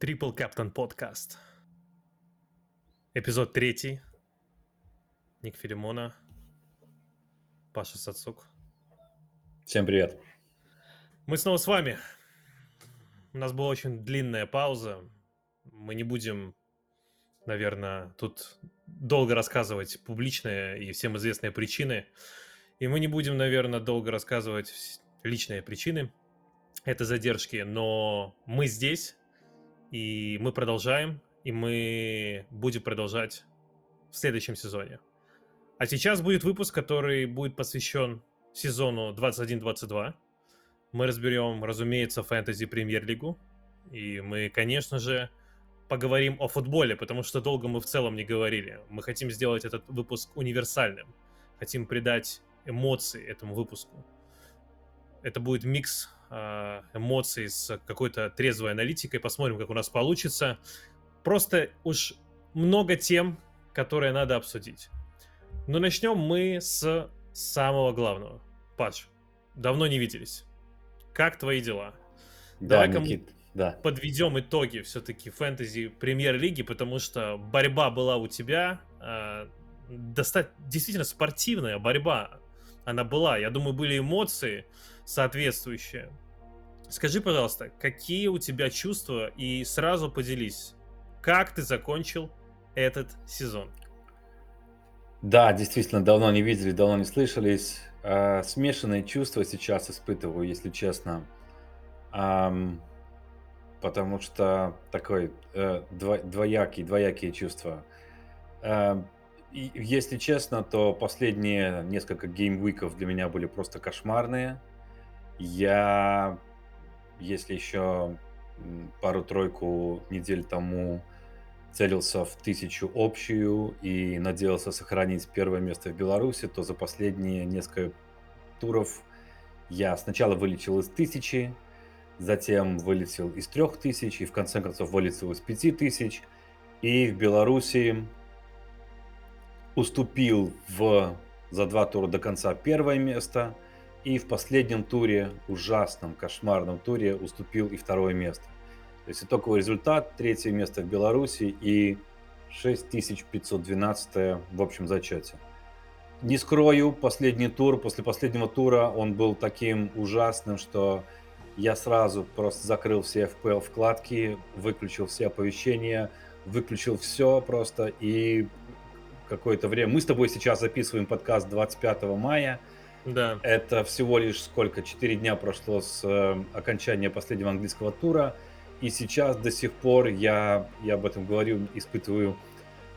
Triple Captain Podcast. Эпизод третий. Ник Филимона. Паша Сацук. Всем привет. Мы снова с вами. У нас была очень длинная пауза. Мы не будем, наверное, тут долго рассказывать публичные и всем известные причины. И мы не будем, наверное, долго рассказывать личные причины этой задержки. Но мы здесь, и мы продолжаем, и мы будем продолжать в следующем сезоне. А сейчас будет выпуск, который будет посвящен сезону 21-22. Мы разберем, разумеется, фэнтези премьер-лигу. И мы, конечно же, поговорим о футболе, потому что долго мы в целом не говорили. Мы хотим сделать этот выпуск универсальным. Хотим придать эмоции этому выпуску. Это будет микс эмоций с какой-то трезвой аналитикой. Посмотрим, как у нас получится. Просто уж много тем, которые надо обсудить. Но начнем мы с самого главного. Паш, давно не виделись. Как твои дела? Да, Давай Никит, да. подведем итоги все-таки фэнтези премьер-лиги, потому что борьба была у тебя, э, доста- действительно спортивная борьба. Она была. Я думаю, были эмоции соответствующие. Скажи, пожалуйста, какие у тебя чувства и сразу поделись, как ты закончил этот сезон? Да, действительно, давно не видели, давно не слышались. А, смешанные чувства сейчас испытываю, если честно. Потому что такой э, дво, двоякий, двоякие чувства. Э, если честно, то последние несколько геймвиков для меня были просто кошмарные. Я, если еще пару-тройку недель тому целился в тысячу общую и надеялся сохранить первое место в Беларуси, то за последние несколько туров я сначала вылетел из тысячи, затем вылетел из трех тысяч и в конце концов вылетел из пяти тысяч. И в Беларуси уступил в, за два тура до конца первое место – и в последнем туре, ужасном, кошмарном туре, уступил и второе место. То есть итоговый результат, третье место в Беларуси и 6512 в общем зачете. Не скрою, последний тур, после последнего тура он был таким ужасным, что я сразу просто закрыл все FPL вкладки, выключил все оповещения, выключил все просто и какое-то время... Мы с тобой сейчас записываем подкаст 25 мая, да. Это всего лишь сколько? Четыре дня прошло с э, окончания последнего английского тура. И сейчас до сих пор я, я об этом говорю, испытываю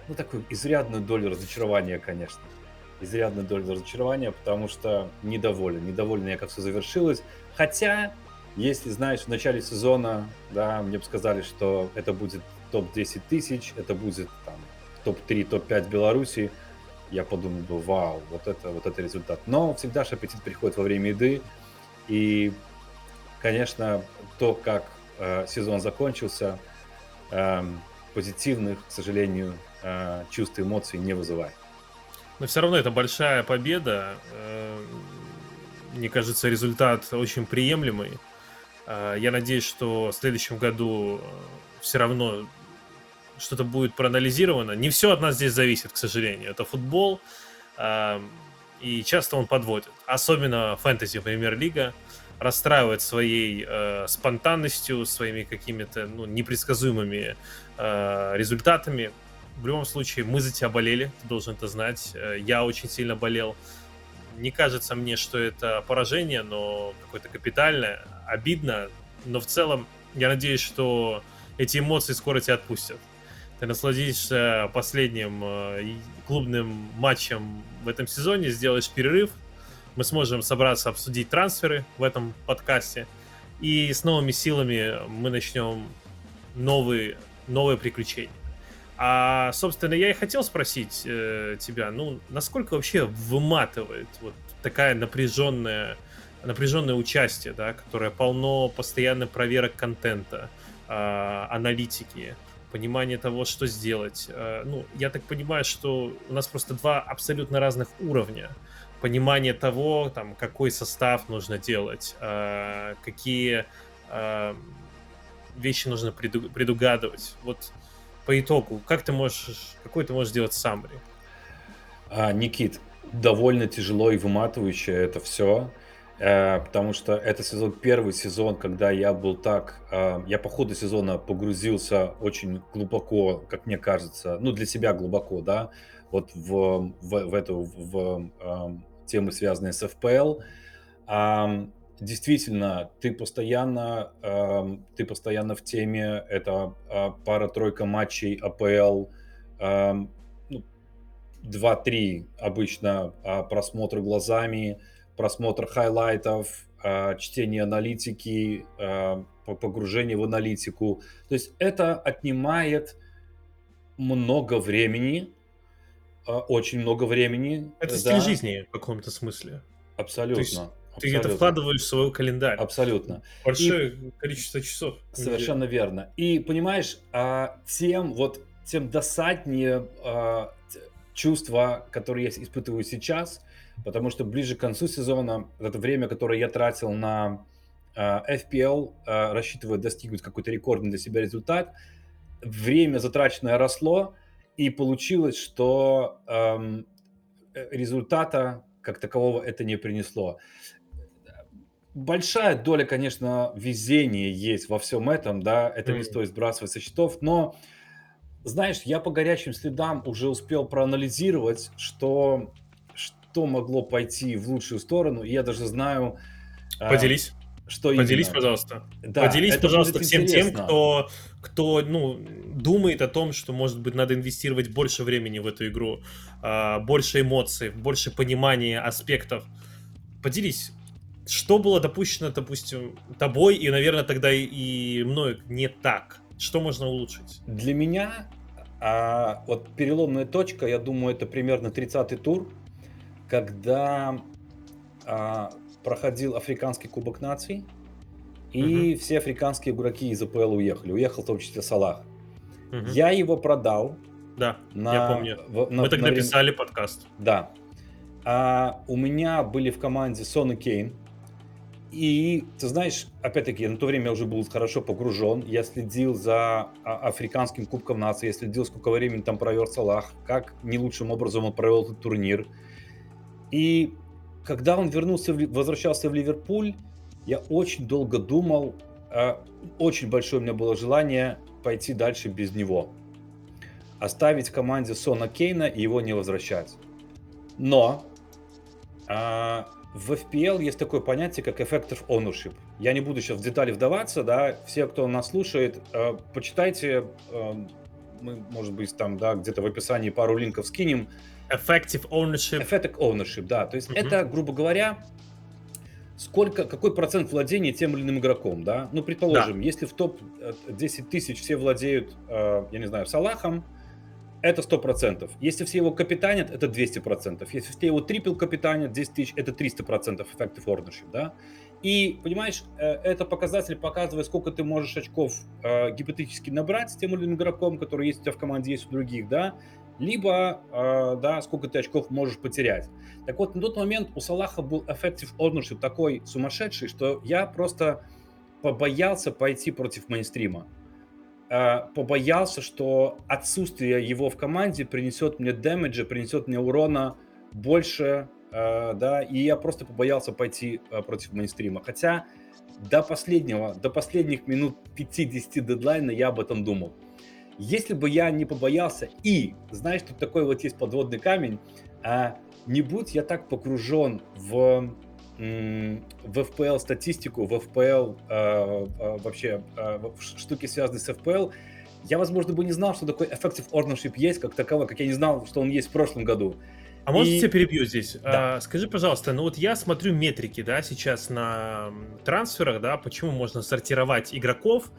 ну, такую изрядную долю разочарования, конечно. Изрядную долю разочарования, потому что недоволен. Недоволен я, как все завершилось. Хотя, если, знаешь, в начале сезона, да, мне бы сказали, что это будет топ-10 тысяч, это будет там топ-3, топ-5 Беларуси, я подумал бы, вау, вот это, вот это результат. Но всегда же аппетит приходит во время еды. И, конечно, то, как э, сезон закончился, э, позитивных, к сожалению, э, чувств и эмоций не вызывает. Но все равно это большая победа. Э, мне кажется, результат очень приемлемый. Э, я надеюсь, что в следующем году э, все равно что-то будет проанализировано. Не все от нас здесь зависит, к сожалению. Это футбол, э, и часто он подводит. Особенно фэнтези премьер-лига расстраивает своей э, спонтанностью, своими какими-то ну, непредсказуемыми э, результатами. В любом случае, мы за тебя болели, ты должен это знать. Э, я очень сильно болел. Не кажется мне, что это поражение, но какое-то капитальное. Обидно, но в целом я надеюсь, что эти эмоции скоро тебя отпустят ты насладишься последним э, клубным матчем в этом сезоне, сделаешь перерыв, мы сможем собраться обсудить трансферы в этом подкасте, и с новыми силами мы начнем новые, новые приключения. А, собственно, я и хотел спросить э, тебя, ну, насколько вообще выматывает вот такая напряженная, напряженное участие, да, которое полно постоянно проверок контента, э, аналитики, понимание того, что сделать. Э, ну, я так понимаю, что у нас просто два абсолютно разных уровня. Понимание того, там, какой состав нужно делать, э, какие, э, вещи нужно предугадывать. Вот по итогу, как ты можешь, какой ты можешь сделать summary? А, Никит, довольно тяжело и выматывающе это все, потому что это сезон, первый сезон, когда я был так, э, я по ходу сезона погрузился очень глубоко, как мне кажется, ну для себя глубоко, да, вот в, в, в эту в, в, эм, темы, связанные с FPL. Действительно, ты постоянно, ты постоянно в теме. Это а, пара-тройка матчей АПЛ, ну, 2-3 обычно а, просмотр глазами, просмотр хайлайтов, а, чтение аналитики, погружение в аналитику. То есть это отнимает много времени, очень много времени. Это стиль да. жизни в каком-то смысле. Абсолютно. Ты это вкладываешь в свой календарь. Абсолютно. Большое и... количество часов. Совершенно верно. И понимаешь, а, тем вот тем досаднее а, чувства, которые я испытываю сейчас, потому что ближе к концу сезона, это время, которое я тратил на а, FPL, рассчитывая достигнуть какой-то рекордный для себя результат, время затраченное росло, и получилось, что эм, результата как такового это не принесло. Большая доля, конечно, везения есть во всем этом, да, это не стоит сбрасывать со счетов, но, знаешь, я по горячим следам уже успел проанализировать, что, что могло пойти в лучшую сторону, и я даже знаю... А, Поделись. Что Поделись, именно. пожалуйста. Да, Поделись, пожалуйста, всем интересно. тем, кто, кто ну, думает о том, что, может быть, надо инвестировать больше времени в эту игру, а, больше эмоций, больше понимания аспектов. Поделись, что было допущено, допустим, тобой и, наверное, тогда и мною не так? Что можно улучшить? Для меня а, вот переломная точка, я думаю, это примерно 30-й тур, когда а, проходил африканский кубок наций, и угу. все африканские игроки из АПЛ уехали. Уехал в том числе Салах. Угу. Я его продал. Да, на, я помню. В, на, Мы так на написали подкаст. Да. А, у меня были в команде Сон и Кейн. И ты знаешь, опять-таки, на то время я уже был хорошо погружен. Я следил за а, африканским кубком нации, я следил, сколько времени там провел Салах, как не лучшим образом он провел этот турнир. И когда он вернулся, возвращался в Ливерпуль, я очень долго думал, а, очень большое у меня было желание пойти дальше без него. Оставить команде Сона Кейна и его не возвращать. Но а, в FPL есть такое понятие, как effective ownership. Я не буду сейчас в детали вдаваться, да, все, кто нас слушает, э, почитайте, мы, может быть, там, да, где-то в описании пару линков скинем. Effective ownership. Effective ownership, да, то есть uh-huh. это, грубо говоря, сколько, какой процент владения тем или иным игроком, да? Ну, предположим, да. если в топ 10 э, тысяч все владеют, э, я не знаю, Салахом, это 100%. Если все его капитанят, это 200%. Если все его трипл капитанят, 10 тысяч, это 300% effective ownership, да? И, понимаешь, э, это показатель показывает, сколько ты можешь очков э, гипотетически набрать с тем или иным игроком, который есть у тебя в команде, есть у других, да? Либо, э, да, сколько ты очков можешь потерять. Так вот, на тот момент у Салаха был effective ownership такой сумасшедший, что я просто побоялся пойти против мейнстрима. Э, побоялся, что отсутствие его в команде принесет мне дэмэджа, принесет мне урона больше, э, да, и я просто побоялся пойти э, против мейнстрима. Хотя до последнего, до последних минут 5-10 дедлайна я об этом думал. Если бы я не побоялся, и, знаешь, тут такой вот есть подводный камень, а не будь я так погружен в в FPL статистику, в FPL э, э, вообще э, штуки, связанные с FPL, я, возможно, бы не знал, что такой effective ownership есть как таковой, как я не знал, что он есть в прошлом году. А и... тебя перебью здесь? Да. А, скажи, пожалуйста, ну вот я смотрю метрики, да, сейчас на трансферах, да, почему можно сортировать игроков,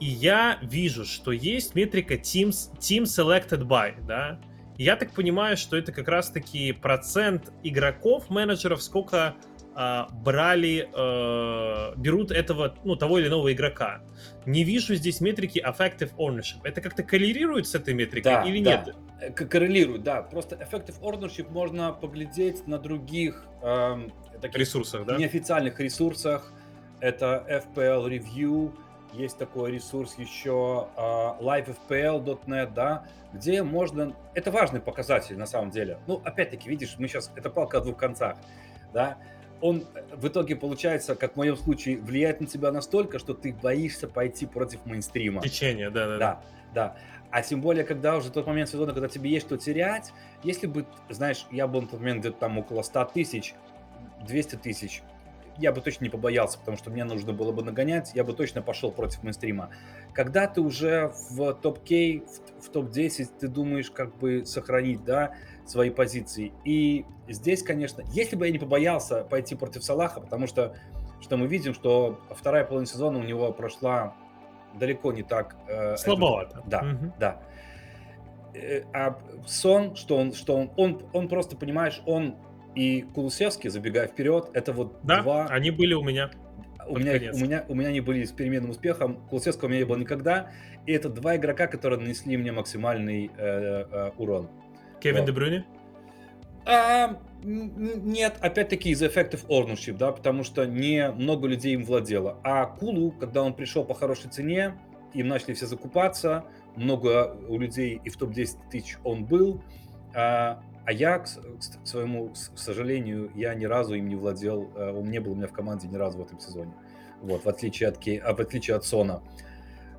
и я вижу, что есть метрика teams, team selected by, да. Я так понимаю, что это как раз-таки процент игроков, менеджеров, сколько а, брали, э, берут этого, ну, того или иного игрока. Не вижу здесь метрики effective ownership. Это как-то коррелирует с этой метрикой да, или да. нет? Коррелирует, да. Просто effective ownership можно поглядеть на других э, таких ресурсах, да? неофициальных ресурсах. Это FPL Review, есть такой ресурс еще uh, livefpl.net, да, где можно... Это важный показатель на самом деле. Ну, опять-таки, видишь, мы сейчас... Это палка о двух концах, да. Он в итоге, получается, как в моем случае, влияет на тебя настолько, что ты боишься пойти против мейнстрима. Течение, да-да-да. Да, да. А тем более, когда уже тот момент сезона, когда тебе есть что терять, если бы, знаешь, я был на тот момент где-то там около 100 тысяч, 200 тысяч, я бы точно не побоялся, потому что мне нужно было бы нагонять, я бы точно пошел против мейнстрима. Когда ты уже в топ-кей, в, в топ-10, ты думаешь, как бы сохранить, да, свои позиции. И здесь, конечно, если бы я не побоялся пойти против Салаха, потому что, что мы видим, что вторая половина сезона у него прошла далеко не так... Э, Слабовато. Это, да, угу. да. Э, а Сон, что он, что он, он, он просто, понимаешь, он и Кулусевский, забегая вперед, это вот да, два... они были у меня. У меня, у, меня, у меня они были с переменным успехом. Кулусевского у меня не было никогда. И это два игрока, которые нанесли мне максимальный э, э, урон. Кевин вот. Дебрюни? А, нет, опять-таки из effective ownership, да, потому что не много людей им владело. А Кулу, когда он пришел по хорошей цене, им начали все закупаться, много у людей и в топ-10 тысяч он был. А, а я, к, к своему, к сожалению, я ни разу им не владел, э, он не был у меня в команде ни разу в этом сезоне. Вот, в отличие от, Кей, а, в отличие от Сона.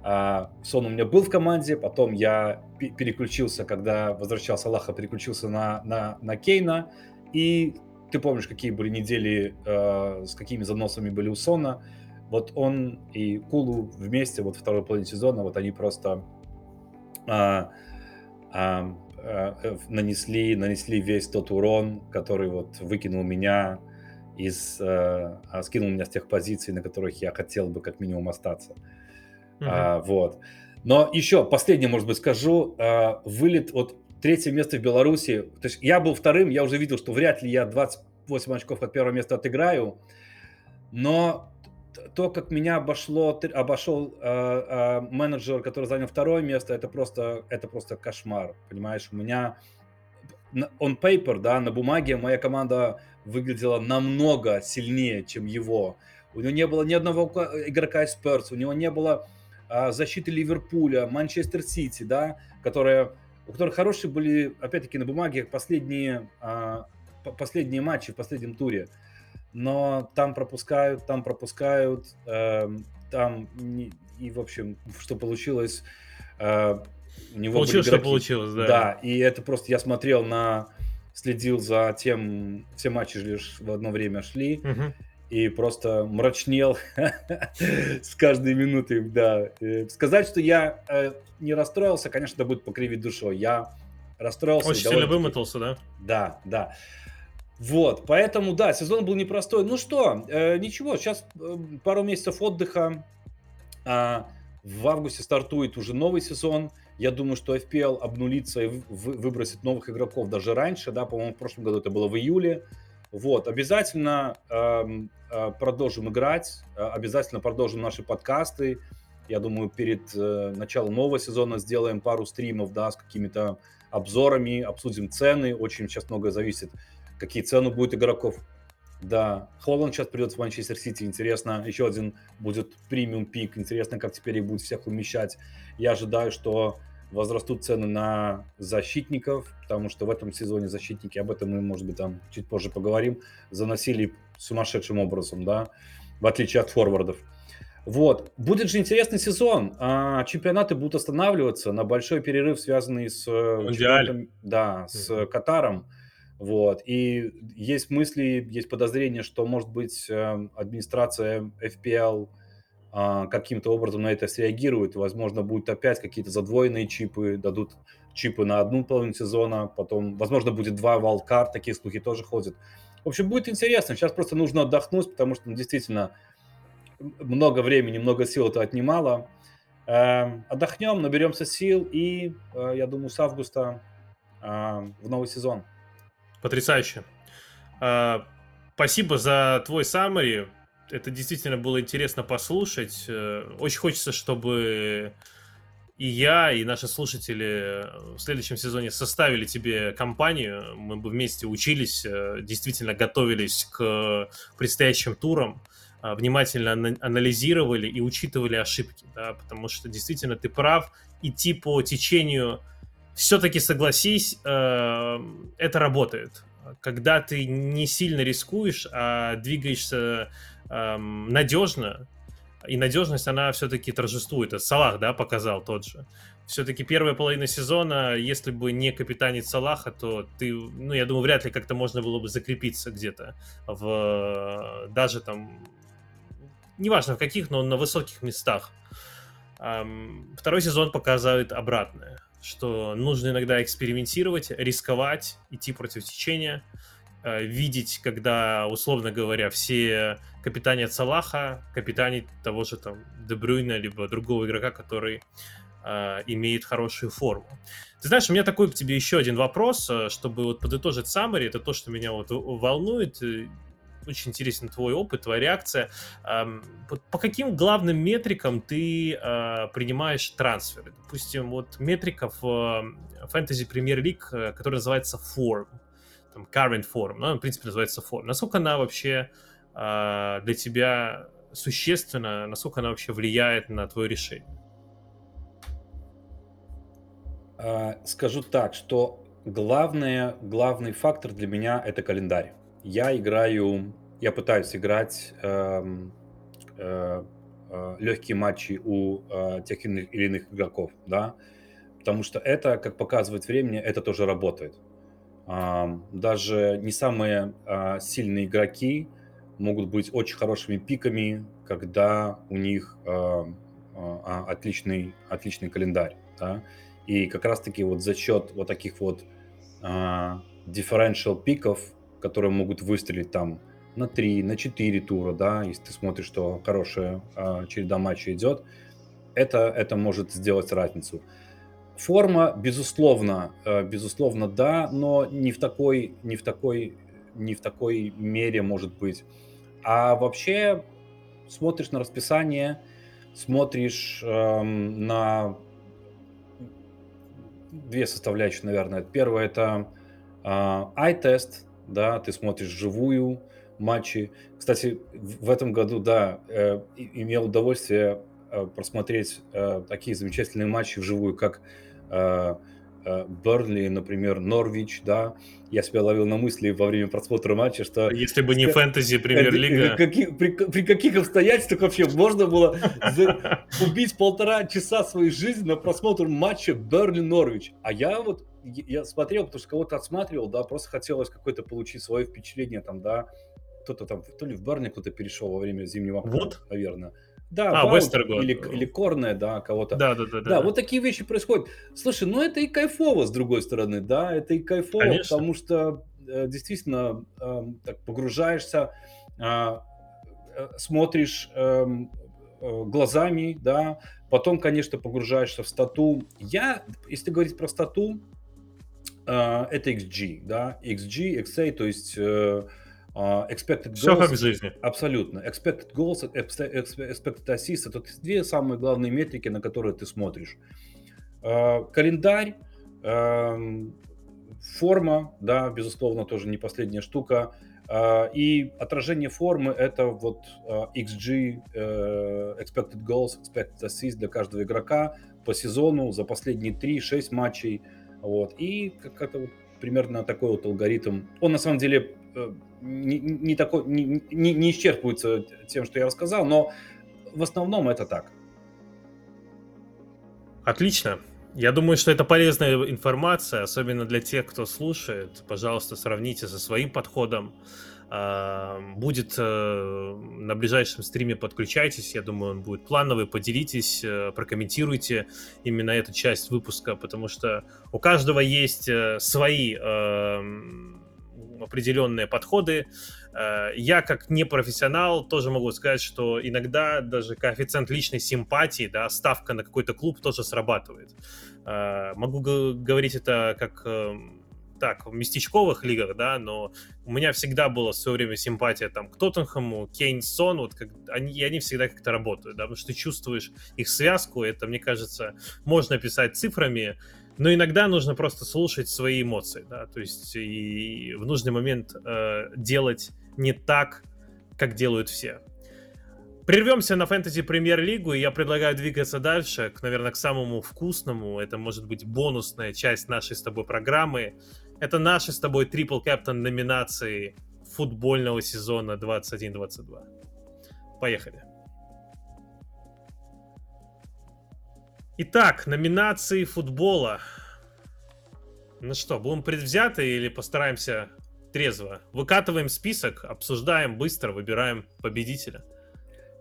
А, Сон у меня был в команде, потом я переключился, когда возвращался Аллаха, переключился на, на, на Кейна. И ты помнишь, какие были недели, э, с какими заносами были у Сона. Вот он и Кулу вместе, вот второй половине сезона, вот они просто... Э, э, нанесли, нанесли весь тот урон, который вот выкинул меня из, э, а, скинул меня с тех позиций, на которых я хотел бы как минимум остаться. Uh-huh. А, вот. Но еще последнее, может быть, скажу. А, вылет, вот третье место в Беларуси. То есть я был вторым, я уже видел, что вряд ли я 28 очков от первого места отыграю. Но то, как меня обошло, обошел э, э, менеджер, который занял второе место, это просто, это просто кошмар, понимаешь? У меня on paper, да, на бумаге моя команда выглядела намного сильнее, чем его. У него не было ни одного игрока из Spurs, у него не было э, защиты Ливерпуля, Манчестер Сити, да, которые, у которых хорошие были, опять-таки, на бумаге последние, э, последние матчи в последнем туре но там пропускают, там пропускают, э, там не, и в общем, что получилось, э, у него получилось, что получилось, да. Да, и это просто я смотрел на, следил за тем, все матчи лишь в одно время шли. Угу. И просто мрачнел с каждой минутой, да. Э, сказать, что я э, не расстроился, конечно, будет покривить душой. Я расстроился. Очень сильно вымотался, да? Да, да. Вот, поэтому, да, сезон был непростой. Ну что, э, ничего, сейчас э, пару месяцев отдыха. А, в августе стартует уже новый сезон. Я думаю, что FPL обнулится и вы, выбросит новых игроков даже раньше, да, по-моему, в прошлом году это было в июле. Вот, обязательно эм, э, продолжим играть, э, обязательно продолжим наши подкасты. Я думаю, перед э, началом нового сезона сделаем пару стримов, да, с какими-то обзорами, обсудим цены. Очень сейчас многое зависит какие цены будут игроков. Да, Холланд сейчас придет в Манчестер Сити, интересно, еще один будет премиум пик, интересно, как теперь их будут всех умещать. Я ожидаю, что возрастут цены на защитников, потому что в этом сезоне защитники, об этом мы, может быть, там чуть позже поговорим, заносили сумасшедшим образом, да, в отличие от форвардов. Вот. Будет же интересный сезон. А, чемпионаты будут останавливаться на большой перерыв, связанный с, э, да, с. Катаром. Вот. И есть мысли, есть подозрения, что, может быть, эм, администрация FPL а, каким-то образом на это среагирует. Возможно, будут опять какие-то задвоенные чипы, дадут чипы на одну половину сезона, потом, возможно, будет два валкар, такие слухи тоже ходят. В общем, будет интересно. Сейчас просто нужно отдохнуть, потому что ну, действительно много времени, много сил это отнимало. Э, отдохнем, наберемся сил и, э, я думаю, с августа э, в новый сезон. Потрясающе. А, спасибо за твой summary. Это действительно было интересно послушать. Э, очень хочется, чтобы и я, и наши слушатели в следующем сезоне составили тебе компанию. Мы бы вместе учились, э, действительно готовились к предстоящим турам. а, внимательно анализировали и учитывали ошибки, да, потому что действительно ты прав, идти по течению, все-таки согласись, э, это работает. Когда ты не сильно рискуешь, а двигаешься эм, надежно, и надежность, она все-таки торжествует. Это Салах, да, показал тот же. Все-таки первая половина сезона, если бы не капитанец Салаха, то ты, ну, я думаю, вряд ли как-то можно было бы закрепиться где-то в даже там, неважно в каких, но на высоких местах. Второй сезон показывает обратное, что нужно иногда экспериментировать, рисковать, идти против течения, Э, видеть, когда, условно говоря, все капитанят Салаха, капитанит того же там Дебрюйна, либо другого игрока, который э, имеет хорошую форму. Ты знаешь, у меня такой к тебе еще один вопрос, э, чтобы вот подытожить summary, это то, что меня вот волнует, очень интересен твой опыт, твоя реакция. По каким главным метрикам ты э, принимаешь трансферы? Допустим, вот метрика в фэнтези премьер-лиг, которая называется form там, current form, ну, в принципе, называется form. Насколько она вообще э, для тебя существенна, насколько она вообще влияет на твое решение? А, скажу так, что главное, главный фактор для меня это календарь. Я играю, я пытаюсь играть эм, э, э, легкие матчи у э, тех или иных игроков, да, потому что это, как показывает время, это тоже работает даже не самые а, сильные игроки могут быть очень хорошими пиками, когда у них а, а, отличный, отличный календарь. Да? И как раз-таки вот за счет вот таких вот differential пиков, которые могут выстрелить там на 3, на 4 тура, да, если ты смотришь, что хорошая череда матчей идет, это, это может сделать разницу. Форма, безусловно, э, безусловно, да, но не в такой, не в такой, не в такой мере, может быть. А вообще смотришь на расписание, смотришь эм, на две составляющие, наверное. Первое это э, eye-тест, да, ты смотришь живую матчи. Кстати, в этом году, да, э, имел удовольствие э, просмотреть э, такие замечательные матчи вживую, как Э, э, Бернли, например, Норвич, да, я себя ловил на мысли во время просмотра матча, что... Если бы не фэнтези премьер-лига... При, при, при каких обстоятельствах вообще можно было убить полтора часа своей жизни на просмотр матча Бернли-Норвич? А я вот, я смотрел, потому что кого-то отсматривал, да, просто хотелось какое-то получить свое впечатление там, да, кто-то там, то ли в Берни кто-то перешел во время зимнего вот. наверное. Да, а, Вестергот. Или, или Корне, да, кого-то. Да, да, да, да. Да, вот такие вещи происходят. Слушай, ну это и кайфово, с другой стороны, да, это и кайфово, Конечно. потому что э, действительно э, так погружаешься, а, э, смотришь эм, э, глазами, да, потом, конечно, погружаешься в стату. Я, если говорить про стату, э, это XG, да, XG, XA, то есть э, Uh, expected goals. Все как в жизни. Абсолютно. Expected goals, expected assists. Это две самые главные метрики, на которые ты смотришь. Uh, календарь, uh, форма, да, безусловно, тоже не последняя штука. И отражение формы это вот XG, expected goals, expected assists для каждого игрока по сезону за последние 3-6 матчей. Вот. И как-то вот примерно такой вот алгоритм. Он на самом деле э, не, не, такой, не, не, не исчерпывается тем, что я рассказал, но в основном это так. Отлично. Я думаю, что это полезная информация, особенно для тех, кто слушает. Пожалуйста, сравните со своим подходом. А, будет э, на ближайшем стриме, подключайтесь. Я думаю, он будет плановый. Поделитесь, э, прокомментируйте именно эту часть выпуска, потому что у каждого есть э, свои определенные подходы. Э, я, как непрофессионал, тоже могу сказать, что иногда даже коэффициент личной симпатии, да, ставка на какой-то клуб тоже срабатывает. Э, могу говорить это как эм, так, в местечковых лигах, да, но у меня всегда была в свое время симпатия там к Тоттенхэму, Кейн, Сон, вот как, они, и они всегда как-то работают, да, потому что ты чувствуешь их связку, это, мне кажется, можно описать цифрами, но иногда нужно просто слушать свои эмоции, да, то есть и в нужный момент э, делать не так, как делают все. Прервемся на фэнтези премьер-лигу, и я предлагаю двигаться дальше, к, наверное, к самому вкусному. Это может быть бонусная часть нашей с тобой программы. Это наши с тобой трипл кэптон номинации футбольного сезона 21-22. Поехали. Итак, номинации футбола. Ну что, будем предвзяты или постараемся трезво? Выкатываем список, обсуждаем быстро, выбираем победителя.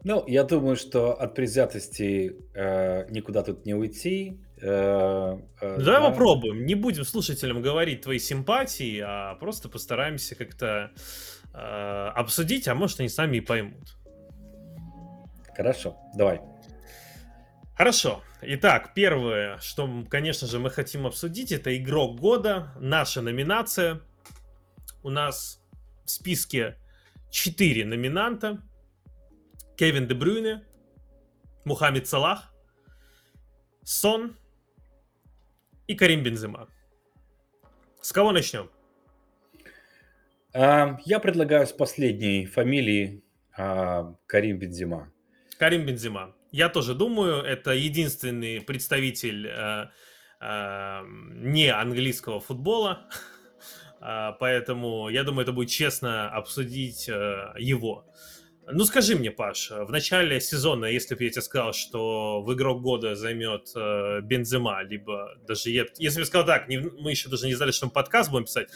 Ну, я думаю, что от предвзятости э, никуда тут не уйти. Э, э, ну, давай да. попробуем. Не будем слушателям говорить твои симпатии, а просто постараемся как-то э, обсудить, а может они сами и поймут. Хорошо, давай. Хорошо. Итак, первое, что, конечно же, мы хотим обсудить, это игрок года, наша номинация. У нас в списке 4 номинанта. Кевин Де Брюйне, Мухаммед Салах, Сон и Карим Бензема. С кого начнем? А, я предлагаю с последней фамилии а, Карим Бензема. Карим Бензема. Я тоже думаю, это единственный представитель э, э, не английского футбола, э, поэтому я думаю, это будет честно обсудить э, его. Ну скажи мне, Паш, в начале сезона, если бы я тебе сказал, что в игрок года займет э, Бензема, либо даже я, если бы сказал так, не, мы еще даже не знали, что мы подкаст будем писать,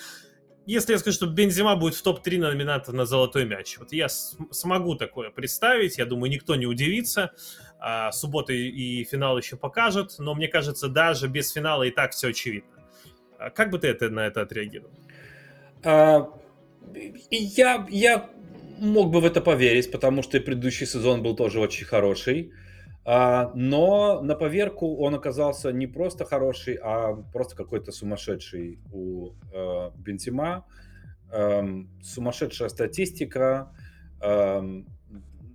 если я скажу, что Бензима будет в топ-3 номинантов на золотой мяч, вот я смогу такое представить, я думаю, никто не удивится. А, суббота и финал еще покажут, но мне кажется, даже без финала и так все очевидно. А как бы ты это, на это отреагировал? А, я, я мог бы в это поверить, потому что предыдущий сезон был тоже очень хороший. А, но на поверку он оказался не просто хороший, а просто какой-то сумасшедший у э, Бензима. Эм, сумасшедшая статистика, эм,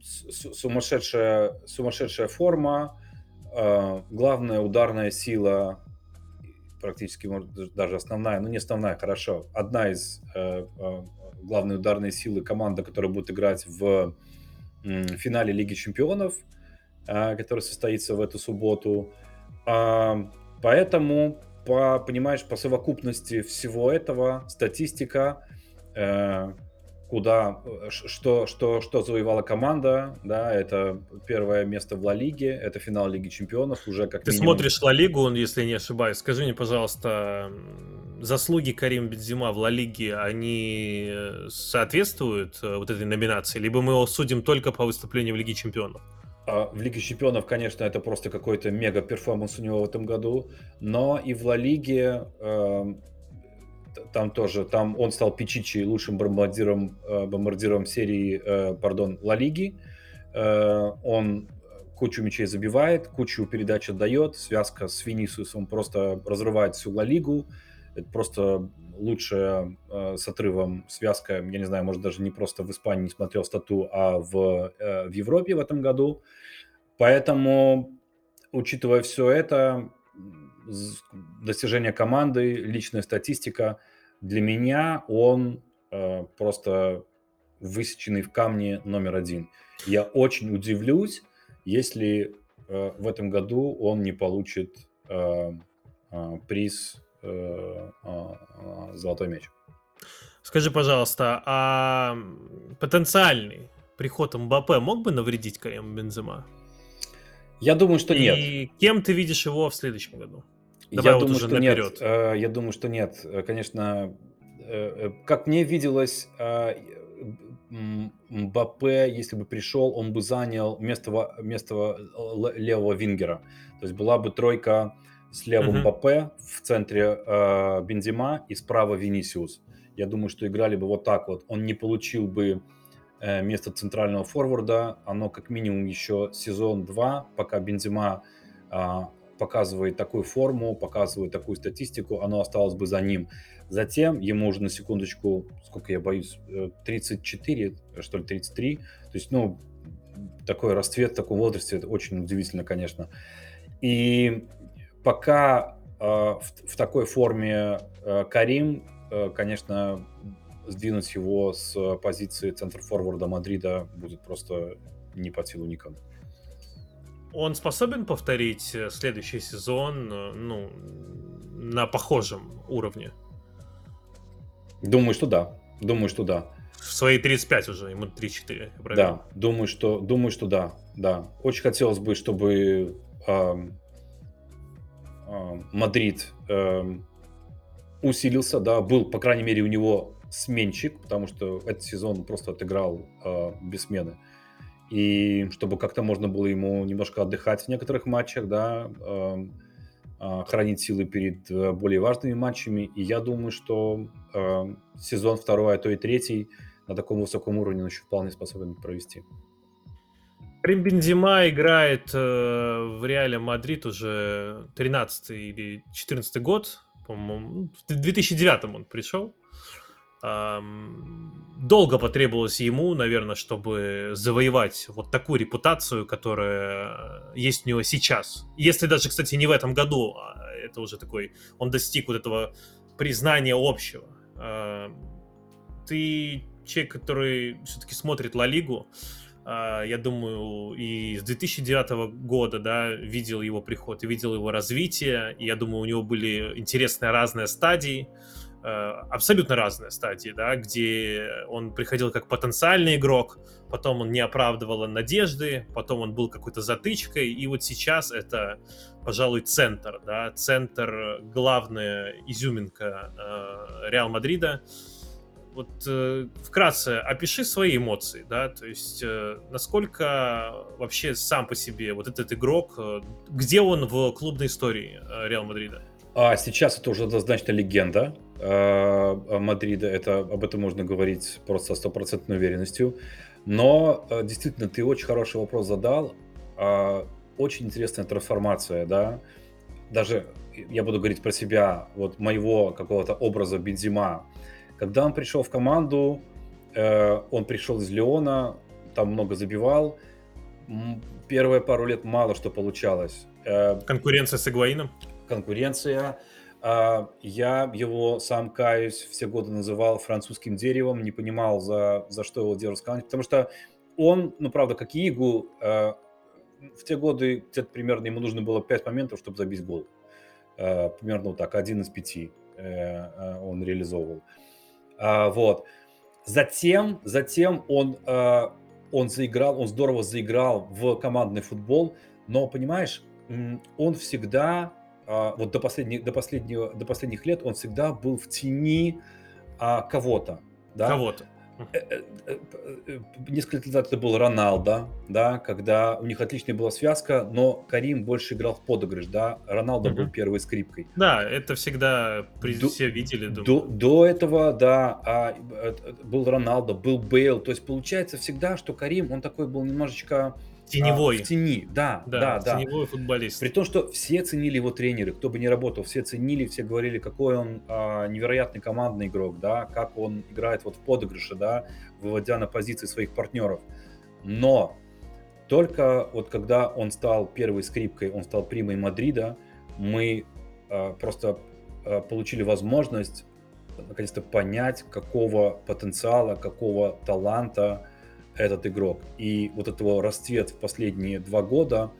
сумасшедшая, сумасшедшая форма, э, главная ударная сила, практически даже основная, ну не основная, хорошо, одна из э, главной ударной силы команда, которая будет играть в финале Лиги Чемпионов – который состоится в эту субботу. А, поэтому, по, понимаешь, по совокупности всего этого, статистика, э, куда, что, что, что завоевала команда, да, это первое место в Ла Лиге, это финал Лиги Чемпионов, уже как Ты минимум... смотришь Ла Лигу, если не ошибаюсь, скажи мне, пожалуйста, заслуги Карима Бензема в Ла Лиге, они э, соответствуют э, вот этой номинации, либо мы его судим только по выступлению в Лиге Чемпионов? А, в Лиге Чемпионов, конечно, это просто какой-то мега performance у него в этом году, но и в Ла Лиге э, там тоже, там он стал Пичичи лучшим бомбардиром, э, бомбардиром серии, э, пардон, Ла Лиги. Э, он кучу мячей забивает, кучу передач отдает, связка с Винисиусом просто разрывает всю Ла Лигу. Это просто лучшая э, с отрывом связка, я не знаю, может даже не просто в Испании не смотрел стату, а в, э, в Европе в этом году. Поэтому, учитывая все это, достижения команды, личная статистика, для меня он э, просто высеченный в камне номер один. Я очень удивлюсь, если э, в этом году он не получит э, э, приз «Золотой мяч». Скажи, пожалуйста, а потенциальный приход МБП мог бы навредить Карему Бензема? Я думаю, что нет. И кем ты видишь его в следующем году? Давай я вот думаю, что наперед. нет. Э, я думаю, что нет. Э, конечно, э, как мне виделось, Мбаппе, если бы пришел, он бы занял место, место левого вингера. То есть была бы тройка с левым uh-huh. Мбаппе в центре э, Бензима и справа Винисиус. Я думаю, что играли бы вот так вот. Он не получил бы Э, место центрального форварда, оно как минимум еще сезон 2, пока Бензима а, показывает такую форму, показывает такую статистику, оно осталось бы за ним. Затем ему уже на секундочку, сколько я боюсь, 34, э, что ли, 33. То есть, ну, такой расцвет в таком возрасте, это очень удивительно, конечно. И пока э, в, в такой форме э, Карим, э, конечно, сдвинуть его с позиции центр-форварда Мадрида будет просто не под силу никому. Он способен повторить э, следующий сезон, э, ну, на похожем уровне? Думаю, что да. Думаю, что да. В свои 35 уже, ему 3-4. Да, думаю, что, думаю, что да. Да. Очень хотелось бы, чтобы э, э, Мадрид э, усилился, да, был, по крайней мере, у него сменщик, потому что этот сезон просто отыграл э, без смены. И чтобы как-то можно было ему немножко отдыхать в некоторых матчах, да, э, э, хранить силы перед э, более важными матчами. И я думаю, что э, сезон второй, а то и третий на таком высоком уровне он еще вполне способен провести. Карим Бензима играет э, в Реале Мадрид уже 13 или 14 год, по-моему. В 2009 он пришел. Долго потребовалось ему, наверное, чтобы завоевать вот такую репутацию, которая есть у него сейчас. Если даже, кстати, не в этом году, а это уже такой, он достиг вот этого признания общего. Ты человек, который все-таки смотрит Ла Лигу, я думаю, и с 2009 года, да, видел его приход видел его развитие, и я думаю, у него были интересные разные стадии, а, абсолютно разные стадии, да, где он приходил как потенциальный игрок, потом он не оправдывал надежды, потом он был какой-то затычкой, и вот сейчас это, пожалуй, центр, да, центр, главная изюминка э, Реал Мадрида, вот э, вкратце опиши свои эмоции, да, то есть э, насколько вообще сам по себе вот этот игрок, э, где он в клубной истории э, Реал Мадрида? А сейчас это уже однозначно легенда э, Мадрида, это об этом можно говорить просто со стопроцентной уверенностью. Но э, действительно, ты очень хороший вопрос задал. Э, очень интересная трансформация, да. Даже я буду говорить про себя, вот моего какого-то образа Бензима, когда он пришел в команду, э, он пришел из Леона, там много забивал. Первые пару лет мало что получалось. Э, конкуренция с Игуаином? Конкуренция. Э, я его, сам каюсь, все годы называл французским деревом, не понимал, за, за что его держат потому что он, ну, правда, как Игу, э, в те годы где-то примерно ему нужно было 5 моментов, чтобы забить гол. Э, примерно вот так, один из пяти э, э, он реализовывал. Вот. Затем, затем он, а, он заиграл, он здорово заиграл в командный футбол, но, понимаешь, он всегда, а, вот до, последних, до, последнего, до последних лет он всегда был в тени кого-то. Да? Кого-то. Э, э, э, несколько лет назад это был Роналдо, да, когда у них отличная была связка, но Карим больше играл в подыгрыш, да, Роналдо был первой скрипкой. Да, это всегда все видели, до этого, да, а, был Роналдо, был Бейл, то есть получается всегда, что Карим, он такой был немножечко Теневой. А, в тени, да, да, да. Теневой футболист. При том, что все ценили его тренеры, кто бы ни работал, все ценили, все говорили, какой он а, невероятный командный игрок, да, как он играет вот в подыгрыше, да, выводя на позиции своих партнеров. Но только вот когда он стал первой скрипкой, он стал примой Мадрида, мы а, просто а, получили возможность наконец-то понять, какого потенциала, какого таланта, этот игрок. И вот этого расцвет в последние два года,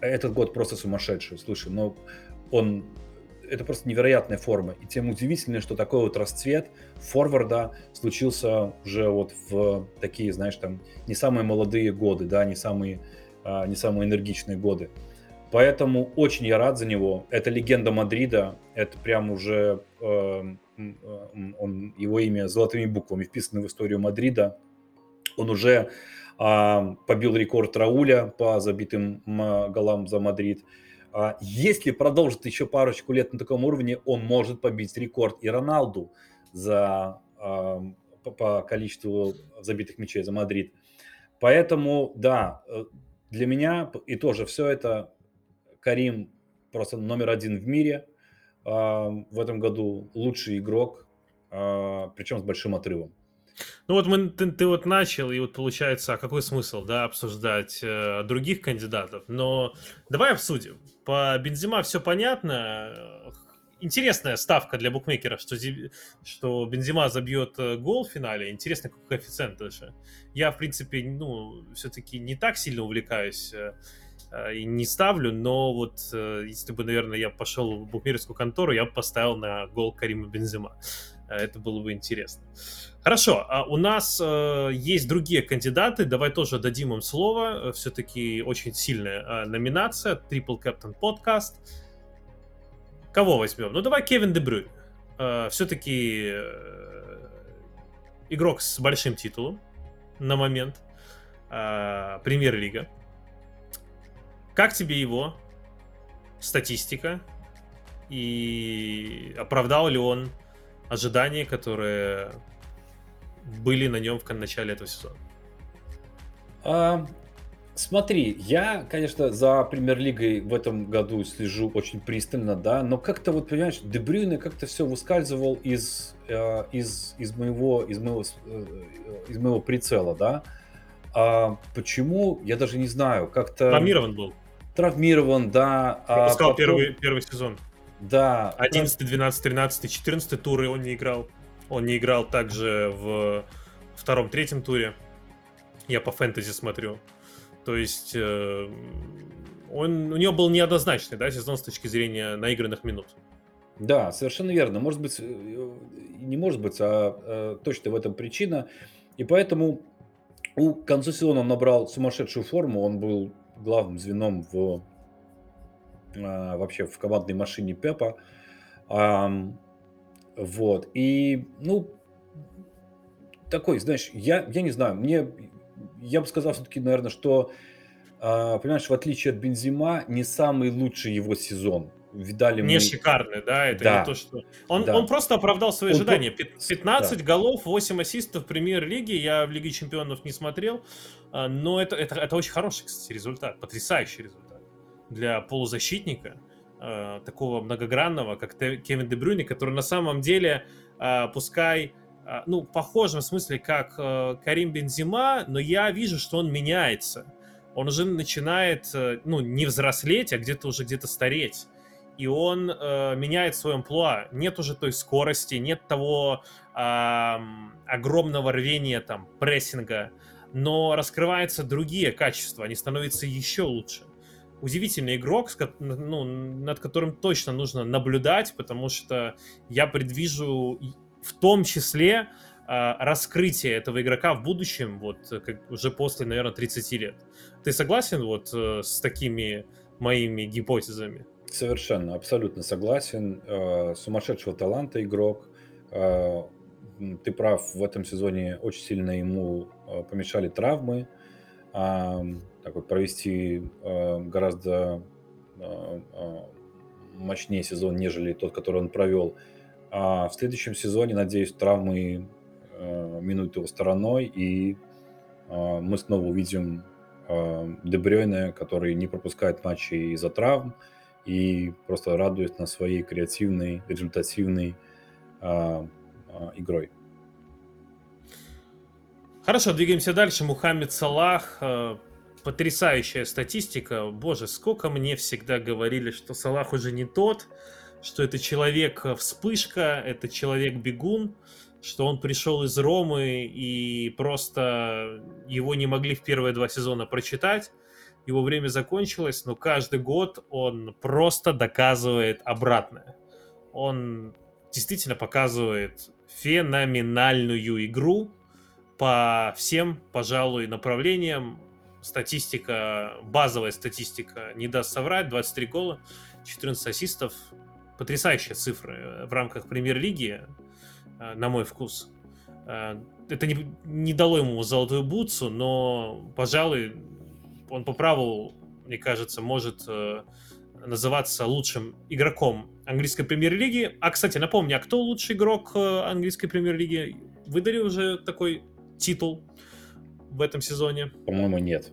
этот год просто сумасшедший, слушай, но он это просто невероятная форма. И тем удивительнее, что такой вот расцвет форварда случился уже вот в такие, знаешь, там не самые молодые годы, да, не самые, а, не самые энергичные годы. Поэтому очень я рад за него. Это легенда Мадрида. Это прям уже э, он, его имя золотыми буквами вписано в историю Мадрида. Он уже а, побил рекорд Рауля по забитым голам за Мадрид. А, если продолжит еще парочку лет на таком уровне, он может побить рекорд и Роналду за, а, по, по количеству забитых мячей за Мадрид. Поэтому, да, э, для меня и тоже все это Карим просто номер один в мире. А, в этом году лучший игрок, а, причем с большим отрывом. Ну вот мы, ты, ты вот начал, и вот получается, а какой смысл, да, обсуждать э, других кандидатов? Но давай обсудим. По Бензима все понятно. интересная ставка для букмекеров, что, что Бензима забьет э, гол в финале. Интересный коэффициент даже. Я, в принципе, ну, все-таки не так сильно увлекаюсь э, э, и не ставлю, но вот если бы, наверное, я пошел в букмекерскую контору, я бы поставил на гол Карима Бензима. Это было бы интересно. Хорошо, а у нас э, есть другие кандидаты, давай тоже дадим им слово. Все-таки очень сильная э, номинация, Triple Captain Podcast. Кого возьмем? Ну давай Кевин Дебрюй. Э, Все-таки э, игрок с большим титулом на момент. Э, Премьер-лига. Как тебе его статистика? И оправдал ли он ожидания, которые были на нем в начале этого сезона? А, смотри, я, конечно, за премьер-лигой в этом году слежу очень пристально, да, но как-то вот, понимаешь, Дебрюйне как-то все выскальзывал из, э, из, из, моего, из, моего, э, из моего прицела, да. А почему, я даже не знаю, как-то... Травмирован был. Травмирован, да. А Пропускал а потом... первый, первый сезон. Да. 11, 12, 13, 14 туры он не играл. Он не играл также в втором-третьем туре. Я по фэнтези смотрю. То есть э, он, у него был неоднозначный да, сезон с точки зрения наигранных минут. Да, совершенно верно. Может быть, э, не может быть, а, а точно в этом причина. И поэтому у к концу сезона он набрал сумасшедшую форму. Он был главным звеном в вообще в командной машине Пепа. Вот. И, ну, такой, знаешь, я, я не знаю, мне, я бы сказал все-таки, наверное, что, э, понимаешь, в отличие от Бензима, не самый лучший его сезон. Видали не мы... шикарный, да, это да. не то, что... Он, да. он просто оправдал свои он ожидания. 15 да. голов, 8 ассистов в премьер-лиге, я в Лиге Чемпионов не смотрел, а, но это, это, это очень хороший, кстати, результат, потрясающий результат для полузащитника э, такого многогранного, как Кевин Дебрюни, который на самом деле, э, пускай, э, ну, похожем смысле, как э, Карим Бензима, но я вижу, что он меняется. Он уже начинает, э, ну, не взрослеть, а где-то уже где-то стареть. И он э, меняет свой амплуа. Нет уже той скорости, нет того э, огромного рвения, там, прессинга, но раскрываются другие качества, они становятся еще лучше удивительный игрок, ну, над которым точно нужно наблюдать, потому что я предвижу в том числе э, раскрытие этого игрока в будущем, вот как уже после, наверное, 30 лет. Ты согласен вот э, с такими моими гипотезами? Совершенно, абсолютно согласен. Э, сумасшедшего таланта игрок. Э, ты прав, в этом сезоне очень сильно ему помешали травмы так вот провести э, гораздо э, э, мощнее сезон, нежели тот, который он провел. А в следующем сезоне, надеюсь, травмы минуют его стороной, и мы снова увидим Дебрёйне, который не пропускает матчи из-за травм и просто радует на своей креативной, результативной игрой. Хорошо, двигаемся дальше. Мухаммед Салах потрясающая статистика. Боже, сколько мне всегда говорили, что Салах уже не тот, что это человек-вспышка, э, это человек-бегун, что он пришел из Ромы и просто его не могли в первые два сезона прочитать. Его время закончилось, но каждый год он просто доказывает обратное. Он действительно показывает феноменальную игру по всем, пожалуй, направлениям статистика, базовая статистика не даст соврать, 23 гола, 14 ассистов, потрясающие цифры в рамках премьер-лиги, э, на мой вкус. Э, это не, не дало ему золотую бутсу, но, пожалуй, он по праву, мне кажется, может э, называться лучшим игроком английской премьер-лиги. А, кстати, напомню, а кто лучший игрок английской премьер-лиги? Выдали уже такой титул в этом сезоне? По-моему, нет.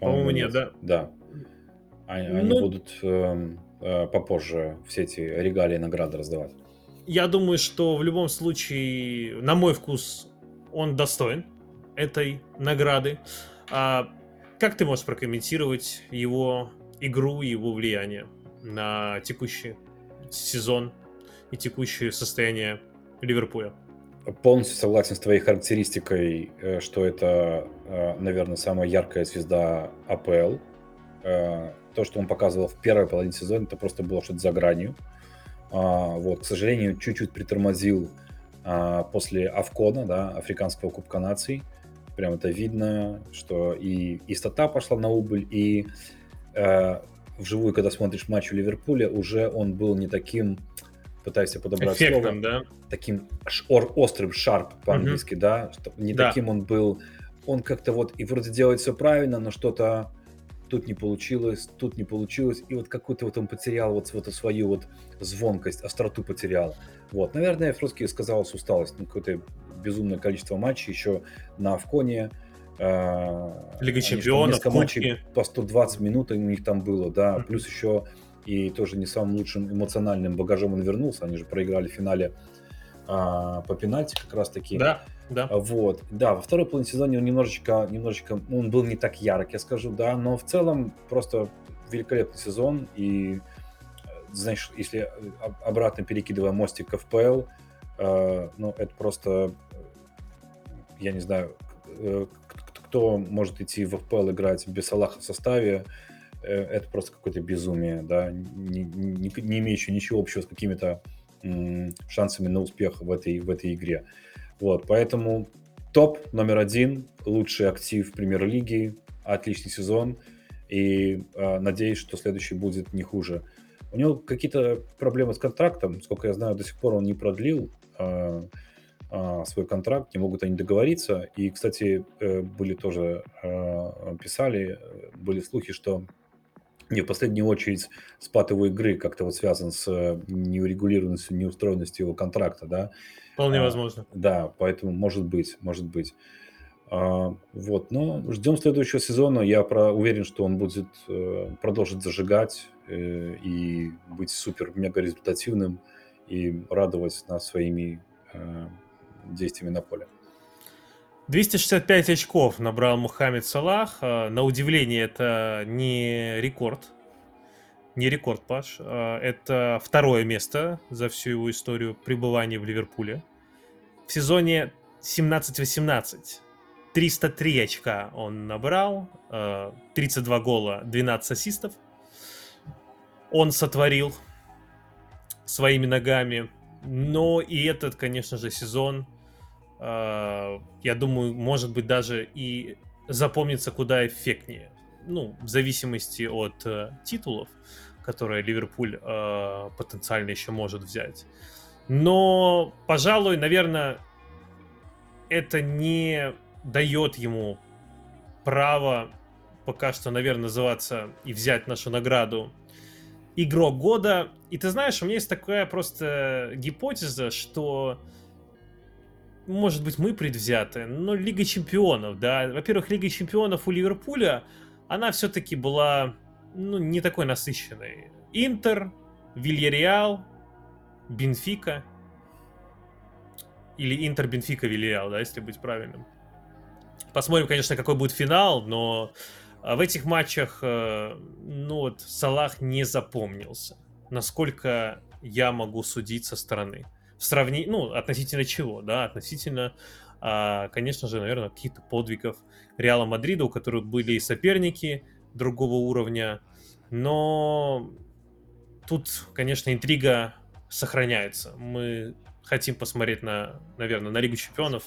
По-моему, нет, да? Да. Они, ну, они будут э, э, попозже все эти регалии и награды раздавать. Я думаю, что в любом случае, на мой вкус, он достоин этой награды. А как ты можешь прокомментировать его игру и его влияние на текущий сезон и текущее состояние Ливерпуля. Полностью согласен с твоей характеристикой, э, что это, э, наверное, самая яркая звезда АПЛ. Э, то, что он показывал в первой половине сезона, это просто было что-то за гранью. А, вот, к сожалению, чуть-чуть притормозил а, после Авкона, да, Африканского Кубка Наций. Прям это видно, что и, и стата пошла на убыль, и э, вживую, когда смотришь матч у Ливерпуля, уже он был не таким, пытаюсь подобрать Эффектом, слово, да? таким ор, острым, шарп по-английски, mm-hmm. да, что не да. таким он был, он как-то вот и вроде делает все правильно, но что-то тут не получилось, тут не получилось, и вот какую-то вот он потерял вот, вот свою вот звонкость, остроту потерял. Вот, наверное, просто сказалась усталость, ну, какое-то безумное количество матчей еще на Авконе, а, Лига чемпионов, несколько матчей по 120 минут у них там было, да, mm-hmm. плюс еще и тоже не самым лучшим эмоциональным багажом он вернулся, они же проиграли в финале а, по пенальти как раз таки. Да, да. Вот, да, во второй половине сезона он немножечко, немножечко, он был не так ярок, я скажу, да, но в целом просто великолепный сезон и знаешь, если обратно перекидывая мостик в ФПЛ, э, ну, это просто, я не знаю, э, кто может идти в ФПЛ играть без Аллаха в составе, э, это просто какое-то безумие, да, не, не, не имеющее ничего общего с какими-то шансами на успех в этой, в этой игре. Вот, поэтому топ номер один, лучший актив премьер-лиги, отличный сезон, и э, надеюсь, что следующий будет не хуже. У него какие-то проблемы с контрактом, сколько я знаю, до сих пор он не продлил э, а, свой контракт, не могут они договориться. И, кстати, э, были тоже, а, писали, были слухи, что не в последнюю очередь спад его игры как-то вот связан с неурегулированностью, неустроенностью его контракта, да. Вполне а, возможно. Да, поэтому может быть, может быть. А, вот, но ждем следующего сезона. Я про, уверен, что он будет э, продолжить зажигать э, и быть супер мега результативным и радовать нас своими действиями на поле. 265 очков набрал Мухаммед Салах. А, на удивление, это не рекорд. Не рекорд, Паш. А, это второе место за всю его историю пребывания в Ливерпуле. В сезоне 17-18 303 очка он набрал, 32 а, гола, 12 ассистов. Он сотворил своими ногами. Но и этот, конечно же, сезон я думаю, может быть, даже и запомнится куда эффектнее. Ну, в зависимости от э, титулов, которые Ливерпуль э, потенциально еще может взять. Но, пожалуй, наверное, это не дает ему право пока что, наверное, называться и взять нашу награду игрок года. И ты знаешь, у меня есть такая просто гипотеза, что может быть, мы предвзяты, но Лига Чемпионов, да. Во-первых, Лига Чемпионов у Ливерпуля, она все-таки была, ну, не такой насыщенной. Интер, Вильяреал, Бенфика. Или Интер, Бенфика, Вильяреал, да, если быть правильным. Посмотрим, конечно, какой будет финал, но а, в этих матчах, э, ну вот, Салах не запомнился. Насколько я могу судить со стороны в сравнении, ну, относительно чего, да, относительно, а, конечно же, наверное, каких-то подвигов Реала Мадрида, у которых были соперники другого уровня, но тут, конечно, интрига сохраняется. Мы хотим посмотреть на, наверное, на Лигу Чемпионов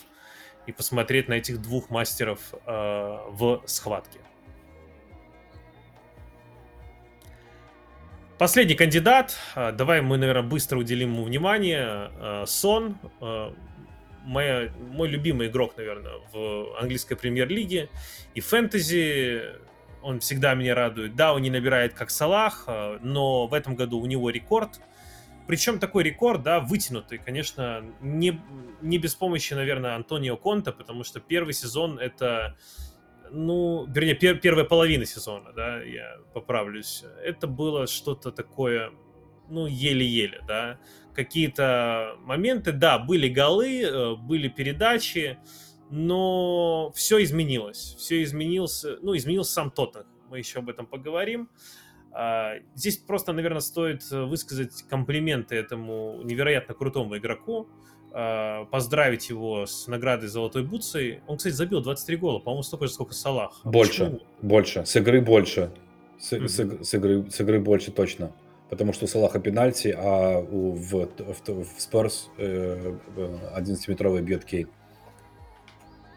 и посмотреть на этих двух мастеров э, в схватке. Последний кандидат. А, давай мы, наверное, быстро уделим ему внимание. А, Сон. А, моя, мой любимый игрок, наверное, в английской премьер-лиге. И фэнтези он всегда меня радует. Да, он не набирает как Салах, но в этом году у него рекорд. Причем такой рекорд, да, вытянутый, конечно, не, не без помощи, наверное, Антонио Конта, потому что первый сезон это ну, вернее, пер первая половина сезона, да, я поправлюсь, это было что-то такое, ну, еле-еле, да. Какие-то моменты, да, были голы, э, были передачи, но все изменилось. Все изменился, ну, изменился сам Тоттенхэм. Мы еще об этом поговорим. А, здесь просто, наверное, стоит высказать комплименты этому невероятно крутому игроку, поздравить его с наградой Золотой Бутсы. Он, кстати, забил 23 гола, по-моему, столько же, сколько Салах. А больше, почему? больше. С игры больше. С, mm-hmm. с, с, игры, с игры больше точно. Потому что у Салаха пенальти, а у, в, в, в Спарс э, 11-метровый бьет Кейн.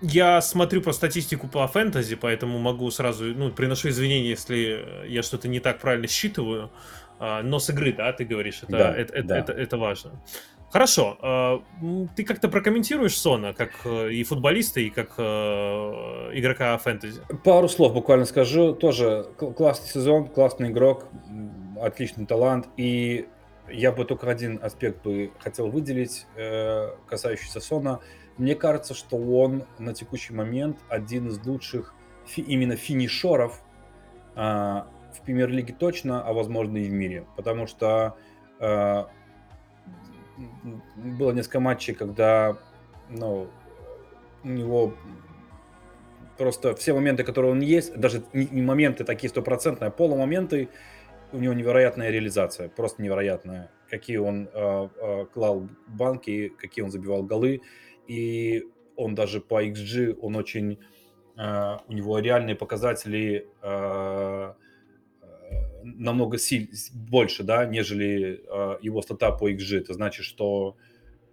Я смотрю по статистику по фэнтези, поэтому могу сразу, ну, приношу извинения, если я что-то не так правильно считываю. А, но с игры, да, ты говоришь, это, да, это, да. это, это, это важно. Хорошо. А, ты как-то прокомментируешь Сона, как э, и футболиста, и как э, игрока фэнтези? Пару слов буквально скажу. Тоже классный сезон, классный игрок, отличный талант. И я бы только один аспект бы хотел выделить, э, касающийся Сона – мне кажется, что он на текущий момент один из лучших именно финишеров в премьер-лиге точно, а возможно и в мире. Потому что было несколько матчей, когда ну, у него просто все моменты, которые он есть, даже не моменты такие стопроцентные, а полумоменты, у него невероятная реализация, просто невероятная. Какие он э, э, клал банки, какие он забивал голы и он даже по XG, он очень, э, у него реальные показатели э, намного силь, больше, да, нежели э, его стата по XG. Это значит, что,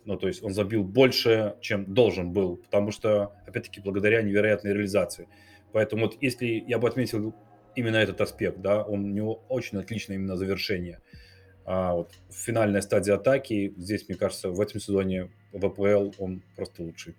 ну, то есть он забил больше, чем должен был, потому что, опять-таки, благодаря невероятной реализации. Поэтому вот если я бы отметил именно этот аспект, да, он, у него очень отличное именно завершение. А вот финальная стадия атаки, здесь, мне кажется, в этом сезоне в АПЛ он просто лучший.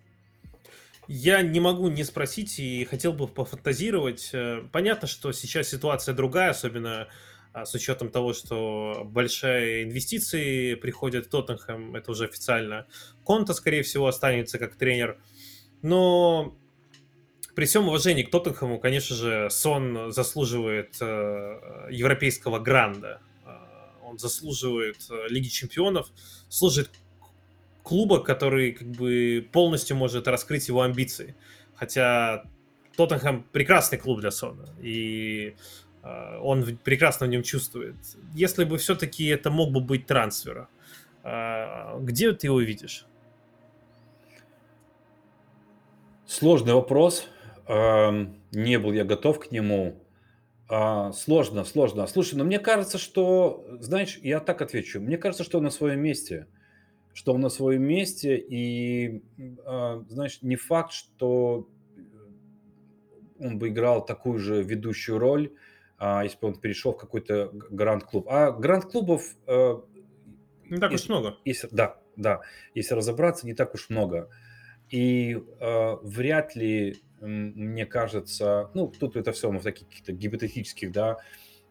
Я не могу не спросить и хотел бы пофантазировать. Э, понятно, что сейчас ситуация другая, особенно а, с учетом того, что большие инвестиции приходят в Тоттенхэм, это уже официально. Конта, скорее всего, останется как тренер. Но при всем уважении к Тоттенхэму, конечно же, Сон заслуживает э, европейского гранда он заслуживает э, Лиги Чемпионов, служит клуба, который как бы полностью может раскрыть его амбиции. Хотя Тоттенхэм прекрасный клуб для Сона, и э, он прекрасно в нем чувствует. Если бы все-таки это мог бы быть трансфер, э, где ты его видишь? Сложный вопрос. Эм, не был я готов к нему. А, сложно, сложно. Слушай, но мне кажется, что, знаешь, я так отвечу. Мне кажется, что он на своем месте. Что он на своем месте, и, а, знаешь, не факт, что он бы играл такую же ведущую роль, а, если бы он перешел в какой-то гранд-клуб. А гранд-клубов... А, не так уж много. Если, да, да. Если разобраться, не так уж много. И э, вряд ли мне кажется, ну, тут это все мы в таких каких-то гипотетических, да,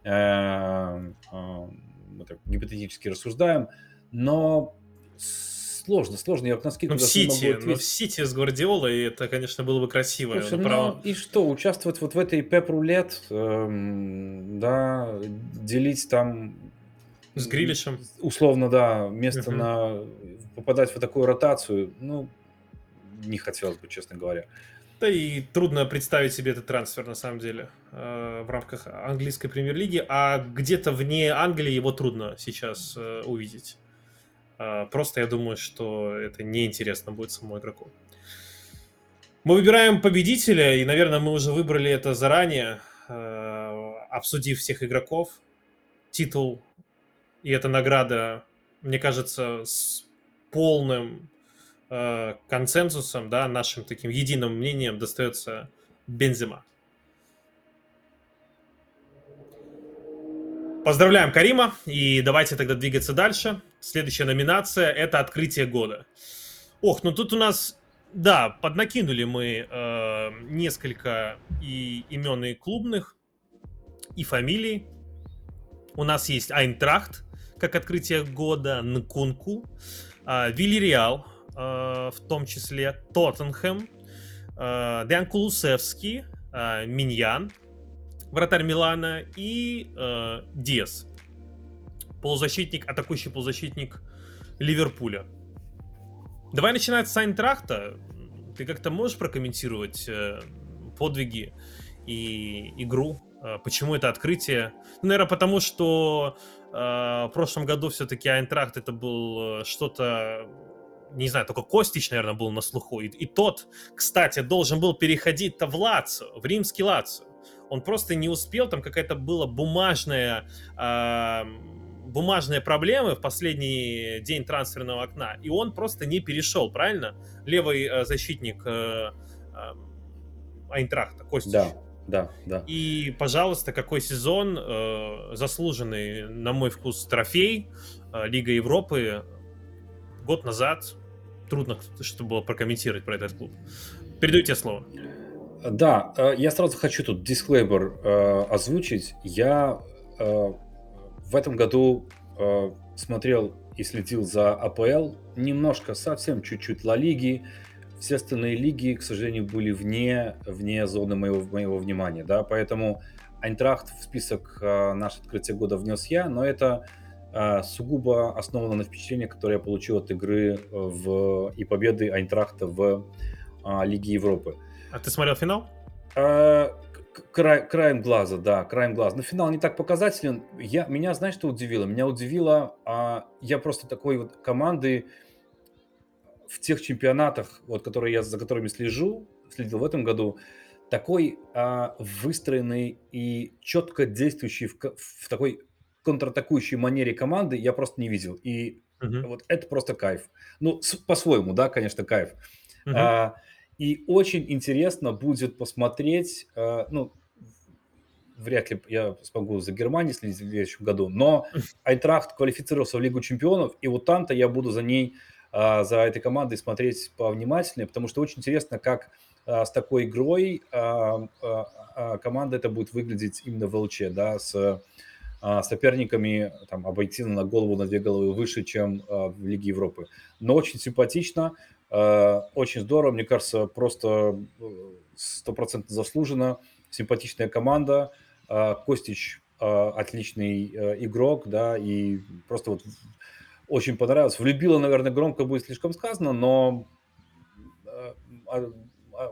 э, э, мы так гипотетически рассуждаем, но сложно, сложно. Я вот на скидку ну, в Сити, ну, в Сити с Гвардиолой это, конечно, было бы красиво. Слушай, ну, право... и что, участвовать вот в этой пеп-рулет, эм, да, делить там... С Грилишем. Условно, да, место uh-huh. на... попадать в такую ротацию, ну, не хотелось бы, честно говоря. Да и трудно представить себе этот трансфер, на самом деле, э, в рамках английской премьер-лиги, а где-то вне Англии его трудно сейчас э, увидеть. Э, просто я думаю, что это неинтересно будет самому игроку. Мы выбираем победителя, и, наверное, мы уже выбрали это заранее, обсудив всех игроков. Титул и эта награда, мне кажется, с полным э, консенсусом, да, нашим таким единым мнением достается Бензима. Поздравляем Карима, и давайте тогда двигаться дальше. Следующая номинация – это «Открытие года». Ох, ну тут у нас, да, поднакинули мы э, несколько и имен и клубных, и фамилий. У нас есть Айнтрахт, как открытие года, Нкунку, э, Вильяреал, Э, в том числе Тоттенхэм, э, Деан Кулусевский, э, Миньян, вратарь Милана и Диас, полузащитник, атакующий полузащитник Ливерпуля. Давай начинать с Айнтрахта. Ты как-то можешь прокомментировать подвиги и игру Э, почему это открытие? Ну, наверное, потому что э, в прошлом году все-таки Айнтрахт это был э, что-то не знаю, только Костич, наверное, был на слуху. И, и тот, кстати, должен был переходить-то в Лацо, в римский Лацо. Он просто не успел, там какая-то была бумажная, э, бумажные проблемы в последний день трансферного окна, и он просто не перешел, правильно? Левый э, защитник э, э, Айнтрахта, Костич. Да, да, да. И, пожалуйста, какой сезон э, заслуженный, на мой вкус, трофей э, Лига Европы год назад. Трудно, что было прокомментировать про этот клуб. Передаю тебе слово. Да, э, я сразу хочу тут дисклеймер э, озвучить. Я э, в этом году э, смотрел и следил за АПЛ, немножко, совсем чуть-чуть Ла Лиги. Все остальные лиги, к сожалению, были вне, вне зоны моего, моего внимания, да, поэтому Айнтрахт в список э, наше открытие года внес я, но это э, сугубо основано на впечатлении, которое я получил от игры в, и победы Айнтрахта в э, Лиге Европы. А ты смотрел финал? Край, краем глаза, да, краем глаза. Но финал не так показателен. Я, меня, знаешь, что удивило? Меня удивило, а, я просто такой вот команды в тех чемпионатах, вот, которые я, за которыми слежу, следил в этом году, такой а, выстроенный и четко действующий в, в такой контратакующей манере команды я просто не видел. И угу. вот это просто кайф. Ну, по-своему, да, конечно, кайф. Угу. А, и очень интересно будет посмотреть, э, ну, вряд ли я смогу за Германией следить в следующем году, но Айтрахт квалифицировался в Лигу чемпионов, и вот там-то я буду за ней, э, за этой командой смотреть повнимательнее, потому что очень интересно, как э, с такой игрой команда это будет выглядеть именно в ЛЧ, да, с соперниками там, обойти на голову, на две головы выше, чем в Лиге Европы. Но очень симпатично. Э, очень здорово, мне кажется, просто э, стопроцентно заслуженно. Симпатичная команда. Э, Костич отличный игрок, да, и просто вот очень понравилось. Влюбила, наверное, громко будет слишком сказано, но а,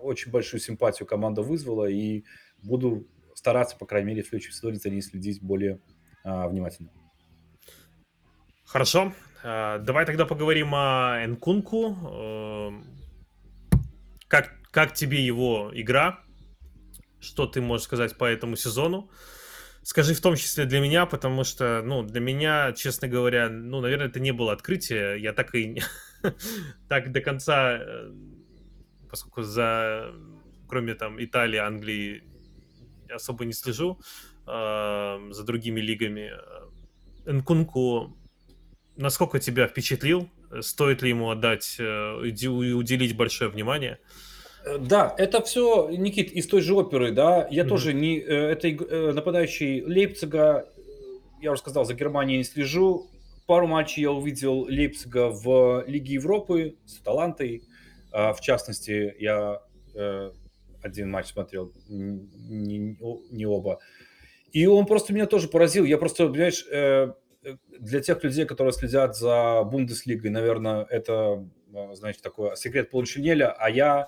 очень большую симпатию команда вызвала, и буду стараться, по крайней мере, в следующем сезоне за ней следить более внимательно. Хорошо. Э, давай тогда поговорим о Энкунку. Э, как, как тебе его игра? Что ты можешь сказать по этому сезону? Скажи в том числе для меня, потому что, ну, для меня, честно говоря, ну, наверное, это не было открытие. Я так и так до конца, э, поскольку за, кроме там Италии, Англии, особо не слежу за другими лигами. Энкунку насколько тебя впечатлил? Стоит ли ему отдать э, и уделить большое внимание? Э, да, это все, Никит, из той же оперы, да. Я mm-hmm. тоже не... Э, это нападающий Лейпцига, я уже сказал, за Германией не слежу. Пару матчей я увидел Лейпцига в Лиге Европы с Талантой. В частности, я один матч смотрел, не, не оба. И он просто меня тоже поразил. Я просто, понимаешь, для тех людей, которые следят за Бундеслигой, наверное, это, а, знаете, такой секрет Полушинеля, а я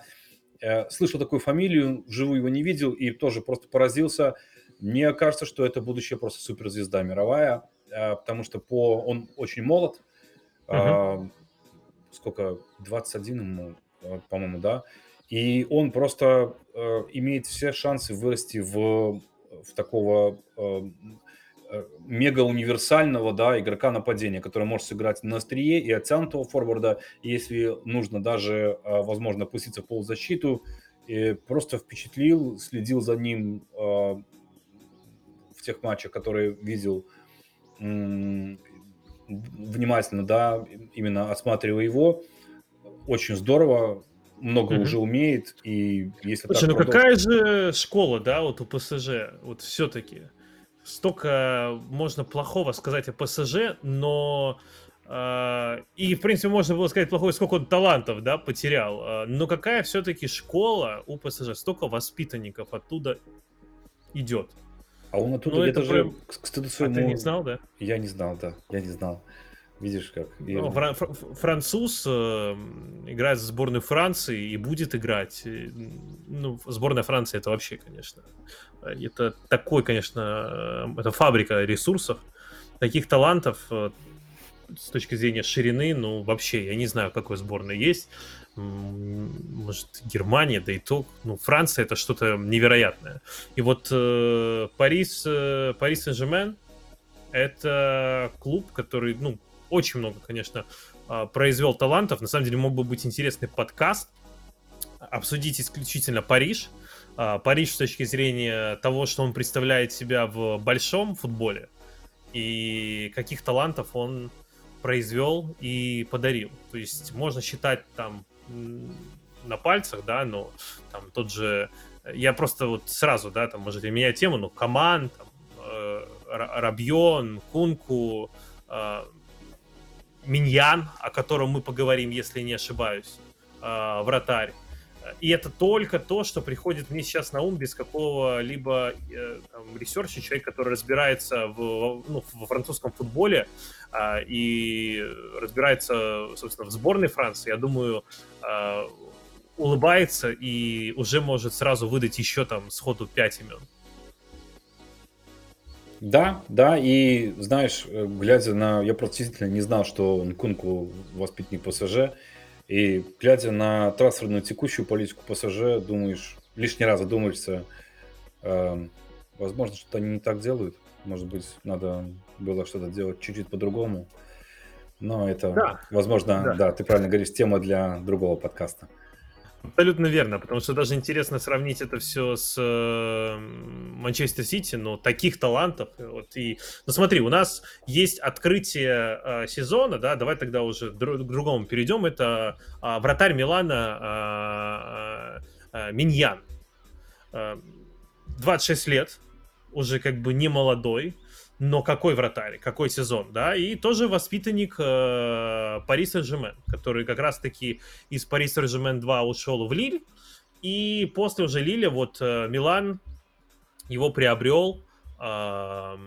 э, слышал такую фамилию, вживую его не видел и тоже просто поразился. Мне кажется, что это будущая просто суперзвезда мировая, э, потому что по он очень молод, uh-huh. э, сколько, 21 ему, э, по-моему, да, и он просто э, имеет все шансы вырасти в, в такого э, Э, мега универсального да, игрока нападения, который может сыграть на острие и оттянутого форварда, если нужно даже, э, возможно, опуститься в полузащиту. И просто впечатлил, следил за ним э, в тех матчах, которые видел внимательно, да, именно осматривая его. Очень здорово, много mm-hmm. уже умеет, и если Слушай, ну продолжить... какая же школа, да, вот у ПСЖ, вот все-таки? Столько можно плохого сказать о ПСЖ, но Uh, и, в принципе, можно было сказать плохое, сколько он талантов, да, потерял. Uh, но какая все-таки школа у ПСЖ? Столько воспитанников оттуда идет. А он оттуда ну, где-то же, прям... к стыду своему... А ты не знал, да? Я не знал, да, я не знал. Видишь, как... Ну, фра- француз э, играет за сборную Франции и будет играть. Ну, сборная Франции это вообще, конечно, это такой, конечно, это фабрика ресурсов, таких талантов э, с точки зрения ширины, ну, вообще, я не знаю, какой сборной есть. Может, Германия, да и то. Ну, Франция это что-то невероятное. И вот э, Парис, э, Парис Сен-Жермен это клуб, который, ну, очень много, конечно, а, произвел талантов. На самом деле мог бы быть интересный подкаст. Обсудить исключительно Париж. А, Париж с точки зрения того, что он представляет себя в большом футболе и каких талантов он произвел и подарил. То есть можно считать там на пальцах, да, но там тот же... Я просто вот сразу, да, там, можете менять тему, но Коман, там, э, Рабьо, Нкунку, э, Миньян, о котором мы поговорим, если не ошибаюсь, э, вратарь. И это только то, что приходит мне сейчас на ум без какого-либо э, research а, человек, который разбирается в, ну, во французском футболе э, и разбирается, собственно, в сборной Франции, я думаю, э, улыбается и уже может сразу выдать еще там сходу 5 имен. Да, да, и знаешь, э, глядя на... Я просто действительно не знал, что Нкунку воспитанник ПСЖ, и глядя на трансферную текущую политику ПСЖ, думаешь, лишний раз задумаешься, э, возможно, что-то они не так делают. Может быть, надо было что-то делать чуть-чуть по-другому. Но это, да. возможно, да. да, ты правильно говоришь, тема для другого подкаста. Абсолютно верно, потому что даже интересно сравнить это все с э, Манчестер Сити, но таких талантов. Вот и, ну смотри, у нас есть открытие э, сезона, да, давай тогда уже к другому перейдем. Это э, вратарь Милана э, э, Миньян. Э, 26 лет, уже как бы не молодой но какой вратарь, какой сезон, да, и тоже воспитанник э, Пари Сен-Жермен, который как раз-таки из Пари Сен-Жермен 2 ушел в Лиль, и после уже Лиля вот э, Милан его приобрел э,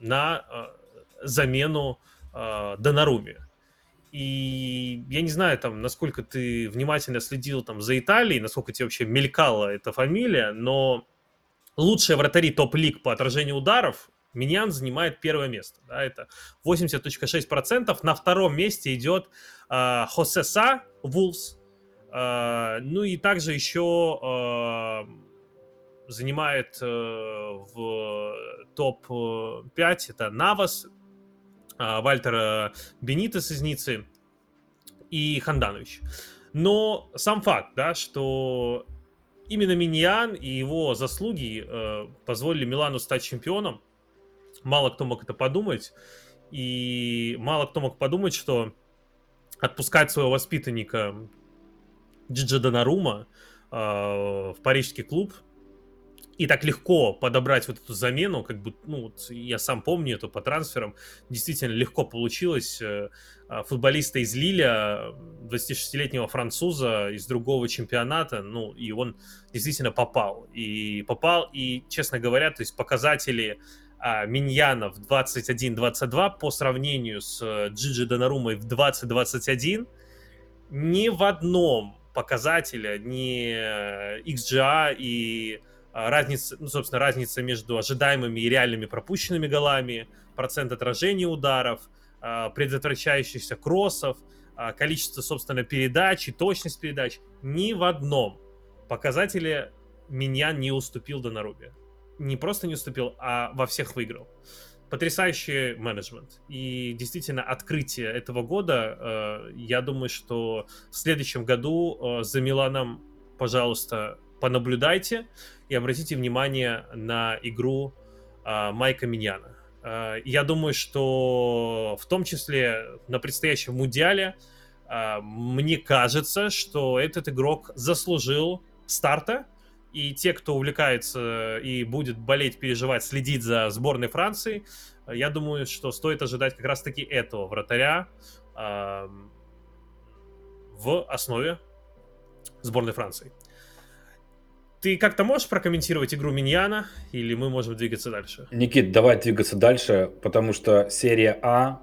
на э, замену э, Донаруме. И я не знаю, там, насколько ты внимательно следил там за Италией, насколько тебе вообще мелькала эта фамилия, но лучшие вратари топ-лиг по отражению ударов Миньян занимает первое место. Да, это 80.6%. На втором месте идет э, Хосе Са, Вулс. Э, ну и также еще э, занимает э, в топ-5 это Навас, э, Вальтер Бенитес из Ницы и Ханданович. Но сам факт, да, что именно Миньян и его заслуги э, позволили Милану стать чемпионом, мало кто мог это подумать. И мало кто мог подумать, что отпускать своего воспитанника Джиджи Донарума э, в парижский клуб и так легко подобрать вот эту замену, как бы, ну, вот я сам помню это по трансферам, действительно легко получилось. Э, а, футболиста из Лиля, 26-летнего француза из другого чемпионата, ну, и он действительно попал. И попал, и, честно говоря, то есть показатели Миньянов 21-22 по сравнению с э, Джиджи Донарумой в 20-21 ни в одном показателе, ни XGA и а, разница, ну, собственно, разница между ожидаемыми и реальными пропущенными голами, процент отражения ударов, а, предотвращающихся кроссов, количество, собственно, передач и точность передач, ни в одном показателе Миньян не уступил Донаруме не просто не уступил, а во всех выиграл. Потрясающий менеджмент. И действительно, открытие этого года, э, я думаю, что в следующем году э, за Миланом, пожалуйста, понаблюдайте и обратите внимание на игру э, Майка Миньяна. Э, я думаю, что в том числе на предстоящем Мундиале э, мне кажется, что этот игрок заслужил старта, и те, кто увлекается и будет болеть, переживать, следить за сборной Франции, я думаю, что стоит ожидать как раз-таки этого вратаря э, в основе сборной Франции. Ты как-то можешь прокомментировать игру Миньяна, или мы можем двигаться дальше? Никит, давай двигаться дальше, потому что серия А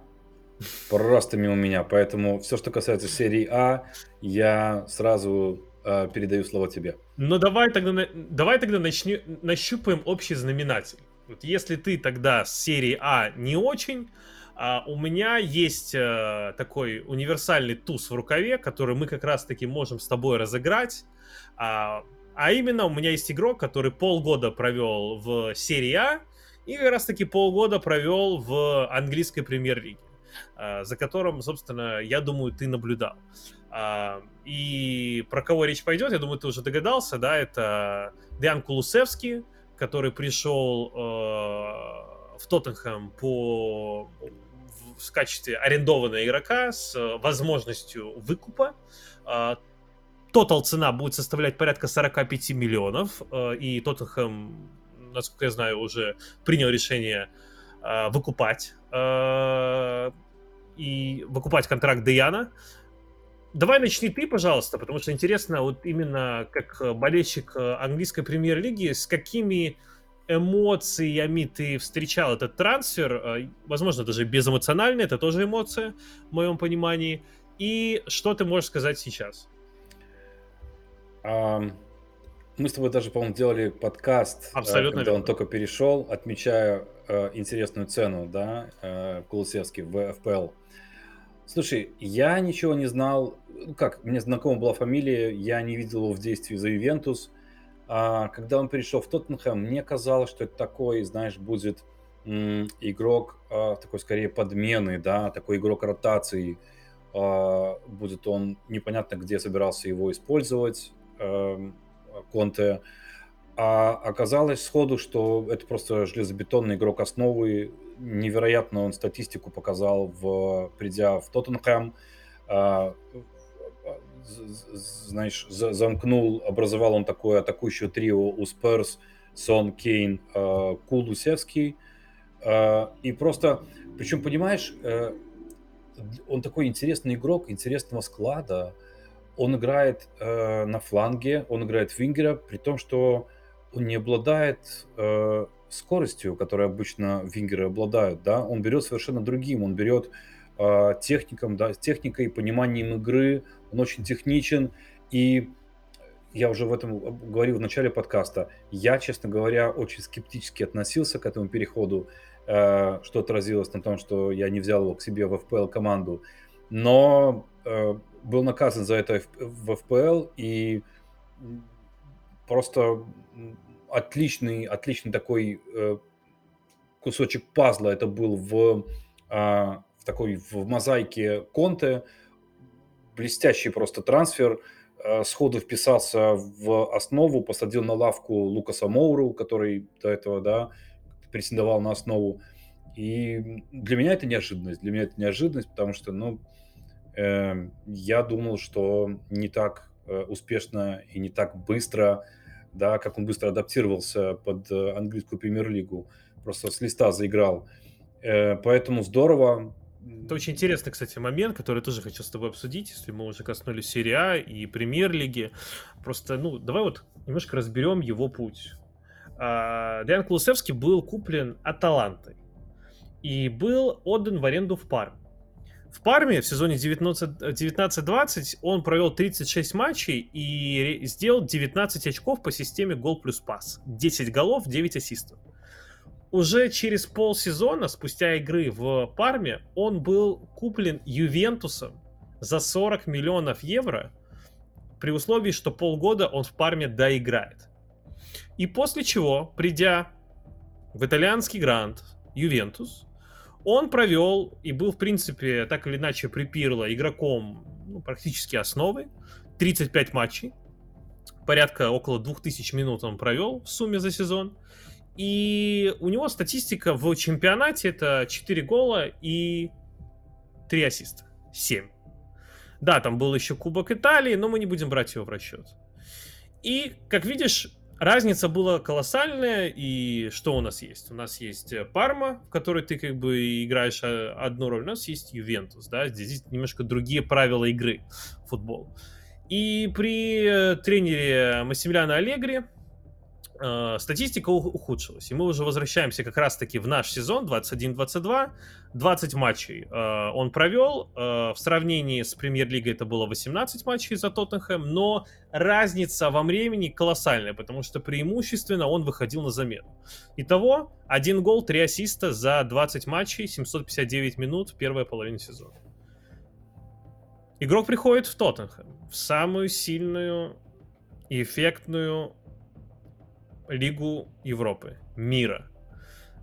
Просто мимо меня. Поэтому все, что касается серии А, я сразу э, передаю слово тебе. Ну давай тогда, давай тогда начни, нащупаем общий знаменатель. Вот если ты тогда с серии А не очень, а у меня есть э, такой универсальный туз в рукаве, который мы как раз-таки можем с тобой разыграть. А, а именно, у меня есть игрок, который полгода провел в серии А и как раз-таки полгода провел в английской премьер-лиге, за которым, собственно, я думаю, ты наблюдал. А, и про кого речь пойдет, я думаю, ты уже догадался, да, это Диан Кулусевский, который пришел э, в Тоттенхэм по в качестве арендованного игрока с возможностью выкупа. Тотал цена будет составлять порядка 45 миллионов, э, и Тоттенхэм, насколько я знаю, уже принял решение э, выкупать э, и выкупать контракт Деяна. Давай начни ты, пожалуйста, потому что интересно, вот именно как болельщик английской премьер-лиги, с какими эмоциями ты встречал этот трансфер, возможно, даже безэмоционально, это тоже эмоция, в моем понимании, и что ты можешь сказать сейчас? Мы с тобой даже, по-моему, делали подкаст, э, Абсолютно когда он только перешел, отмечая э, интересную цену, да, э, Кулусевский в ФПЛ. Слушай, я ничего не знал, ну как, мне знакома была фамилия, я не видел его в действии за Ювентус. А когда он перешел в Тоттенхэм, мне казалось, что это такой, знаешь, будет игрок а, такой скорее подмены, да, такой игрок ротации. А, будет он непонятно где собирался его использовать, Эм, Конте. А оказалось сходу, что это просто железобетонный игрок основы. Невероятно он статистику показал, в, придя в Тоттенхэм. А, знаешь, замкнул, образовал он такое атакующее трио у Спurs, Сон, Кейн, а, Кулусевский. А, и просто, причем, понимаешь, э, он такой интересный игрок, интересного склада, он играет э, на фланге, он играет вингера, при том, что он не обладает э, скоростью, которой обычно вингеры обладают, да, он берет совершенно другим, он берет э, техником, да, техникой, пониманием игры, он очень техничен, и я уже в этом говорил в начале подкаста, я, честно говоря, очень скептически относился к этому переходу, э, что отразилось на том, что я не взял его к себе в FPL команду, но э, был наказан за это в ФПЛ, и просто отличный, отличный такой э, кусочек пазла это был в, а, в такой в мозаике Конте. Блестящий просто трансфер. Э, сходу вписался в основу, посадил на лавку Лукаса Моуру, который до этого, да, претендовал на основу. И для меня это неожиданность. Для меня это неожиданность, потому что, ну, Эм, я думал, что не так э, успешно и не так быстро, да, как он быстро адаптировался под э, английскую премьер-лигу, просто с листа заиграл. Э, поэтому здорово. Это очень интересный, кстати, момент, который тоже хочу с тобой обсудить, если мы уже коснулись серии А и премьер-лиги. Просто, ну, давай вот немножко разберем его путь. А, Диан Кулусевский был куплен Аталантой и был отдан в аренду в Парм. В Парме в сезоне 19-20 он провел 36 матчей и сделал 19 очков по системе гол плюс пас. 10 голов, 9 ассистов. Уже через полсезона, спустя игры в Парме, он был куплен Ювентусом за 40 миллионов евро, при условии, что полгода он в Парме доиграет. И после чего, придя в итальянский грант Ювентус, он провел и был, в принципе, так или иначе припирло игроком ну, практически основы. 35 матчей. Порядка около 2000 минут он провел в сумме за сезон. И у него статистика в чемпионате это 4 гола и 3 ассиста. 7. Да, там был еще Кубок Италии, но мы не будем брать его в расчет. И, как видишь, разница была колоссальная, и что у нас есть? У нас есть э, Парма, в которой ты как бы играешь э, одну роль, у нас есть Ювентус, да, здесь немножко другие правила игры в футбол. И при э, тренере Массимилиано Аллегри э, статистика ухудшилась. И мы уже возвращаемся как раз-таки в наш сезон 21-22. 20 матчей э, он провел. Э, в сравнении с премьер-лигой это было 18 матчей за Тоттенхэм, но разница во времени колоссальная, потому что преимущественно он выходил на замену. Итого, один гол, три ассиста за 20 матчей, 759 минут, первая половина сезона. Игрок приходит в Тоттенхэм, в самую сильную и эффектную Лигу Европы, мира.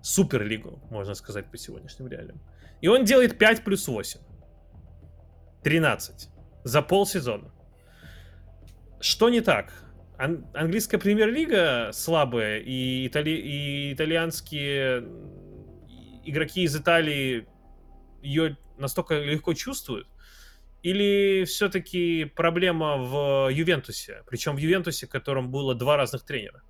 Суперлигу, можно сказать, по сегодняшним реалиям. И он делает 5 плюс 8. 13. За полсезона. Что не так? Ан- английская премьер-лига слабая, и, итали- и итальянские игроки из Италии ее настолько легко чувствуют? Или все-таки проблема в Ювентусе? Причем в Ювентусе, в котором было два разных тренера.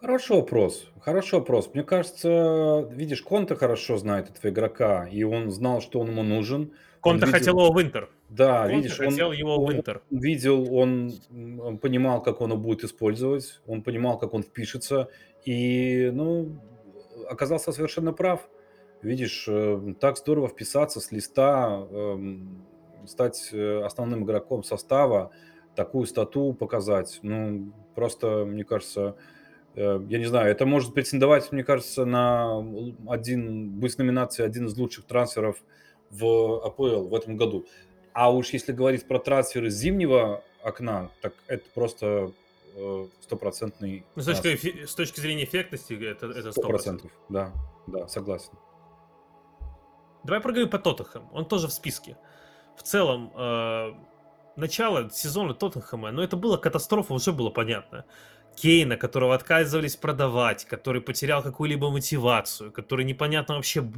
Хороший вопрос, хороший вопрос. Мне кажется, видишь, Конте хорошо знает этого игрока, и он знал, что он ему нужен. Конте видел... хотел его в Интер. Да, Конте видишь, хотел он, его в Интер. Он видел, он, он понимал, как он его будет использовать, он понимал, как он впишется, и, ну, оказался совершенно прав. Видишь, э, так здорово вписаться с листа, эм, стать э, основным игроком состава, такую стату показать, ну, просто, мне кажется, я не знаю, это может претендовать, мне кажется, на один, быть в номинации один из лучших трансферов в АПЛ в этом году. А уж если говорить про трансферы зимнего окна, так это просто э, стопроцентный... Ну, с, точки, с точки зрения эффектности это, это 100%. 100%. Да, да, согласен. Давай проговорим по Тоттенхэм. Он тоже в списке. В целом, э, начало сезона Тоттенхэма, но это была катастрофа, уже было понятно. Кейна, которого отказывались продавать, который потерял какую-либо мотивацию, который непонятно вообще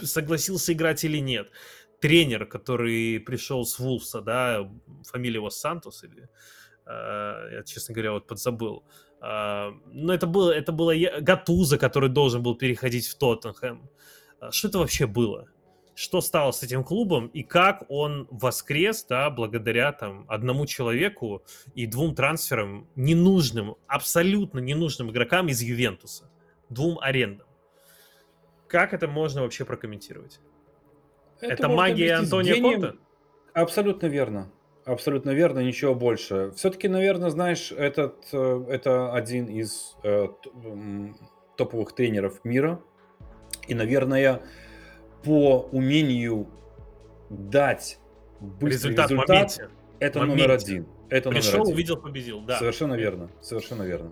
согласился играть или нет. Тренер, который пришел с Вулфса, да, фамилия его Сантос или... Uh, я, честно говоря, вот подзабыл. Uh, но это было, это было Гатуза, который должен был переходить в Тоттенхэм. Uh, что это вообще было? Что стало с этим клубом и как он воскрес, да, благодаря там одному человеку и двум трансферам ненужным, абсолютно ненужным игрокам из Ювентуса, двум арендам. Как это можно вообще прокомментировать? Это, это магия Антонио Конта? Абсолютно верно. Абсолютно верно, ничего больше. Все-таки, наверное, знаешь, этот, э, это один из э, топовых тренеров мира. И, наверное, по умению дать быстрый результат, результат это моменте. номер один. Это Пришел, номер один. увидел, победил. Да. Совершенно верно. Совершенно верно.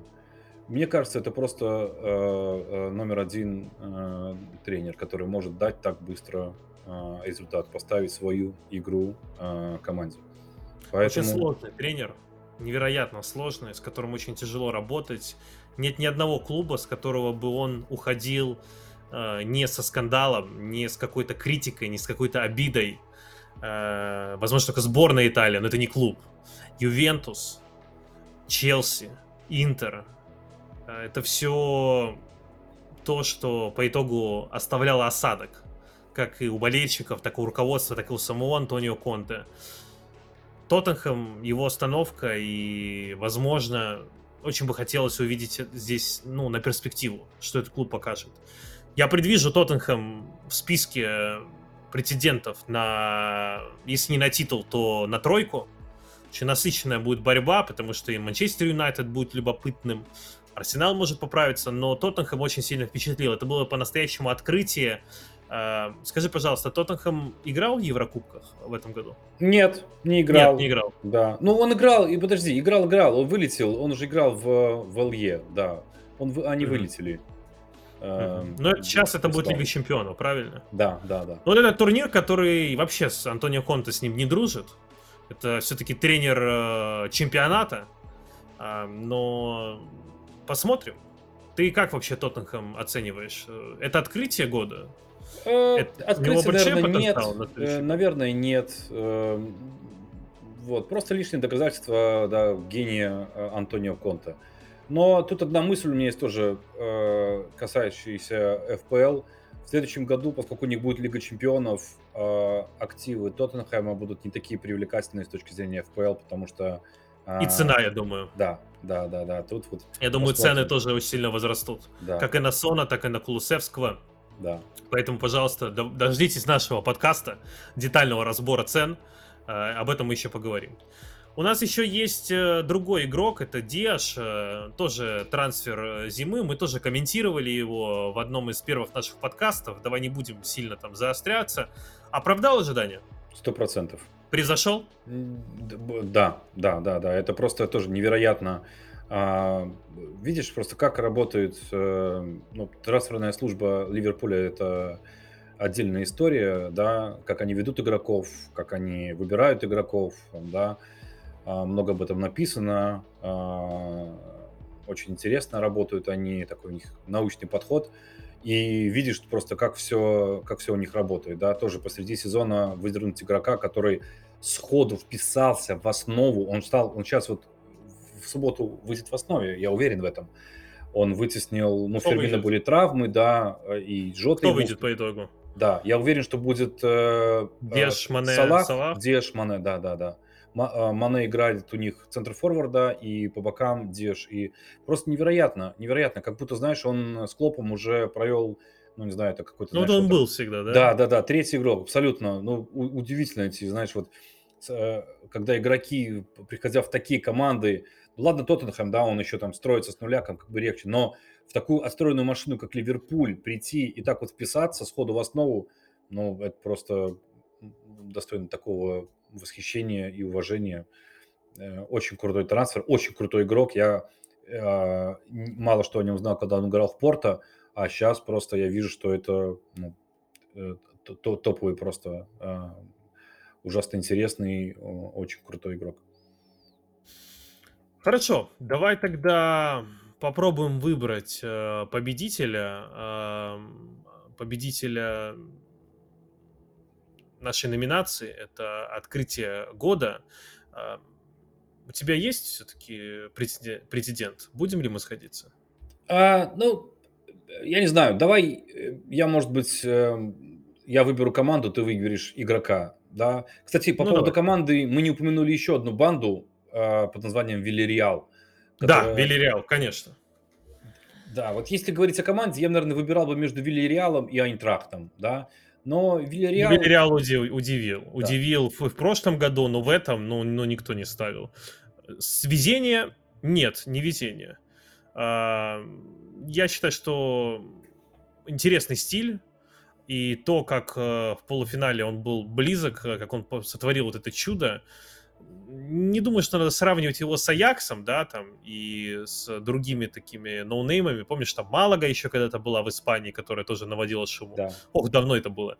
Мне кажется, это просто э, э, номер один э, тренер, который может дать так быстро э, результат, поставить свою игру э, команде. Поэтому... Очень сложный тренер, невероятно сложный, с которым очень тяжело работать. Нет ни одного клуба, с которого бы он уходил не со скандалом, не с какой-то критикой, не с какой-то обидой. Э, возможно, только сборная Италии, но это не клуб. Ювентус, Челси, Интер. Э, это все то, что по итогу оставляло осадок. Как и у болельщиков, так и у руководства, так и у самого Антонио Конте. Тоттенхэм, его остановка и, возможно, очень бы хотелось увидеть здесь, ну, на перспективу, что этот клуб покажет. Я предвижу Тоттенхэм в списке претендентов на, если не на титул, то на тройку. Очень насыщенная будет борьба, потому что и Манчестер Юнайтед будет любопытным. Арсенал может поправиться, но Тоттенхэм очень сильно впечатлил. Это было по-настоящему открытие. А, скажи, пожалуйста, Тоттенхэм играл в Еврокубках в этом году? Нет, не играл. Нет, не играл. Да. Ну, он играл, и подожди, играл, играл, он вылетел, он уже играл в, в ЛЕ, да. Он, они mm-hmm. вылетели. Эм, Но сейчас это будет Лига Чемпионов, правильно? Да, да, да. Ну, это турнир, который вообще с Антонио Конте с ним не дружит. Это все-таки тренер э, чемпионата. Э, но посмотрим. Ты как вообще Тоттенхэм оцениваешь? Это открытие года? Э, это, открытие, наверное, нет. На наверное, нет. Эм, вот, просто лишнее доказательство да, гения э, Антонио Конта. Но тут одна мысль у меня есть тоже, э, касающаяся ФПЛ. В следующем году, поскольку у них будет Лига Чемпионов, э, активы Тоттенхэма будут не такие привлекательные с точки зрения ФПЛ, потому что И А, цена, я думаю. Да, да, да, да. Тут вот Я думаю, цены тоже очень сильно возрастут. Да, Как и на Сона, так и на Кулусевского. да. Поэтому, пожалуйста, до- дождитесь нашего подкаста, детального разбора цен. Э, Об этом мы еще поговорим. У нас еще есть э, другой игрок, это Диаш, э, тоже трансфер э, зимы. Мы тоже комментировали его в одном из первых наших подкастов. Давай не будем сильно там заостряться. Оправдал ожидания? Сто процентов. Превзошел? Да, да, да, да. Это просто тоже невероятно. А, Видишь просто, как работает ну, трансферная служба Ливерпуля. Это отдельная история, да, как они ведут игроков, как они выбирают игроков, да. А, Много об этом написано. а, Очень интересно работают они, такой у них научный подход. И видишь просто, как все, как все у них работает, да, тоже посреди сезона выдернуть игрока, который сходу вписался в основу, он стал, он сейчас вот в субботу выйдет в основе, я уверен в этом. Он вытеснил, ну, Кто Фермина выйдет? были травмы, да, э, и Жота Кто ему- выйдет по итогу? Да, я уверен, что будет э, Деш, э, Мане, Салах, Салах? Деш, Мане, да, да, да. Э, Мане играет у них центр форварда и по бокам Деш. И просто невероятно, невероятно, как будто, знаешь, он с Клопом уже провел, ну, не знаю, это какой-то... Ну, знаешь, он вот был всегда, да? да, да, да, третий игрок, абсолютно. Ну, удивительно эти, знаешь, вот э, когда игроки, приходя в такие команды, ну, ладно, Тоттенхэм, да, он еще там строится с нуля, как, бы легче, но в такую отстроенную машину, как Ливерпуль, прийти и так вот вписаться сходу в основу, ну, это просто достойно такого восхищения и уважения. Э, Очень крутой трансфер, очень крутой игрок. Я н- мало что о нем знал, когда он играл в Порто, а сейчас просто я вижу, что это ну, э, топовый просто а, ужасно интересный, очень крутой игрок. Хорошо, давай тогда попробуем выбрать э, победителя, победителя нашей номинации. Это открытие года. Э, У тебя есть все-таки претендент? Будем ли мы сходиться? А, ну, я не знаю, давай э, я, может быть, э, я выберу команду, ты выберешь игрока, да. Кстати, по Ну, поводу давай. команды мы не упомянули еще одну банду а, под названием Вильяреал. Да, которая- Вильяреал, конечно. Да, вот если говорить о команде, я, наверное, выбирал бы между Вильяреалом и Айнтрахтом, да. Но Вильяреал... Вильяреал уди- удивил. Удивил в, в прошлом году, но в этом ну, ну, никто не ставил. С везения нет, не везение. А, Я считаю, что интересный стиль. И то, как э, в полуфинале он был близок, э, как он сотворил вот это чудо, не думаю, что надо сравнивать его с Аяксом, да, там, и с другими такими ноунеймами. Помнишь, там Малага еще когда-то была в Испании, которая тоже наводила шуму. Да. Ох, давно это было.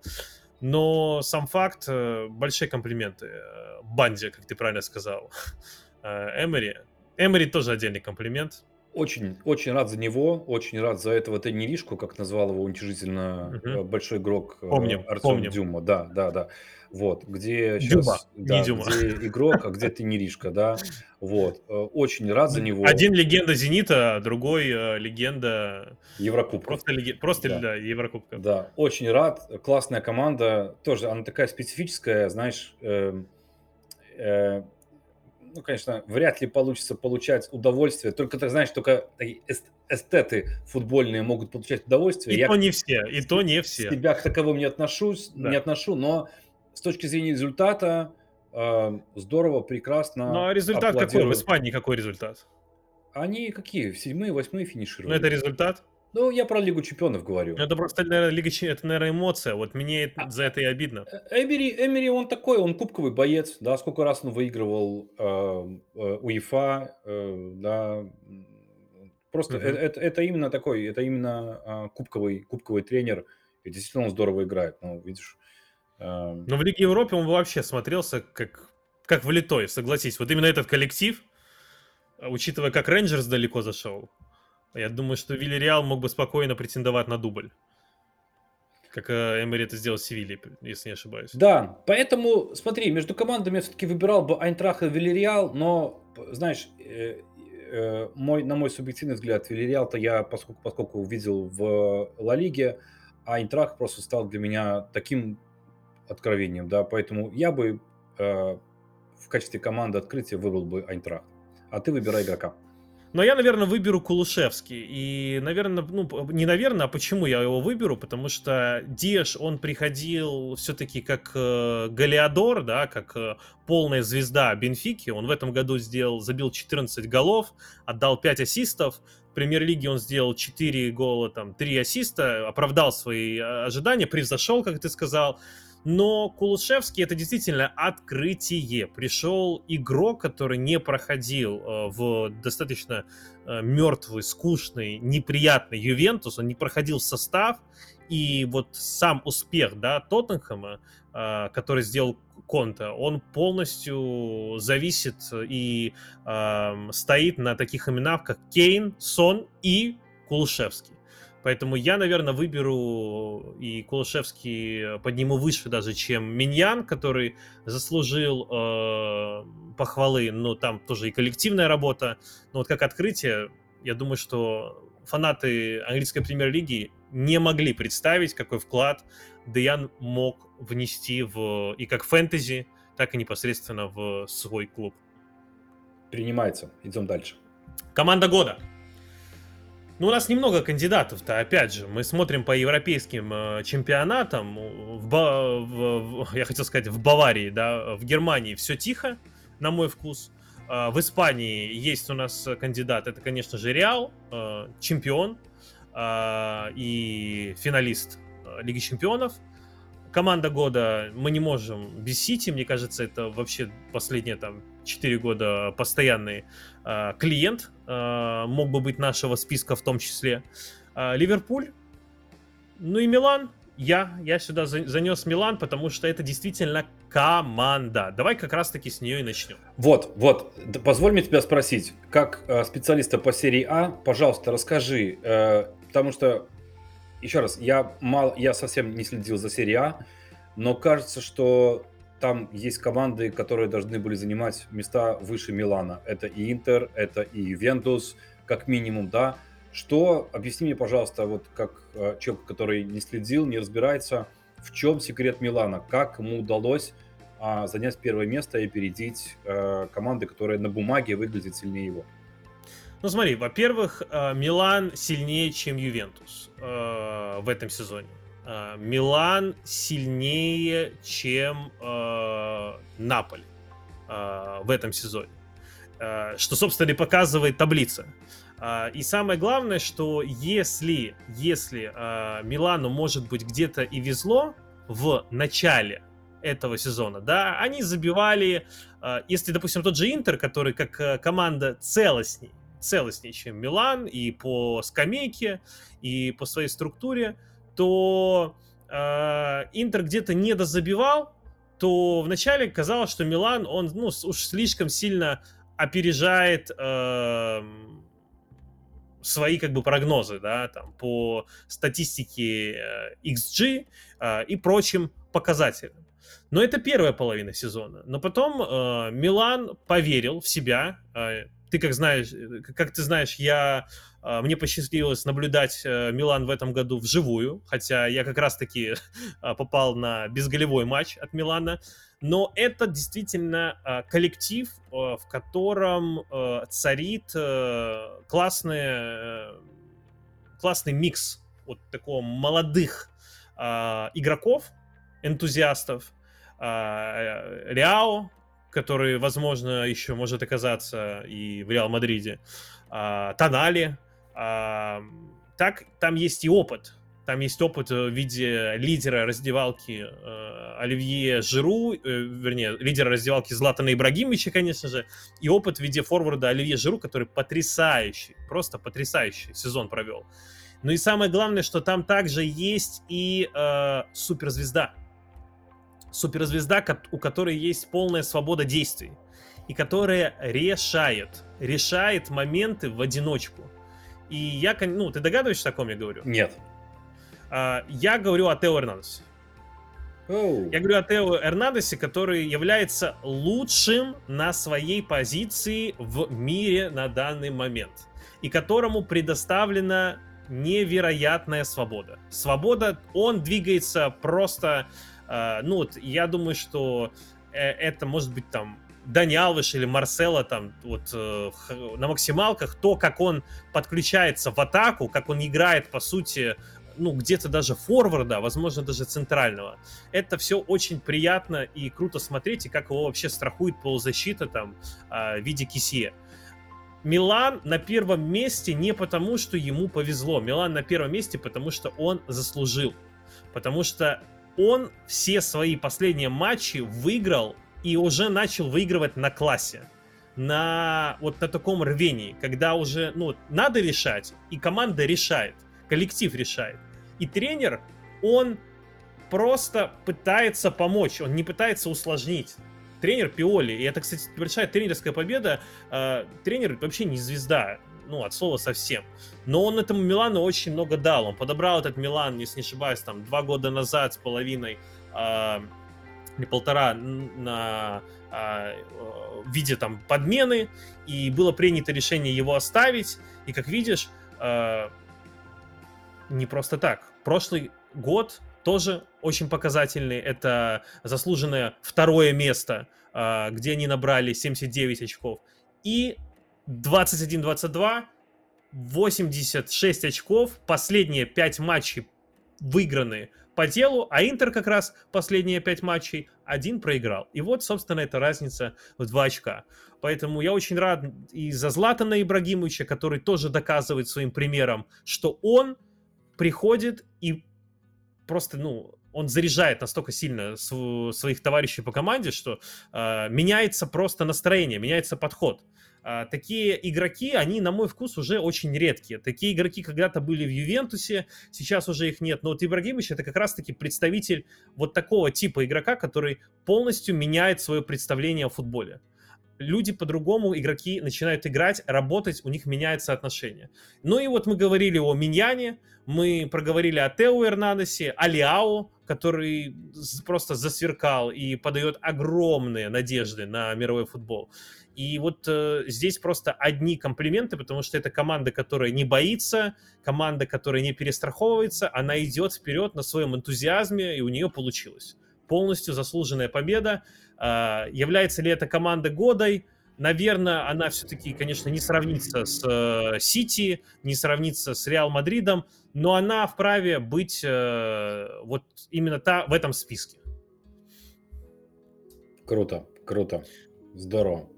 Но сам факт, э, большие комплименты э, Банде, как ты правильно сказал, Э, Эмери. Эмери тоже отдельный комплимент. Очень, очень рад за него, очень рад за этого тренеришку, как назвал его уничижительно э, большой игрок Помним, Артем помним. Дюма. Да, да, да. Вот, где Дюма, сейчас, не да, Дюма. где игрок, а где тренеришка, да. Вот, э, очень рад за него. Один легенда Зенита, а другой э, легенда Еврокубок. просто, леге- просто Да. да, Еврокубка. Да, очень рад. Классная команда. Тоже она такая специфическая, знаешь. эм, э, ну, конечно, вряд ли получится получать удовольствие. Только ты знаешь, только эстеты футбольные могут получать удовольствие. И Я то не все, и то не все. себя к таковым не отношусь, Да. не отношу, но с точки зрения результата э, здорово, прекрасно. Ну а результат какой? В. Испании какой результат? Они какие? Седьмые, восьмые Ну финишировали. это результат. Ну, я про Лигу чемпионов говорю. Ну, Это просто, наверное, Лига это, наверное, эмоция. Вот мне это- А- за это и обидно. Э, Эмери, Эмери, он такой, он кубковый боец, да, сколько раз он выигрывал э, э, УЕФА, э, да, просто Мгм. э- это, это именно такой, это именно э, кубковый, кубковый тренер, и действительно он здорово играет, ну, видишь. Э, Но в Лиге Европы он вообще смотрелся как, как влитой, согласись. Вот именно этот коллектив, а, учитывая, как Рейнджерс далеко зашел, я думаю, что Вильяреал мог бы спокойно претендовать на дубль. Как э, Эмери это сделал с Севильей, если не ошибаюсь. Да, поэтому, смотри, между командами я все-таки выбирал бы Айнтрах и Вильяреал, но, знаешь, э, э, мой, на мой субъективный взгляд, Вильяреал-то я, поскольку, поскольку увидел в Ла Лиге, а Айнтрах просто стал для меня таким откровением, да, поэтому я бы э, в качестве команды открытия выбрал бы Айнтрах. а ты выбирай игрока. Но я, наверное, выберу Кулушевский. И, наверное, ну, не наверное, а почему я его выберу? Потому что Деш, он приходил все-таки как э, Галиадор, да, как э, полная звезда Бенфики. Он в этом году сделал, забил 14 голов, отдал 5 ассистов. В премьер-лиге он сделал 4 гола, там, 3 ассиста, оправдал свои э, ожидания, превзошел, как ты сказал. Но Кулушевский это действительно открытие. Пришел игрок, который не проходил э, в достаточно э, мертвый, скучный, неприятный Ювентус, он не проходил в состав, и вот сам успех, да, Тоттенхэма, э, который сделал Конта, он полностью зависит и э, стоит на таких именах, как Кейн, Сон и Кулушевский. Поэтому я, наверное, выберу и Кулашевский подниму выше даже, чем Миньян, который заслужил э, похвалы, но там тоже и коллективная работа. Но вот как открытие, я думаю, что фанаты английской премьер-лиги не могли представить, какой вклад Деян мог внести в и как фэнтези, так и непосредственно в свой клуб. Принимается. Идем дальше. Команда года. Ну, у нас немного кандидатов-то, опять же. Мы смотрим по европейским э, чемпионатам. В, в, в, я хотел сказать, в Баварии, да, в Германии все тихо, на мой вкус. Э, в Испании есть у нас кандидат, это, конечно же, Реал, э, чемпион э, и финалист э, Лиги чемпионов. Команда года мы не можем без Сити, мне кажется, это вообще последние там 4 года постоянный э, клиент, мог бы быть нашего списка в том числе. Э, Ливерпуль, ну и Милан. Я, я сюда за, занес Милан, потому что это действительно команда. Давай как раз-таки с нее и начнем. Вот, вот, позволь мне тебя спросить, как э, специалиста по серии А, пожалуйста, расскажи, э, потому что, еще раз, я, мало, я совсем не следил за серией А, но кажется, что там есть команды, которые должны были занимать места выше Милана. Это и Интер, это и Ювентус, как минимум, да. Что, объясни мне, пожалуйста, вот как э, человек, который не следил, не разбирается, в чем секрет Милана, как ему удалось э, занять первое место и опередить э, команды, которые на бумаге выглядят сильнее его? Ну смотри, во-первых, э, Милан сильнее, чем Ювентус э, в этом сезоне. Э, Милан сильнее, чем э, Наполь э, в этом сезоне. Э, что, собственно, и показывает таблица. Э, и самое главное, что если, если э, Милану, может быть, где-то и везло в начале этого сезона, да, они забивали, э, если, допустим, тот же Интер, который как э, команда целостней, целостнее, чем Милан и по скамейке, и по своей структуре, то э, Интер где-то не дозабивал, то вначале казалось, что Милан, он ну, уж слишком сильно опережает э, свои как бы прогнозы, да, там по статистике э, XG э, и прочим показателям. Но это первая половина сезона. Но потом э, Милан поверил в себя. Э, ты как знаешь, э, как ты знаешь, я а, мне посчастливилось наблюдать э, Милан в этом году вживую, хотя я как раз-таки а, попал на безголевой матч от Милана. Но это действительно а, коллектив, в котором царит классный, классный микс вот такого молодых игроков, энтузиастов, Реао, который, возможно, еще может оказаться и в Реал Мадриде, Тонали, а, так, там есть и опыт. Там есть опыт в виде лидера раздевалки э, Оливье Жиру, э, вернее, лидера раздевалки Златана Ибрагимовича, конечно же, и опыт в виде форварда Оливье Жиру, который потрясающий, просто потрясающий сезон провел. Ну и самое главное, что там также есть и э, суперзвезда. Суперзвезда, у которой есть полная свобода действий и которая решает, решает моменты в одиночку. И я, ну, ты догадываешься, о ком я говорю? Нет. А, я говорю о Тео Эрнандесе. Oh. Я говорю о Тео Эрнандесе, который является лучшим на своей позиции в мире на данный момент. И которому предоставлена невероятная свобода. Свобода, он двигается просто... Э, ну вот, я думаю, что э, это может быть там Дани или Марсела там вот э, на максималках, то, как он подключается в атаку, как он играет, по сути, ну, где-то даже форварда, возможно, даже центрального. Это все очень приятно и круто смотреть, и как его вообще страхует полузащита там в виде Кисье. Милан на первом месте не потому, что ему повезло. Милан на первом месте, потому что он заслужил. Потому что он все свои последние матчи выиграл и уже начал выигрывать на классе. На вот на таком рвении, когда уже, ну, надо решать, и команда решает, коллектив решает. И тренер, он просто пытается помочь, он не пытается усложнить тренер Пиоли. И это, кстати, большая тренерская победа. Э, тренер вообще не звезда, ну, от слова совсем. Но он этому Милану очень много дал. Он подобрал этот Милан, если не ошибаюсь, там, два года назад с половиной, э, не полтора, на э, в виде там подмены, и было принято решение его оставить. И, как видишь, э, не просто так. Прошлый год тоже очень показательный. Это заслуженное второе место, а, где они набрали 79 очков. И 21-22, 86 очков. Последние 5 матчей выиграны по делу, а Интер как раз последние 5 матчей один проиграл. И вот, собственно, эта разница в 2 очка. Поэтому я очень рад и за Златана Ибрагимовича, который тоже доказывает своим примером, что он приходит и просто, ну, он заряжает настолько сильно своих товарищей по команде, что э, меняется просто настроение, меняется подход. Э, такие игроки, они, на мой вкус, уже очень редкие. Такие игроки когда-то были в Ювентусе, сейчас уже их нет. Но вот Ибрагимович это как раз-таки представитель вот такого типа игрока, который полностью меняет свое представление о футболе люди по-другому, игроки начинают играть, работать, у них меняется отношение. Ну и вот мы говорили о Миньяне, мы проговорили о Тео Эрнандесе, о Лиао, который просто засверкал и подает огромные надежды на мировой футбол. И вот э, здесь просто одни комплименты, потому что это команда, которая не боится, команда, которая не перестраховывается, она идет вперед на своем энтузиазме, и у нее получилось. Полностью заслуженная победа. А, является ли это команда годой? Наверное, она все-таки, конечно, не сравнится с э, Сити, не сравнится с Реал Мадридом, но она вправе быть э, вот именно та, в этом списке. Круто, круто, здорово.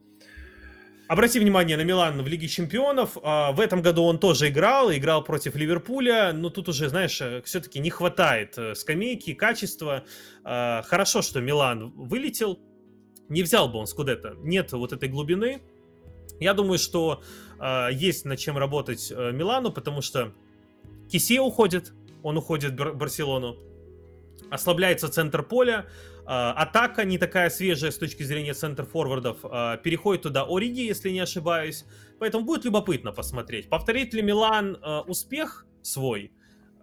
Обрати внимание на Милан в Лиге Чемпионов. А, в этом году он тоже играл, играл против Ливерпуля, но тут уже, знаешь, э, все-таки не хватает скамейки, качества. А, хорошо, что Милан вылетел, не взял бы он Скудетто. Нет вот этой глубины. Я думаю, что э, есть над чем работать э, Милану, потому что Кисе уходит, он уходит в Барселону, ослабляется центр поля, э, атака не такая свежая с точки зрения центр-форвардов, э, переходит туда Ориги, если не ошибаюсь, поэтому будет любопытно посмотреть. Повторит ли Милан э, успех свой?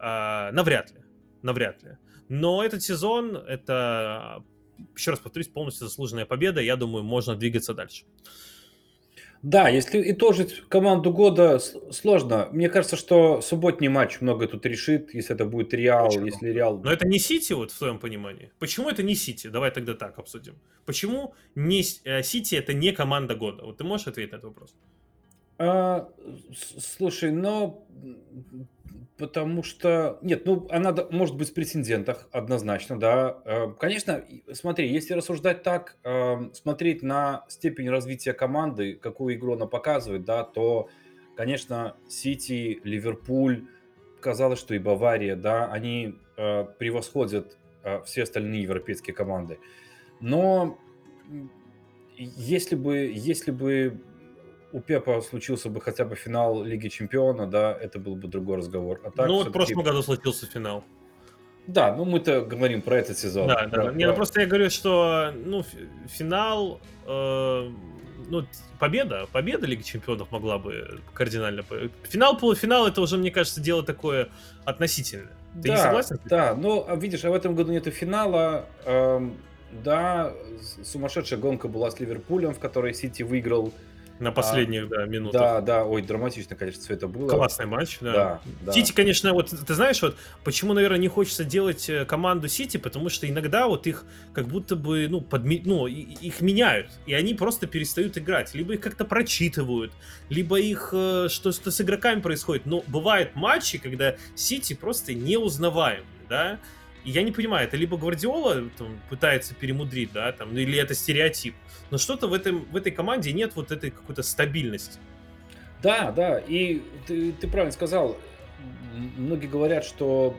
Навряд ли, навряд ли. Но этот сезон, это еще раз повторюсь, полностью заслуженная победа. Я думаю, можно двигаться дальше. Да, если итожить команду года сложно. Мне кажется, что субботний матч много тут решит, если это будет Реал, Почему? если Реал... Но это не Сити, вот в твоем понимании. Почему это не Сити? Давай тогда так обсудим. Почему не э, Сити это не команда года? Вот ты можешь ответить на этот вопрос? А, слушай, но Потому что, нет, ну, она может быть в претендентах, однозначно, да. Э, конечно, смотри, если рассуждать так, эм, смотреть на степень развития команды, какую игру она показывает, да, то, конечно, Сити, Ливерпуль, казалось, что и Бавария, да, они э, превосходят э, все остальные европейские команды. Но если бы, если бы у Пепа случился бы хотя бы финал Лиги Чемпиона, да, это был бы другой разговор. А так, ну, вот в прошлом году случился финал. Да, ну мы-то говорим про этот сезон. Да, да. Про... Не, ну просто я говорю, что ну, финал, э, ну, победа, победа Лиги Чемпионов могла бы кардинально... Финал, полуфинал, это уже, мне кажется, дело такое относительное. Ты да, не согласен? Да, но а видишь, а в этом году нету финала. Эм, да, сумасшедшая гонка была с Ливерпулем, в которой Сити выиграл на последних, да, минутах. Да, да, ой, драматично, конечно, все это было. Классный матч, да. Да, да. Сити, конечно, вот ты знаешь, вот почему, наверное, не хочется делать э, команду Сити, потому что иногда вот их как будто бы, ну, подми... ну, их меняют, и они просто перестают играть. Либо их как-то прочитывают, либо их э, что-то с игроками происходит. Но бывают матчи, когда Сити просто неузнаваем, да, и я не понимаю, это либо Гвардиола там, пытается перемудрить, да, там, или это стереотип. Но что-то в, этом, в этой команде нет вот этой какой-то стабильности. Да, да, и ты, ты правильно сказал. Многие говорят, что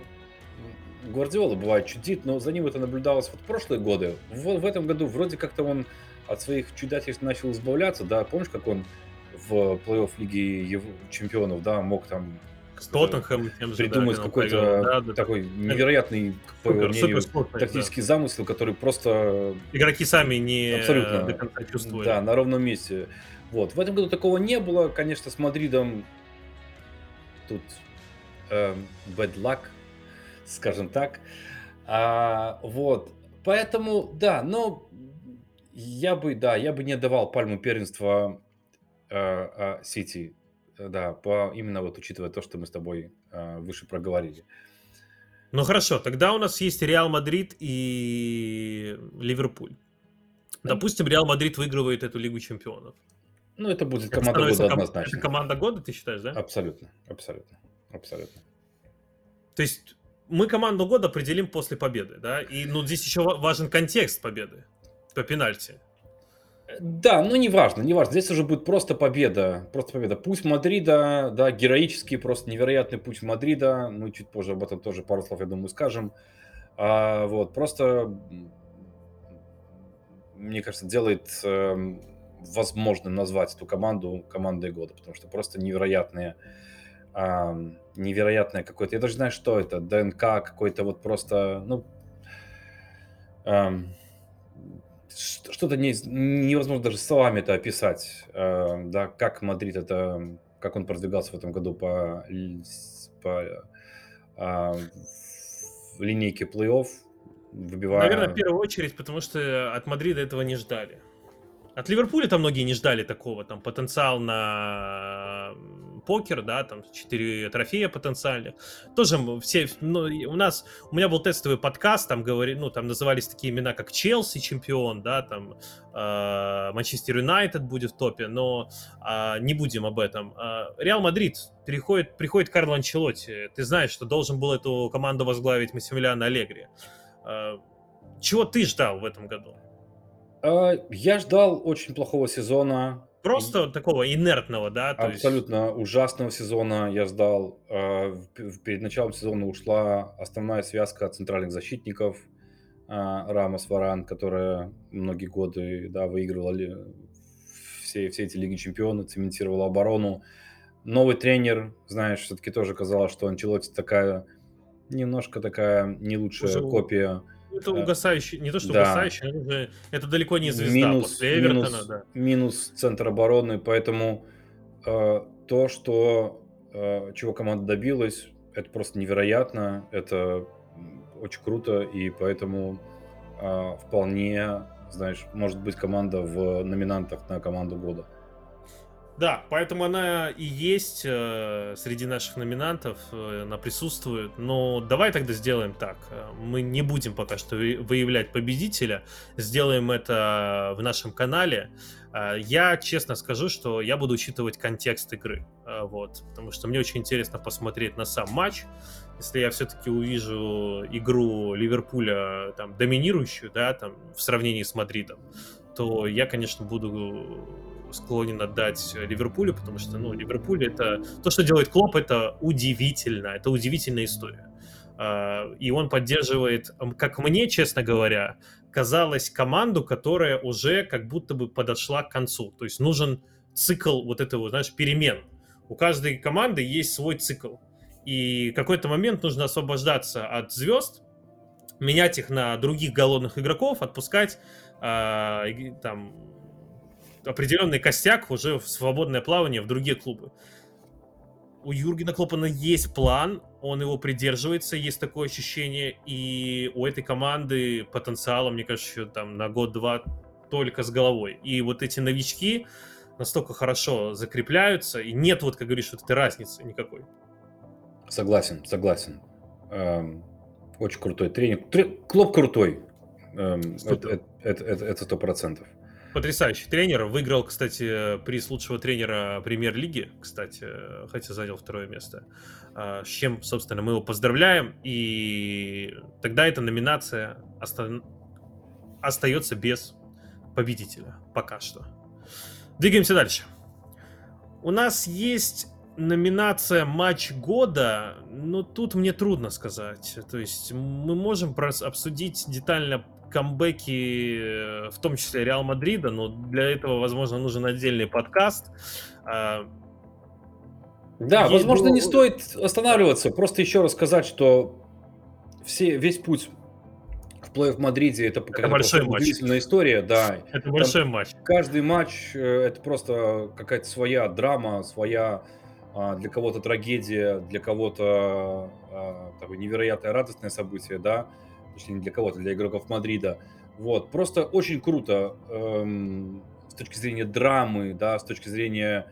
Гвардиола бывает чудит, но за ним это наблюдалось вот в прошлые годы. В, в этом году вроде как-то он от своих чудательств начал избавляться, да, помнишь, как он в плей-офф Лиги Чемпионов, да, мог там С Тоттенхэм тем же, да, придумать Динамо какой-то. Да, да, да. такой невероятный, Супер, мнению, супер тактический замысел, который просто да. Игроки сами не Абсолютно. до конца чувствовали. Да, на ровном месте. Вот. В этом году такого не было. Конечно, с Мадридом тут эм, bad luck, скажем так. А, вот. Поэтому, да, но я бы, да, я бы не давал пальму первенства э, э, Сити. Э, Да, по, именно вот учитывая то, что мы с тобой э, выше проговорили. Ну хорошо, тогда у нас есть Реал Мадрид и Ливерпуль. Допустим, Реал Мадрид выигрывает эту Лигу Чемпионов. Ну, это будет Это команда года ком- однозначно. Это команда года, ты считаешь, да? Абсолютно, абсолютно, абсолютно. То есть мы команду года определим после победы, да? И ну здесь еще ва- важен контекст победы по пенальти. Да, ну неважно, неважно. Здесь уже будет просто победа. Просто победа. Путь Мадрида, да, героический, просто невероятный путь Мадрида. Мы чуть позже об этом тоже пару слов, я думаю, скажем. А, вот, просто, мне кажется, делает эм, возможным назвать эту команду командой года, потому что просто невероятные, ам, невероятное какое-то, я даже знаю, что это, ДНК какой-то вот просто, ну, ш- что-то не- невозможно даже словами это описать, э, да, как Мадрид это, как он продвигался в этом году по, по в линейке плей-офф, выбивая... Наверное, в первую очередь, потому что от Мадрида этого не ждали. От Ливерпуля-то многие не ждали такого, там потенциал на покер, да, там 4 трофея потенциальных. Тоже все, ну, у нас, у меня был тестовый подкаст, там говорили, ну, там назывались такие имена, как Челси чемпион, да, там э, Манчестер Юнайтед будет в топе, но а, не будем об этом. А, Реал Мадрид переходит, приходит Карло Анчелотти. Ты знаешь, что должен был эту команду возглавить Массимилиано Аллегри. А, Чего ты ждал в этом году? А, Я ждал очень плохого сезона, Просто такого инертного, да? то есть- абсолютно ужасного сезона. Я ждал. в- в- Перед началом сезона ушла основная связка центральных защитников а, Рамос Варан, которая многие годы да, выигрывала все, все эти лиги чемпионов, цементировала оборону. Новый тренер, знаешь, все-таки тоже казалось, что Анчелотти такая немножко такая не лучшая Уже копия Это угасающий, не то что да. угасающий, это, уже- это далеко не звезда минус, после Эвертона, минус, да. минус центр обороны, поэтому э, то, что э, чего команда добилась, это просто невероятно, это очень круто, и поэтому э, вполне, знаешь, может быть команда в номинантах на команду года. Да, поэтому она и есть э, среди наших номинантов, э, она присутствует. Но давай тогда сделаем так. Э, Мы не будем пока что вы- выявлять победителя. Сделаем это в нашем канале. Э, Я честно скажу, что я буду учитывать контекст игры. Э, Вот, потому что мне очень интересно посмотреть на сам матч. Если я все-таки увижу игру Ливерпуля там доминирующую, да, там в сравнении с Мадридом, то я, конечно, буду склонен отдать Ливерпулю, потому что, ну, Ливерпуль это... То, что делает Клоп, это удивительно. Это удивительная история. А, И он поддерживает, как мне, честно говоря, казалось, команду, которая уже как будто бы подошла к концу. То есть нужен цикл вот этого, знаешь, перемен. У каждой команды есть свой цикл. И в какой-то момент нужно освобождаться от звезд, менять их на других голодных игроков, отпускать и- там определенный костяк уже в свободное плавание в другие клубы. У Юргена Клопана есть план, он его придерживается, есть такое ощущение, и у этой команды потенциала, мне кажется, еще там на год-два только с головой. И вот эти новички, настолько хорошо закрепляются, и нет вот, как говоришь, вот этой разницы никакой. Согласен, согласен. Эм, очень крутой тренер. Клоп крутой. Эм, это сто процентов. Потрясающий тренер. Выиграл, кстати, приз лучшего тренера премьер-лиги, кстати, хотя занял второе место. А, с чем, собственно, мы его поздравляем. И тогда эта номинация оста... остается без победителя пока что. Двигаемся дальше. У нас есть номинация матч года, но тут мне трудно сказать. То есть мы можем обсудить детально камбэки, э, в том числе Реал Мадрида, но для этого, возможно, нужен отдельный подкаст. А, да, Есть возможно, было... не стоит останавливаться. Просто еще раз сказать, что все, весь путь в плей в Мадриде это, это большой матч. история, да. Это Там большой матч. Каждый матч э, это просто какая-то своя драма, своя а, для кого-то трагедия, для кого-то а, невероятное радостное событие, да точнее не для кого-то, для игроков Мадрида. Вот, просто очень круто эм, с точки зрения драмы, да, с точки зрения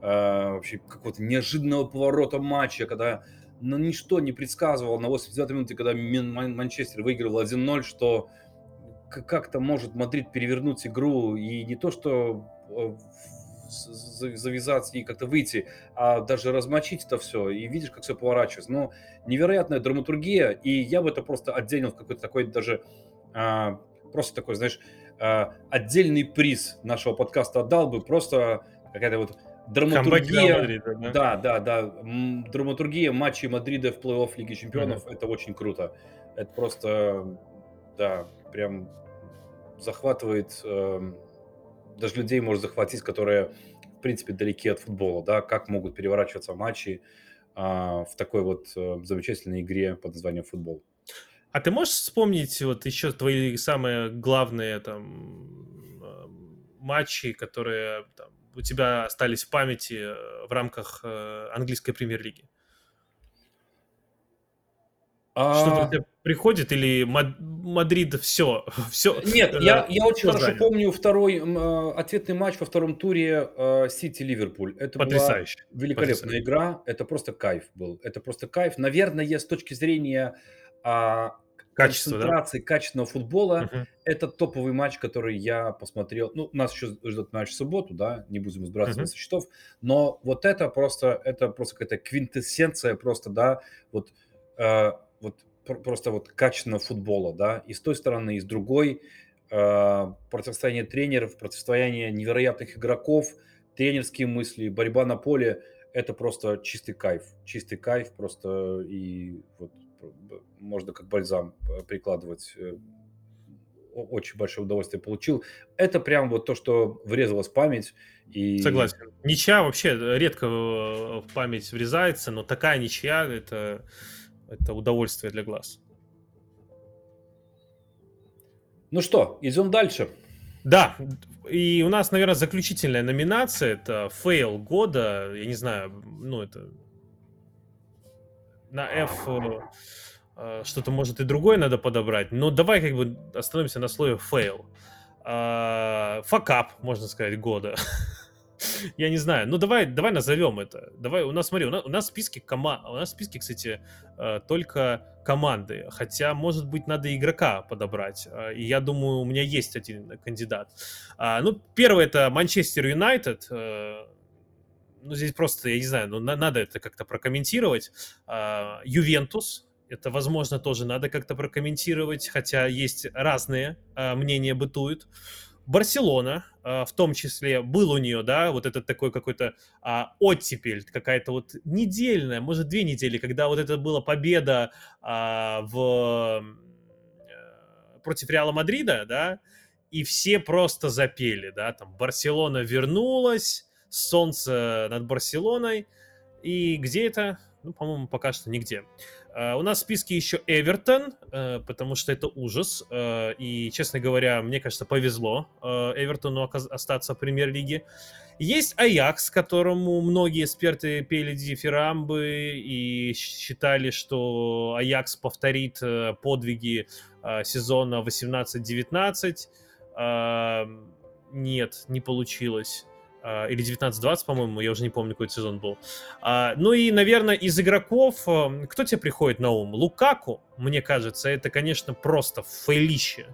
э, вообще какого-то неожиданного поворота матча, когда ну, ничто не предсказывал на 89-й минуте, когда Манчестер выигрывал 1-0, что как-то может Мадрид перевернуть игру и не то, что э, завязаться и как-то выйти, а даже размочить это все, и видишь, как все поворачивается. Ну, невероятная драматургия, и я бы это просто отдельно в какой-то такой даже, а, просто такой, знаешь, а, отдельный приз нашего подкаста отдал бы, просто какая-то вот драматургия. Мадрида, да? да, да, да. Драматургия матчей Мадрида в плей-офф Лиги Чемпионов, mm-hmm. это очень круто. Это просто, да, прям захватывает э, даже людей может захватить, которые, в принципе, далеки от футбола, да, как могут переворачиваться матчи а, в такой вот а, замечательной игре под названием футбол. А ты можешь вспомнить вот еще твои самые главные там а, матчи, которые там, у тебя остались в памяти э, в рамках э, английской премьер-лиги? Что-то тебе приходит или Мадрид все, все? Нет, я, я очень хорошо помню второй э, ответный матч во втором туре Сити-Ливерпуль. Это Потрясающе. была великолепная Потрясающе. игра, это просто кайф был, это просто кайф. Наверное, с точки зрения а, Качество, концентрации да? качественного футбола, угу. это топовый матч, который я посмотрел. Ну, нас еще ждет матч в субботу, да, не будем сбрасывать угу. со счетов, но вот это просто, это просто какая-то квинтэссенция просто, да, вот э, вот просто вот качественного футбола, да, и с той стороны, и с другой, э, противостояние тренеров, противостояние невероятных игроков, тренерские мысли, борьба на поле, это просто чистый кайф, чистый кайф просто, и вот можно как бальзам э, прикладывать э, очень большое удовольствие получил. Это прям вот то, что врезалось в память. И... Согласен. Ничья вообще редко в память врезается, но такая ничья это это удовольствие для глаз. Ну что, идем дальше. Да, и у нас, наверное, заключительная номинация это fail года. Я не знаю, ну это на F э, что-то может и другое надо подобрать. Но давай как бы остановимся на слове fail. Факап, можно сказать, года. Я не знаю. Ну, давай, давай назовем это. Давай, у нас, смотри, у нас, у нас в списке команд... У нас в списке, кстати, э, только команды. Хотя, может быть, надо игрока подобрать. Э, и я думаю, у меня есть один кандидат. А, ну, первый это Манчестер Юнайтед. Э, ну, здесь просто, я не знаю, ну, надо это как-то прокомментировать. А, Ювентус, это, возможно, тоже надо как-то прокомментировать, хотя есть разные мнения бытуют. Барселона, а, в том числе, был у нее, да, вот этот такой какой-то а, оттепель, какая-то вот недельная, может, две недели, когда вот это была победа а, в э, против Реала Мадрида, да, и все просто запели, да, там Барселона вернулась, солнце над Барселоной, и где это? Ну, по-моему, пока что нигде. Uh, у нас в списке еще Эвертон, uh, потому что это ужас. Uh, и, честно говоря, мне кажется, повезло Эвертону остаться в премьер-лиге. Есть Аякс, которому многие эксперты пели дифирамбы и считали, что Аякс повторит подвиги сезона 18-19. Нет, не получилось. А, или 19-20, по-моему, я уже не помню, какой сезон был. А, ну и, наверное, из игроков, э, кто тебе приходит на ум? Лукаку, мне кажется, это, конечно, просто фейлище.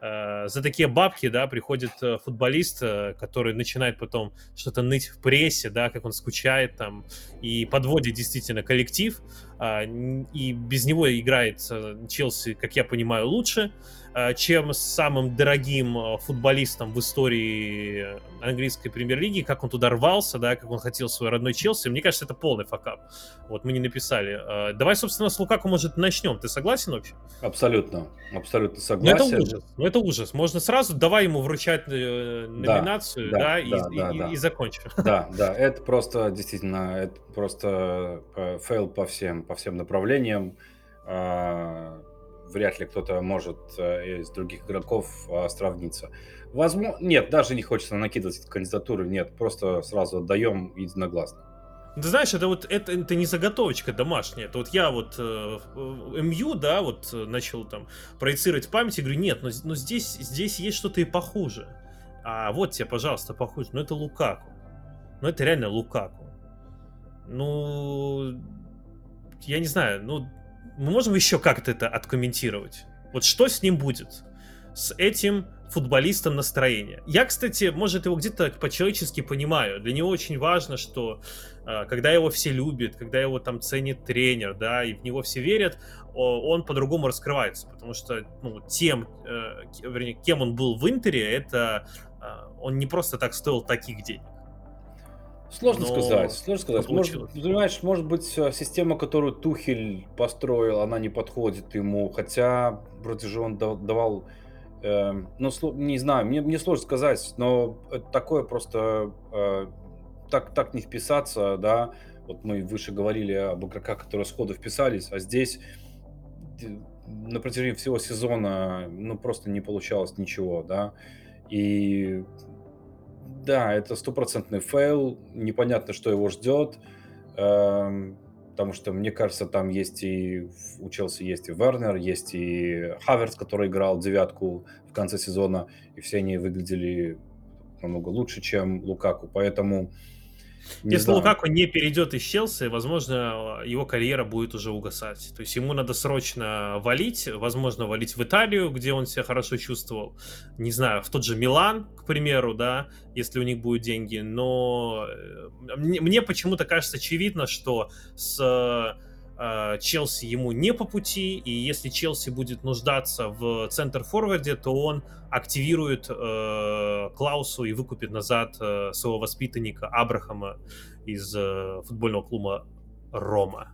Э, за такие бабки, да, приходит э, футболист, который начинает потом что-то ныть в прессе, да, как он скучает там, и подводит действительно коллектив, а, и без него играет Челси, как я понимаю, лучше. Э, чем с самым дорогим э, футболистом в истории английской премьер-лиги, как он туда рвался, да, как он хотел свой родной Челси. Мне кажется, это полный факап. Вот мы не написали. Э, давай, собственно, с Лукаку, может, начнем. Ты согласен вообще? Абсолютно, абсолютно согласен. Ну, это ужас. Ну, это ужас. Можно сразу, давай ему вручать номинацию, да, да, да, и, да, и, да. и, и закончим. Да, да, это просто, действительно, это просто fail по всем, по всем направлениям а, вряд ли кто-то может э, из других игроков а, сравниться. Возможно, нет, даже не хочется накидывать кандидатуры, нет, просто сразу отдаем единогласно. Ты знаешь, это вот это, это не заготовочка домашняя. Это вот я вот э, МЮ, да, вот э, начал там проецировать в памяти, говорю, нет, но, но здесь, здесь есть что-то и похуже. А вот тебе, пожалуйста, похуже. Ну это Лукаку. Ну это реально Лукаку. Ну, я не знаю, ну мы можем еще как-то это откомментировать? Вот что с ним будет? С этим футболистом настроение. Я, кстати, может, его где-то по-человечески понимаю. Для него очень важно, что э, когда его все любят, когда его там ценит тренер, да, и в него все верят, он по-другому раскрывается, потому что, ну, тем, э, вернее, кем он был в Интере, это э, он не просто так стоил таких денег. Сложно Но сказать, сложно сказать. Может, понимаешь, может быть, э, система, которую Тухель построил, она не подходит ему, хотя вроде же он давал, э, ну, не знаю, мне, мне сложно сказать, но это такое просто, э, так, так не вписаться, да, вот мы выше говорили об игроках, которые сходу вписались, а здесь на протяжении всего сезона, ну, просто не получалось ничего, да, и да, это стопроцентный fail, непонятно, что его ждет, эм, потому что, мне кажется, там есть и у Челси есть и Вернер, есть и Хаверц, который играл девятку в конце сезона, и все они выглядели намного лучше, чем Лукаку, поэтому не Если знаю. Лукаку не перейдет из Челси, возможно, его карьера будет уже угасать. То есть ему надо срочно валить, возможно, валить в Италию, где он себя хорошо чувствовал. Не знаю, в тот же Милан, к примеру, да, если у них будут деньги. Но э, мне, мне почему-то кажется очевидно, что с э, Челси ему не по пути, и если Челси будет нуждаться в центр-форварде, то он активирует э, Клаусу и выкупит назад э, своего воспитанника Абрахама из э, футбольного клуба Рома.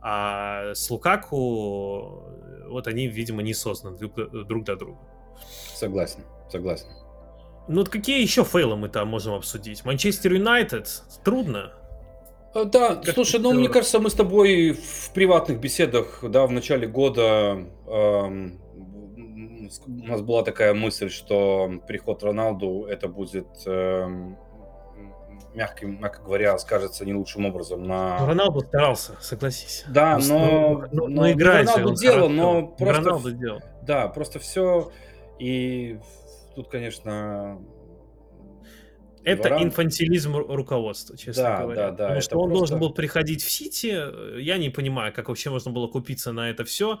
А с Лукаку вот они, видимо, не созданы друг, друг для друга. Согласен, согласен. Ну вот какие еще фейлы мы там можем обсудить? Манчестер Юнайтед трудно. А, да, как слушай, ну мне кажется, мы с тобой в приватных беседах, да, в начале года эм, у нас была такая мысль, что приход Роналду это будет, э, мягко, мягко говоря, скажется не лучшим образом на... Ну, Роналду старался, согласись. Да, но, но, но, но играет. Роналду делал, но просто... Роналду делал. Да, просто все. И тут, конечно, это Варан... инфантилизм руководства, честно да, говоря. Да, да, Потому что он просто... должен был приходить в Сити. Я не понимаю, как вообще можно было купиться на это все.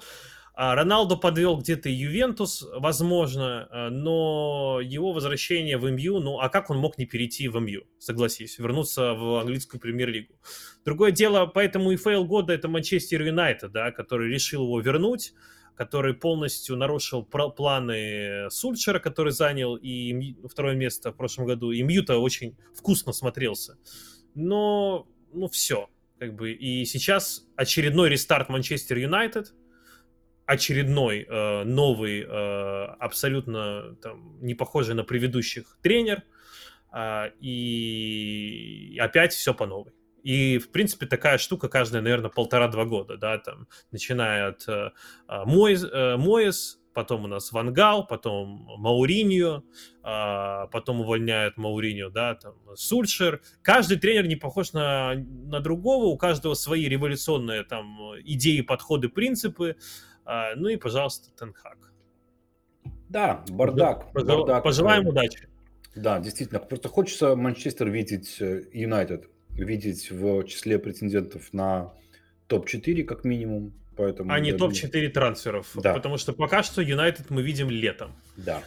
А Роналду подвел где-то Ювентус, возможно, э, но его возвращение в МЮ, ну а как он мог не перейти в МЮ, согласись, вернуться в английскую премьер-лигу? Другое дело, поэтому и фейл года это Манчестер Юнайтед, да, который решил его вернуть, который полностью нарушил планы Сульшера, который занял и второе место в прошлом году. И МЮ-то очень вкусно смотрелся. Но, ну все, как бы. И сейчас очередной рестарт Манчестер Юнайтед – очередной э, новый, э, абсолютно там, не похожий на предыдущих тренер, э, и опять все по новой. И, в принципе, такая штука каждая, наверное, полтора-два года, да, там, начиная от э, а, Моэс, э, Моэс, потом у нас Вангал, потом Мауриньо, э, потом увольняют Мауриньо, да, там, Сульшер. Каждый тренер не похож на, на другого, у каждого свои революционные там идеи, подходы, принципы, а, ну и, пожалуйста, Тенхак. Да, бардак. Пожел... бардак. Пожелаем удачи. Да, действительно, просто хочется Манчестер видеть, э, Юнайтед видеть в числе претендентов на топ-4 как минимум, поэтому А не я думаю топ-4 трансферов. Да. Потому что пока что Юнайтед мы видим летом. Да.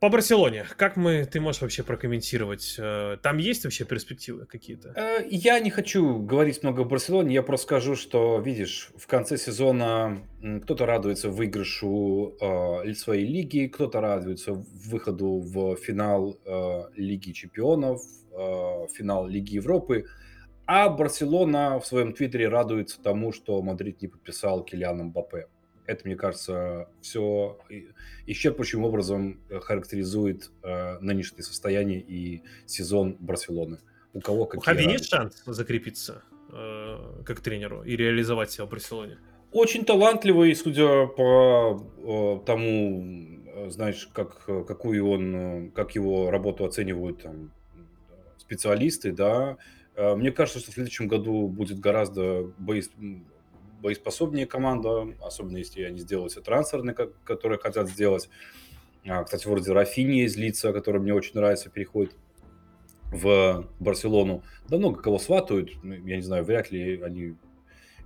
По Барселоне, как мы, ты можешь вообще прокомментировать? э, Там есть вообще перспективы какие-то? Э, Я не хочу говорить много о Барселоне, я просто скажу, что, видишь, в конце сезона кто-то радуется выигрышу э, своей лиги, кто-то радуется выходу в финал э, Лиги Чемпионов, э, финал Лиги Европы, а Барселона в своем твиттере радуется тому, что Мадрид не подписал Килиана Мбаппе. Это, мне кажется, все исчерпывающим образом э, характеризует э, нынешнее состояние и сезон Барселоны. У кого У какие Хави радости. есть шанс закрепиться э, как тренеру и реализовать себя в Барселоне? Очень талантливый, судя по э, тому, э, знаешь, как, какую он, как его работу оценивают там, специалисты, да. Э, Мне кажется, что в следующем году будет гораздо боес- боеспособнее команда, особенно если они сделают все трансферные, которые хотят сделать. А, Кстати, вроде Рафини из Лица, который мне очень нравится, переходит в Барселону. Да много кого сватают, ну, я не знаю, вряд ли они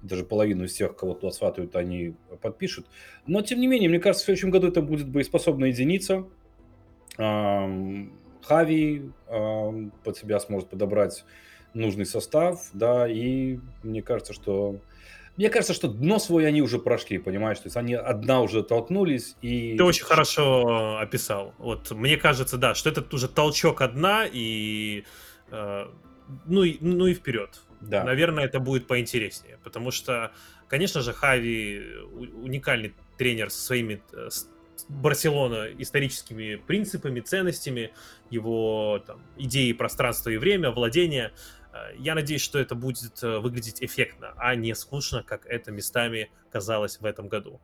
даже половину из тех, кого туда сватают, они подпишут. Но, тем не менее, мне кажется, в следующем году это будет боеспособная единица. Хави ам, под себя сможет подобрать нужный состав, да, и мне кажется, что мне кажется, что дно свое они уже прошли, понимаешь? То есть они одна уже толкнулись и... Ты очень хорошо описал. Вот мне кажется, да, что это уже толчок одна и э, ну и ну и вперед. Да. Наверное, это будет поинтереснее, потому что, конечно же, Хави уникальный тренер со своими э, Барселона историческими принципами, ценностями, его там, идеи пространства и время, владения. Э, Я надеюсь, что это будет э, выглядеть эффектно, а не скучно, как это местами казалось в этом году.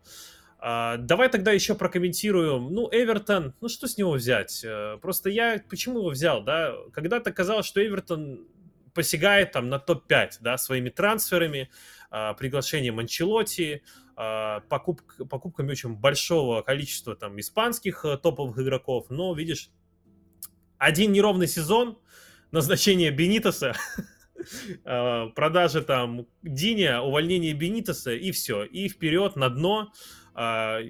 А, Давай тогда еще прокомментируем. Ну, Эвертон, ну что с него взять? Э, Просто я почему его взял, да? Когда-то казалось, что Эвертон посягает там на топ-5, да, своими трансферами, а, приглашением Анчелоти, а, покуп- покупками очень большого количества там испанских э, топовых игроков. Но, видишь, один неровный сезон, назначение Бенитоса, продажи там Диня, увольнение Бенитоса и все. И вперед на дно. А,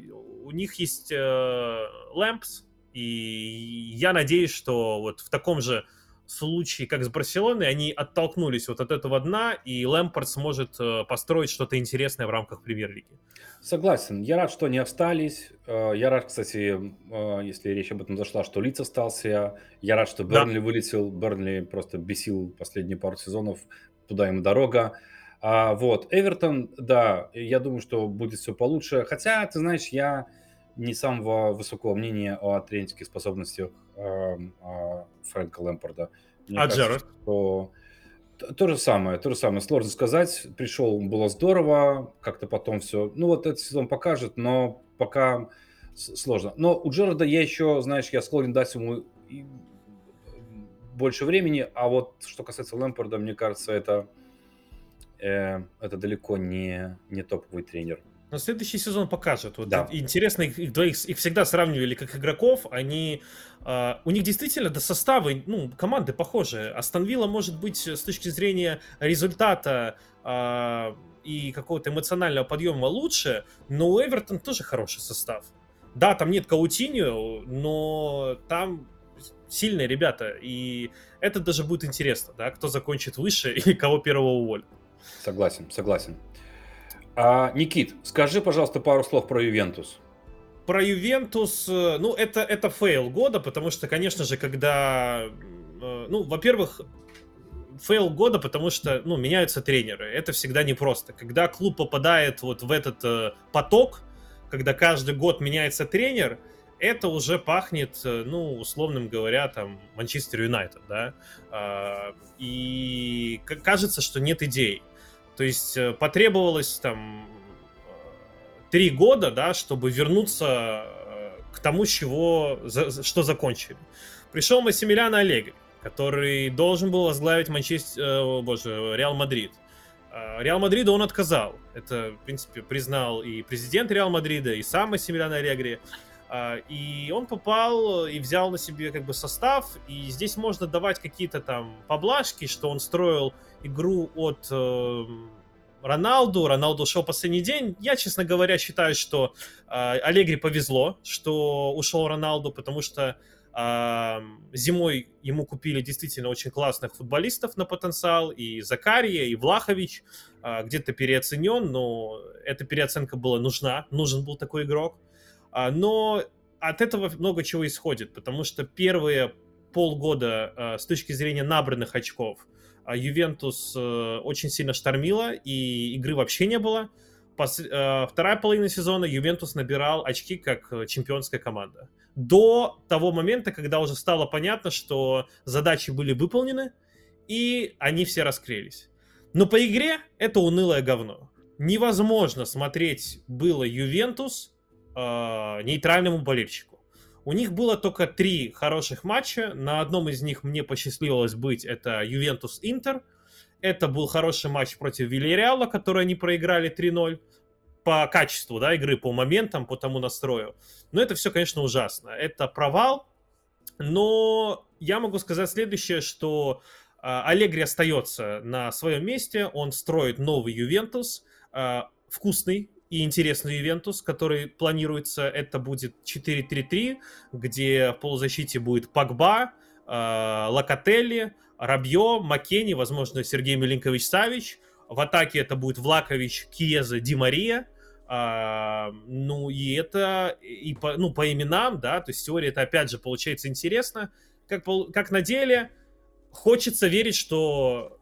У них есть Лэмпс, и я надеюсь, что вот в таком же случае, как с Барселоной, они оттолкнулись вот от этого дна, и Лэмпорт сможет э, построить что-то интересное в рамках премьер-лиги. Согласен. Я рад, что они остались. Э, Я рад, кстати, э, если речь об этом зашла, что Лиц остался. Я рад, что Да. Бернли вылетел. Бернли просто бесил последние пару сезонов. Туда им дорога. А, вот. Эвертон, да, я думаю, что будет все получше. Хотя, ты знаешь, я не самого высокого мнения о тренерских способностях эм, а, Фрэнка Лэмпорда. Мне А кажется, Джерард? что то же самое, то же самое. Сложно сказать. Пришел, было здорово, как-то потом все. Ну вот этот сезон покажет, но пока сложно. Но у Джерарда я еще, знаешь, я склонен дать ему больше времени, а вот что касается Лэмпорда, мне кажется, это э, это далеко не не топовый тренер. Но следующий сезон покажет. Вот Да. интересно, их, их двоих, их всегда сравнивали как игроков. Они, а, у них действительно до составы, ну, команды похожи. Астон Вилла может быть с точки зрения результата а, и какого-то эмоционального подъема лучше, но у Эвертон тоже хороший состав. Да, там нет Каутиньо, но там сильные ребята, и это даже будет интересно, да, кто закончит выше и кого первого уволят. Согласен, согласен. А, Никит, скажи, пожалуйста, пару слов про Ювентус. Про Ювентус, э, ну, это, это фейл года, потому что, конечно же, когда, э, ну, во-первых, фейл года, потому что, ну, меняются тренеры. Это всегда непросто. Когда клуб попадает вот в этот э, поток, когда каждый год меняется тренер, это уже пахнет, э, ну, условным говоря, там, Манчестер Юнайтед, да, А, и кажется, что нет идей. То есть э, потребовалось там э, три года, да, чтобы вернуться э, к тому, чего, за- что закончили. Пришел Массимилиано Аллегри, который должен был возглавить Манчестер, боже, Реал Мадрид. Реал Мадрида он отказал. Это, в принципе, признал и президент Реал Мадрида, и сам Массимилиано Аллегри. А, и он попал и взял на себе как бы состав, и здесь можно давать какие-то там поблажки, что он строил игру от э, Роналду, Роналду ушел последний день. Я, честно говоря, считаю, что э, Аллегри повезло, что ушел Роналду, потому что э, зимой ему купили действительно очень классных футболистов на потенциал, и Закария, и Влахович, э, где-то переоценен, но эта переоценка была нужна, нужен был такой игрок. А, но от этого много чего исходит, потому что первые полгода а, с точки зрения набранных очков а, Ювентус э, очень сильно штормила, и игры вообще не было. Вторая половина сезона Ювентус набирал очки как э, чемпионская команда. До того момента, когда уже стало понятно, что задачи были выполнены, и они все раскрылись. Но по игре это унылое говно. Невозможно смотреть было Ювентус э, нейтральному болельщику. У них было только три хороших матча. На одном из них мне посчастливилось быть. Это Ювентус-Интер. Это был хороший матч против Вильяреала, который они проиграли 3-0 по качеству да, игры, по моментам, по тому настрою. Но это все, конечно, ужасно. Это провал. Но я могу сказать следующее, что э, Аллегри остается на своем месте. Он строит новый Ювентус. Э, вкусный, и интересный Ювентус, который планируется. Это будет 4-3-3, где в полузащите будет Пагба, э, Локотелли, Рабье, Маккени, возможно, Сергей Милинкович-Савич. В атаке это будет Влакович, Киеза, Ди Мария. А, ну, и это и по, ну, по именам, да, то есть теория это опять же получается интересно. Как, как на деле, хочется верить, что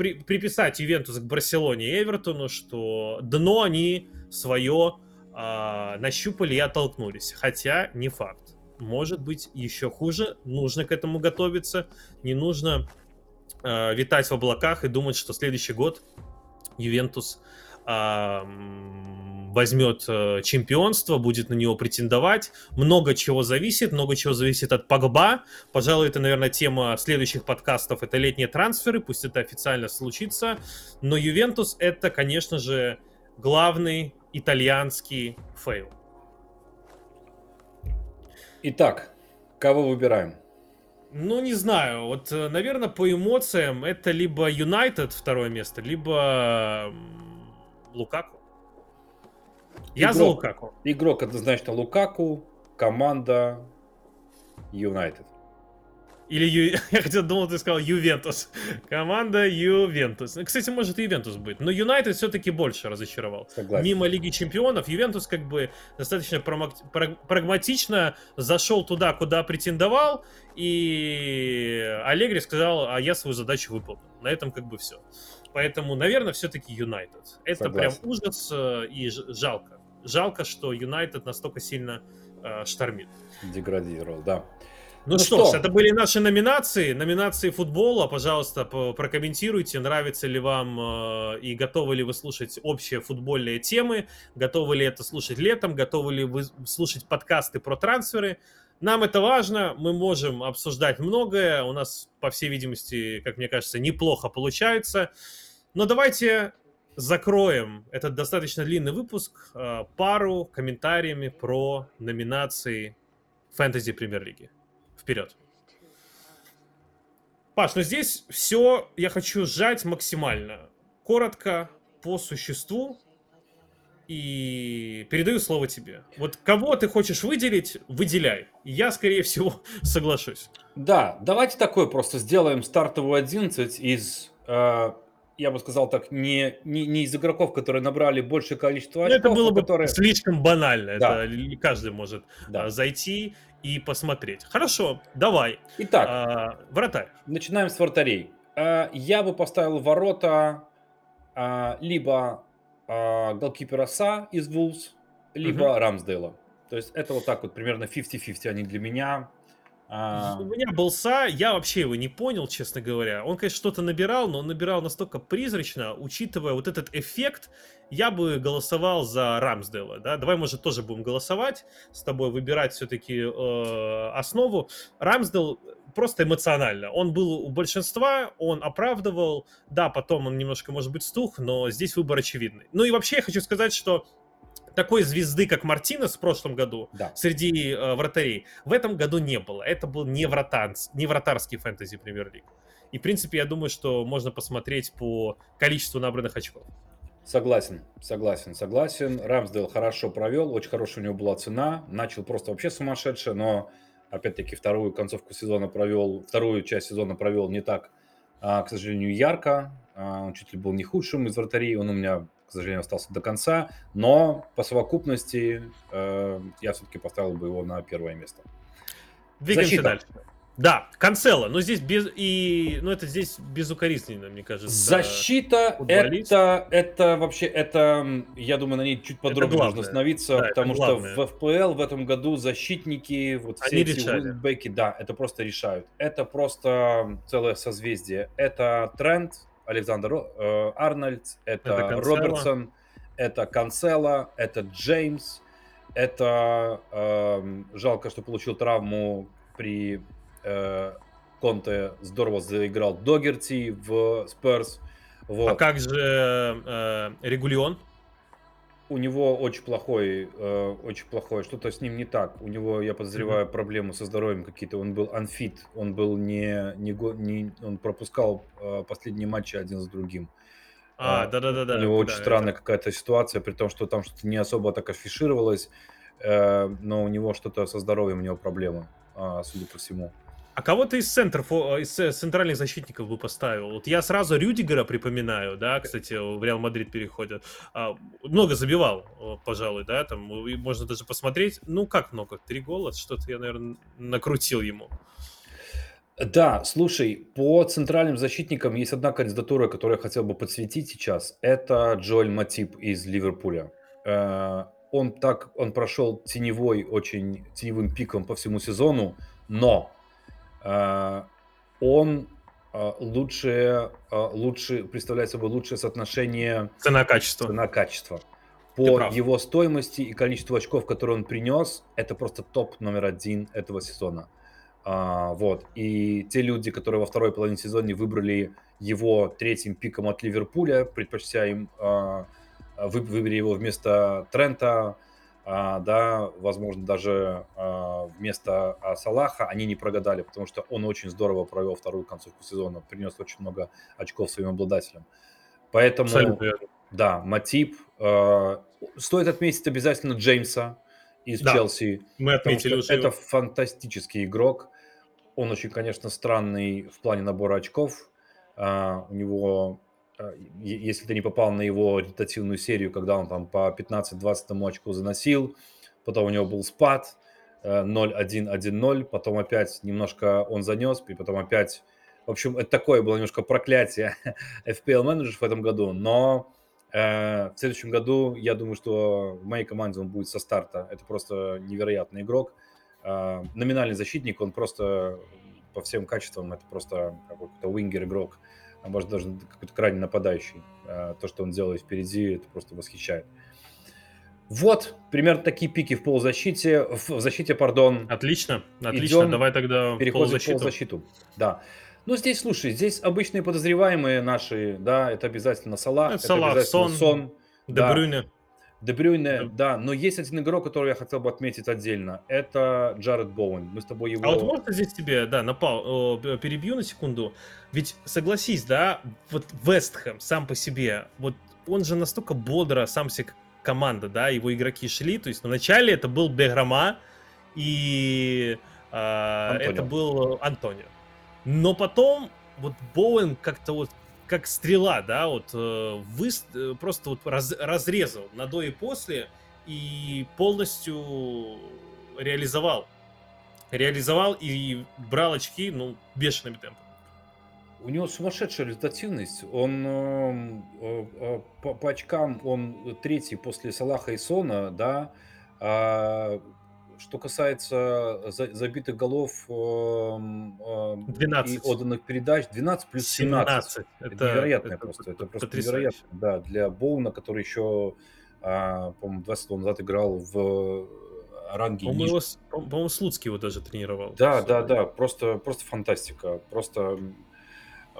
при, приписать Ювентус к Барселоне и Эвертону, что дно они свое э, нащупали и оттолкнулись. Хотя не факт. Может быть еще хуже. Нужно к этому готовиться. Не нужно э, витать в облаках и думать, что следующий год Ювентус возьмет э, чемпионство, будет на него претендовать. Много чего зависит, много чего зависит от Погба. Пожалуй, это, наверное, тема следующих подкастов. Это летние трансферы, пусть это официально случится. Но Ювентус это, конечно же, главный итальянский фейл. Итак, кого выбираем? Ну, не знаю. Вот, э, наверное, по эмоциям это либо Юнайтед второе место, либо Лукаку. Я игрок, за Лукаку. Игрок однозначно Лукаку, команда Юнайтед. Или Ю... я хотел думал, ты сказал Ювентус. Команда Ювентус. Кстати, может и Ювентус быть. Но Юнайтед все-таки больше разочаровал. Согласен. Мимо Лиги Чемпионов Ювентус как бы достаточно прагматично зашел туда, куда претендовал. И Аллегри сказал, а я свою задачу выполнил. На этом как бы все. Поэтому, наверное, все-таки Юнайтед. Это Согласен. прям ужас э, и жалко. Жалко, что Юнайтед настолько сильно э, штормит. Деградировал, да. Ну, ну что, что ж, это были наши номинации, номинации футбола. Пожалуйста, прокомментируйте, нравится ли вам э, и готовы ли вы слушать общие футбольные темы, готовы ли это слушать летом, готовы ли вы слушать подкасты про трансферы. Нам это важно, мы можем обсуждать многое, у нас, по всей видимости, как мне кажется, неплохо получается. Но давайте закроем этот достаточно длинный выпуск э, пару комментариями про номинации фэнтези премьер-лиги. Вперед. Паш, ну здесь все я хочу сжать максимально. Коротко, по существу. И передаю слово тебе. Вот кого ты хочешь выделить, выделяй. Я, скорее всего, соглашусь. Да, давайте такое просто сделаем стартовую 11 из э, я бы сказал так, не, не, не из игроков, которые набрали большее количество очков. Ну, это было бы которые... слишком банально. Да. Это каждый может да. а, зайти и посмотреть. Хорошо, давай. Итак, а, вратарь. Начинаем с вратарей. А, я бы поставил ворота а, либо а, голкипера Са из Вулс, либо угу. Рамсдейла. То есть это вот так вот примерно 50-50 они для меня. А... У меня был Са, я вообще его не понял, честно говоря. Он, конечно, что-то набирал, но он набирал настолько призрачно, учитывая вот этот эффект, я бы голосовал за Рамсдела, да. Давай, может, тоже будем голосовать с тобой, выбирать все-таки э, основу. Рамсдел просто эмоционально. Он был у большинства, он оправдывал, да, потом он немножко, может быть, стух, но здесь выбор очевидный. Ну и вообще я хочу сказать, что такой звезды, как Мартинес в прошлом году, Да. среди э, вратарей, в этом году не было. Это был не, вратан, не вратарский фэнтези премьер-лиг. И, в принципе, я думаю, что можно посмотреть по количеству набранных очков. Согласен, согласен, согласен. Рамсдейл хорошо провел, очень хорошая у него была цена. Начал просто вообще сумасшедше, но опять-таки вторую концовку сезона провел, вторую часть сезона провел не так, а, к сожалению, ярко. А, он чуть ли был не худшим из вратарей, он у меня, к сожалению, остался до конца. Но по совокупности э, я все-таки поставил бы его на первое место. Двигаемся Защита. дальше. Да, Канцело, но здесь без и, ну это здесь безукоризненно, мне кажется. Защита футболист. это, это вообще, это, я думаю, на ней чуть подробнее нужно остановиться, Да, потому что в ФПЛ в этом году защитники, вот все Они эти решали. уилбеки, да, это просто решают. Это просто целое созвездие. Это Трент, Александр э, Арнольд, это, Это Канцело. Робертсон, это Канцела, это Джеймс, это эм, жалко, что получил травму при э, Конте здорово заиграл Догерти в Спurs. Вот. А как же э, Регулион? У него очень плохой, э, очень плохой, что-то с ним не так. У него, я подозреваю, проблемы со здоровьем какие-то. Он был unfit, он был не, не, не он пропускал э, последние матчи один за другим. А, А, да-да-да-да. У него да, очень это- странная какая-то ситуация, при том, что там что-то не особо так афишировалось, э, но у него что-то со здоровьем, у него проблемы, а, судя по всему. А кого ты из центров, из э, центральных защитников бы поставил? Вот я сразу Рюдигера припоминаю, да, кстати, в Реал Мадрид переходит. А, много забивал, пожалуй, да, там можно даже посмотреть. Ну, как много? Три гола? Что-то я, наверное, накрутил ему. Да, слушай, по центральным защитникам есть одна кандидатура, которую я хотел бы подсветить сейчас. Это Джоэль Матип из Ливерпуля. Э, Он так, он прошел теневой, очень теневым пиком по всему сезону, но он э, лучше, э, лучше представляет собой лучшее соотношение Цена-качество. цена-качество. По его стоимости и количеству очков, которые он принес, это просто топ номер один этого сезона. А, вот. И те люди, которые во второй половине сезона выбрали его третьим пиком от Ливерпуля, предпочтя им а, вы- выбрали его вместо Трента, а, да, возможно, даже а, вместо а, Салаха, они не прогадали, потому что он очень здорово провел вторую концовку сезона, принес очень много очков своим обладателям. Поэтому... Абсолютно. Да, Матип. э, Стоит отметить обязательно Джеймса из Да, Челси. Мы отметили уже это его. фантастический игрок. Он очень, конечно, странный в плане набора очков. У него, если ты не попал на его ротативную серию, когда он там по 15-20 тому очку заносил, потом у него был спад, э, 0-1-1-0, потом опять немножко он занес, и потом опять... В общем, это такое было немножко проклятие FPL менеджеров в этом году, но э, в следующем году я думаю, что в моей команде он будет со старта. Это просто невероятный игрок. Э, номинальный защитник, он просто по всем качествам, это просто какой-то уингер игрок, а может даже какой-то крайне нападающий. Э, то, что он делает впереди, это просто восхищает. Вот, примерно такие пики в полузащите, в защите, пардон. Отлично, отлично. Идем, Давай тогда Переходим в полузащиту. Да. Ну, здесь, слушай, здесь обычные подозреваемые наши, да, это обязательно Салах, Ну, это Салах, обязательно Сон, Сон, Де да. Брюйне. Де Брюйне, Да. да, но есть один игрок, который я хотел бы отметить отдельно, это Джаред Боуэн. Мы с тобой его... А вот можно здесь тебе, да, напал, перебью на секунду. Ведь согласись, да, вот Вестхэм сам по себе, вот он же настолько бодро сам себе команда, да, его игроки шли. То есть вначале это был Беграма и а, Антонио. это был Антонио. Но потом вот Боуэн как-то вот как стрела, да, вот э, выс- э, просто вот раз- разрезал на до и после и полностью реализовал реализовал и брал очки, ну, бешеными темпами. У него сумасшедшая результативность. Он э, э, по, по очкам он третий после Салаха и Сона, да. А, что касается за- забитых голов эм, эм, 12. и отданных передач, 12 плюс 17. Это, невероятно просто. Это просто потрясающе. невероятно. Да, для Боуна, который еще, а, по-моему, два сезона назад играл в ранге По-моему, ниже. его по-моему, Слуцкий его даже тренировал. Да, да, да, просто, просто фантастика. Просто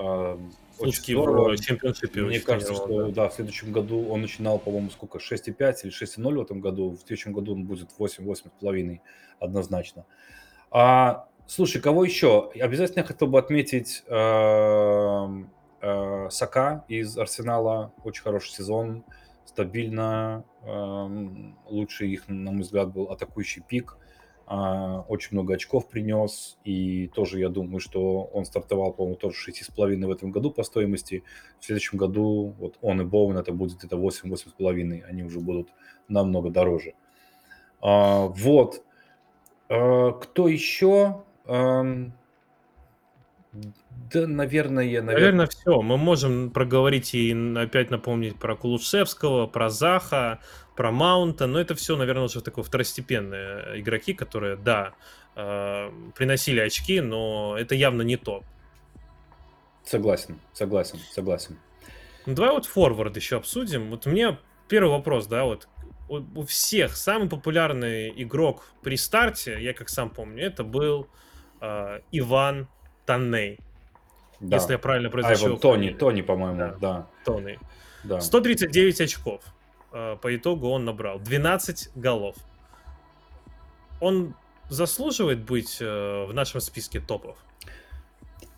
очень Слушки здорово. чемпионшипе Мне очень кажется, что да. да, в следующем году он начинал, по-моему, сколько, 6,5 или 6,0 в этом году. В следующем году он будет 8, 8,5 однозначно. А, слушай, кого еще? Обязательно хотел бы отметить эм, э, Сака из Арсенала. Очень хороший сезон, стабильно. эм, Лучший их, на мой взгляд, был атакующий пик. А, Очень много очков принес. И тоже я думаю, что он стартовал, по-моему, тоже 6,5 в этом году по стоимости. В следующем году вот он и Боуэн это будет это 8-8,5. Они уже будут намного дороже. А, Вот. А, Кто еще? Да, наверное, наверное. Наверное, все. Мы можем проговорить и опять напомнить про Кулушевского, про Заха, про Маунта, но это все, наверное, уже такое второстепенные игроки, которые, да, э, приносили очки, но это явно не топ. Согласен, согласен, согласен. Ну, давай вот форвард еще обсудим. Вот мне первый вопрос, да, вот у, у всех самый популярный игрок при старте, я как сам помню, это был э, Иван Танней, Да. если я правильно произнесу Айван его Тони. Тони, по-моему, Да. да. Тони. да. 139 очков. э, По итогу он набрал 12 голов. Он заслуживает быть э, в нашем списке топов.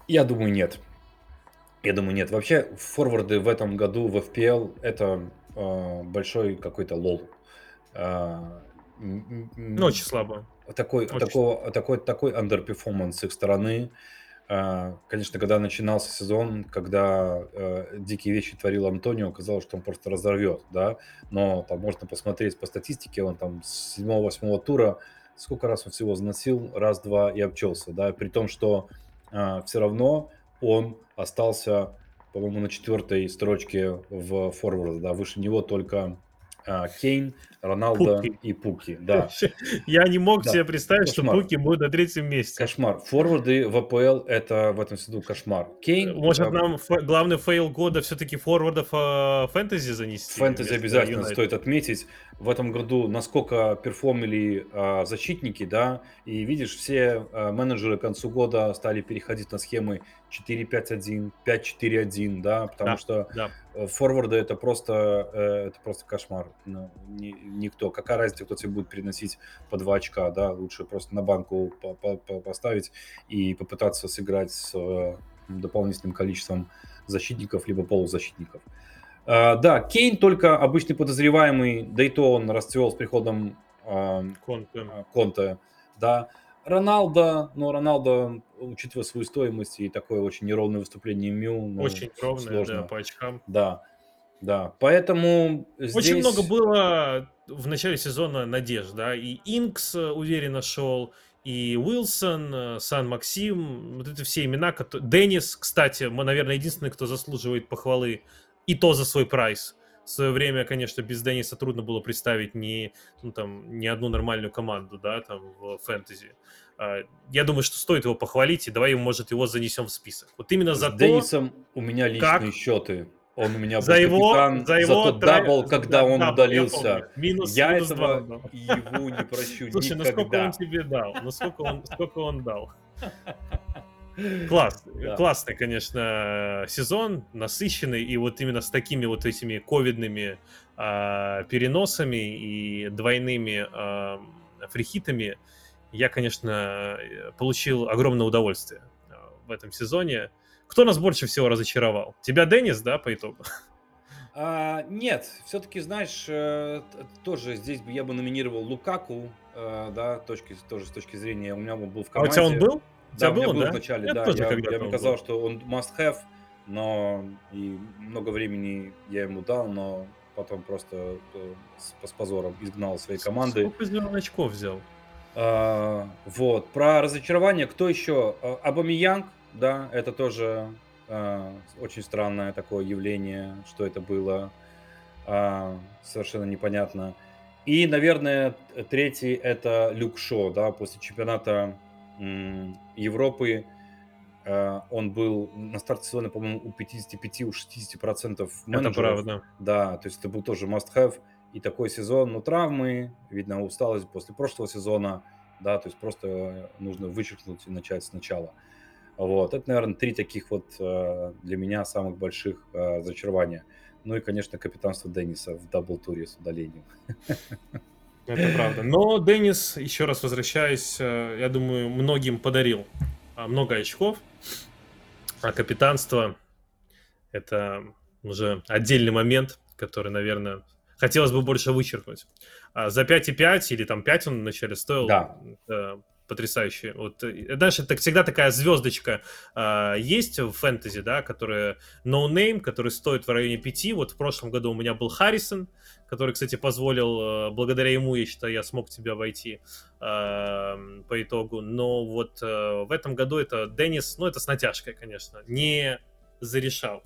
Я думаю, нет. Я думаю, нет. Вообще, форварды в этом году в FPL это э, большой какой-то лол. А, м- м- Ну, слабо. такой, Очень такого, такой, такой underperformance с их стороны. А, Конечно, когда начинался сезон, когда э, дикие вещи творил Антонио, казалось, что он просто разорвет, да. Но там можно посмотреть по статистике, он там с 7-8 тура сколько раз он всего заносил, раз-два и обчелся, да. При том, что все равно он остался, по-моему, на четвертой строчке в форвард, да. Выше него только а, Кейн, Роналдо Пуки. и Пуки, да. Я не мог Да, себе представить, что кошмар. Пуки будет на третьем месте. Кошмар. Форварды в АПЛ это в этом году кошмар. Кейн, Может, э, нам ф- главный фейл года все-таки форвардов э, фэнтези занести? фэнтези обязательно Юнайтед? стоит отметить. В этом году насколько перформили а, защитники, да, и видишь, все а, менеджеры к концу года стали переходить на схемы 4-5-1, 5-4-1, да, потому Да. что Да. э, форварды это просто, э, это просто кошмар. Ну, ни- никто. Какая разница, кто тебе будет переносить по 2 очка, да, лучше просто на банку по- по- по- поставить и попытаться сыграть с э, дополнительным количеством защитников либо полузащитников. А, да, Кейн только обычный подозреваемый, да и то он расцвел с приходом а, Конте. Конте, да. Роналдо, но Роналдо, учитывая свою стоимость и такое очень неровное выступление Мю, ну, Очень ровная, сложно. да, по очкам. Да, да. Поэтому здесь... Очень много было в начале сезона надежд, да, и Инкс э, уверенно шел, и Уилсон, э, Сан Максим, вот это все имена, которые... Деннис, кстати, мы, наверное, единственный, кто заслуживает похвалы, и то за свой прайс. В свое время, конечно, без Денниса трудно было представить ни, ну, там, ни одну нормальную команду, да, там, в фэнтези. А, Я думаю, что стоит его похвалить, и давай, может, его занесем в список. Вот именно С за то, Деннисом у меня личные как- счеты. Он у меня был за его, капитан, за его тот трай- дабл, когда да, он дабл, я удалился. помню. Минус, Я минус этого он дал. его не прощу Слушай, ну сколько никогда. он тебе дал? Ну сколько он, сколько он дал? Класс, Да. классный, конечно, сезон, насыщенный, и вот именно с такими вот этими ковидными а, переносами и двойными а, фрихитами я, конечно, э, получил огромное удовольствие а, в этом сезоне. Кто нас больше всего разочаровал? Тебя Деннис, да, по итогу? А, нет, все-таки, знаешь, э, тоже здесь бы я бы номинировал Лукаку, э, да, точки, тоже с точки зрения, у меня он был в А у команде. тебя он был? У Да, тебя у меня был был да? вначале, Я да. тоже я, я сказал, был. что он must have, но и много времени я ему дал, но потом просто э, с, с позором изгнал из своей команды. Сколько из него очков взял? А, вот. Про разочарование, кто еще? Абамиянг, да, это тоже а, очень странное такое явление, что это было. А, совершенно непонятно. И, наверное, третий это Люк Шо, да, после чемпионата м, Европы. а, он был на старте сезона, по-моему, у 55, у 60 процентов Это правда. да, то есть это был тоже must-have. И такой сезон, ну, травмы, видно, усталость после прошлого сезона, да, то есть просто нужно вычеркнуть и начать сначала. Вот, это, наверное, три таких вот э, для меня самых больших э, разочарования. Ну и, конечно, капитанство Денниса в дабл-туре с удалением. Это правда. Но Деннис, еще раз возвращаюсь, э, я думаю, многим подарил а, много очков. А капитанство — это уже отдельный момент, который, наверное, хотелось бы больше вычеркнуть. А за 5,5 или там 5 он вначале стоил. Да. Это потрясающий. Вот, э, знаешь, это всегда такая звездочка э, есть в фэнтези, да, которая no name, который стоит в районе 5. Вот в прошлом году у меня был Харрисон, который, кстати, позволил, э, благодаря ему, я считаю, я смог тебя войти э, по итогу. Но вот э, в этом году это Деннис, ну, это с натяжкой, конечно, не зарешал.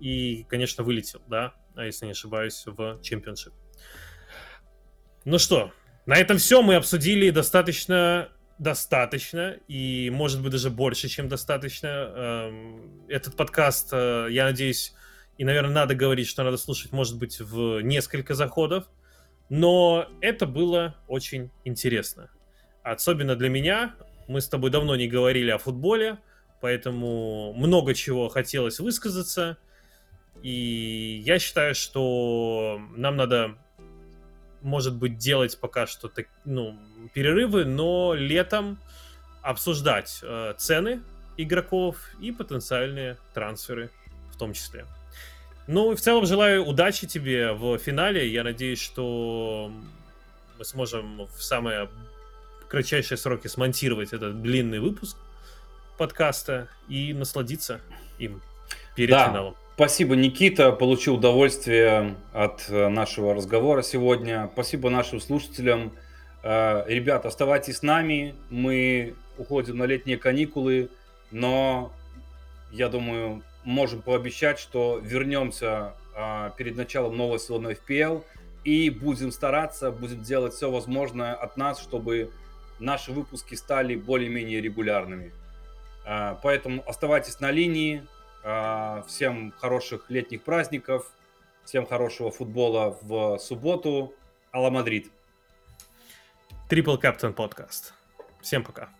И, конечно, вылетел, да, если не ошибаюсь, в чемпионшип. Ну что, на этом все. Мы обсудили достаточно достаточно, и может быть даже больше, чем достаточно. Эм, этот подкаст, э, я надеюсь, и, наверное, надо говорить, что надо слушать, может быть, в несколько заходов, но это было очень интересно. Особенно для меня. Мы с тобой давно не говорили о футболе, поэтому много чего хотелось высказаться. И я считаю, что нам надо может быть, делать пока что так, ну, перерывы, но летом обсуждать э, цены игроков и потенциальные трансферы в том числе. Ну и в целом желаю удачи тебе в финале. Я надеюсь, что мы сможем в самые кратчайшие сроки смонтировать этот длинный выпуск подкаста и насладиться им перед да. финалом. Спасибо, Никита. Получил удовольствие от э, нашего разговора сегодня. Спасибо нашим слушателям. Э, ребят, оставайтесь с нами. Мы уходим на летние каникулы, но я думаю, можем пообещать, что вернемся э, перед началом нового сезона FPL и будем стараться, будем делать все возможное от нас, чтобы наши выпуски стали более-менее регулярными. Поэтому оставайтесь на линии, а, всем хороших летних праздников, всем хорошего футбола в субботу. Алла Мадрид. Трипл Каптен подкаст. Всем пока.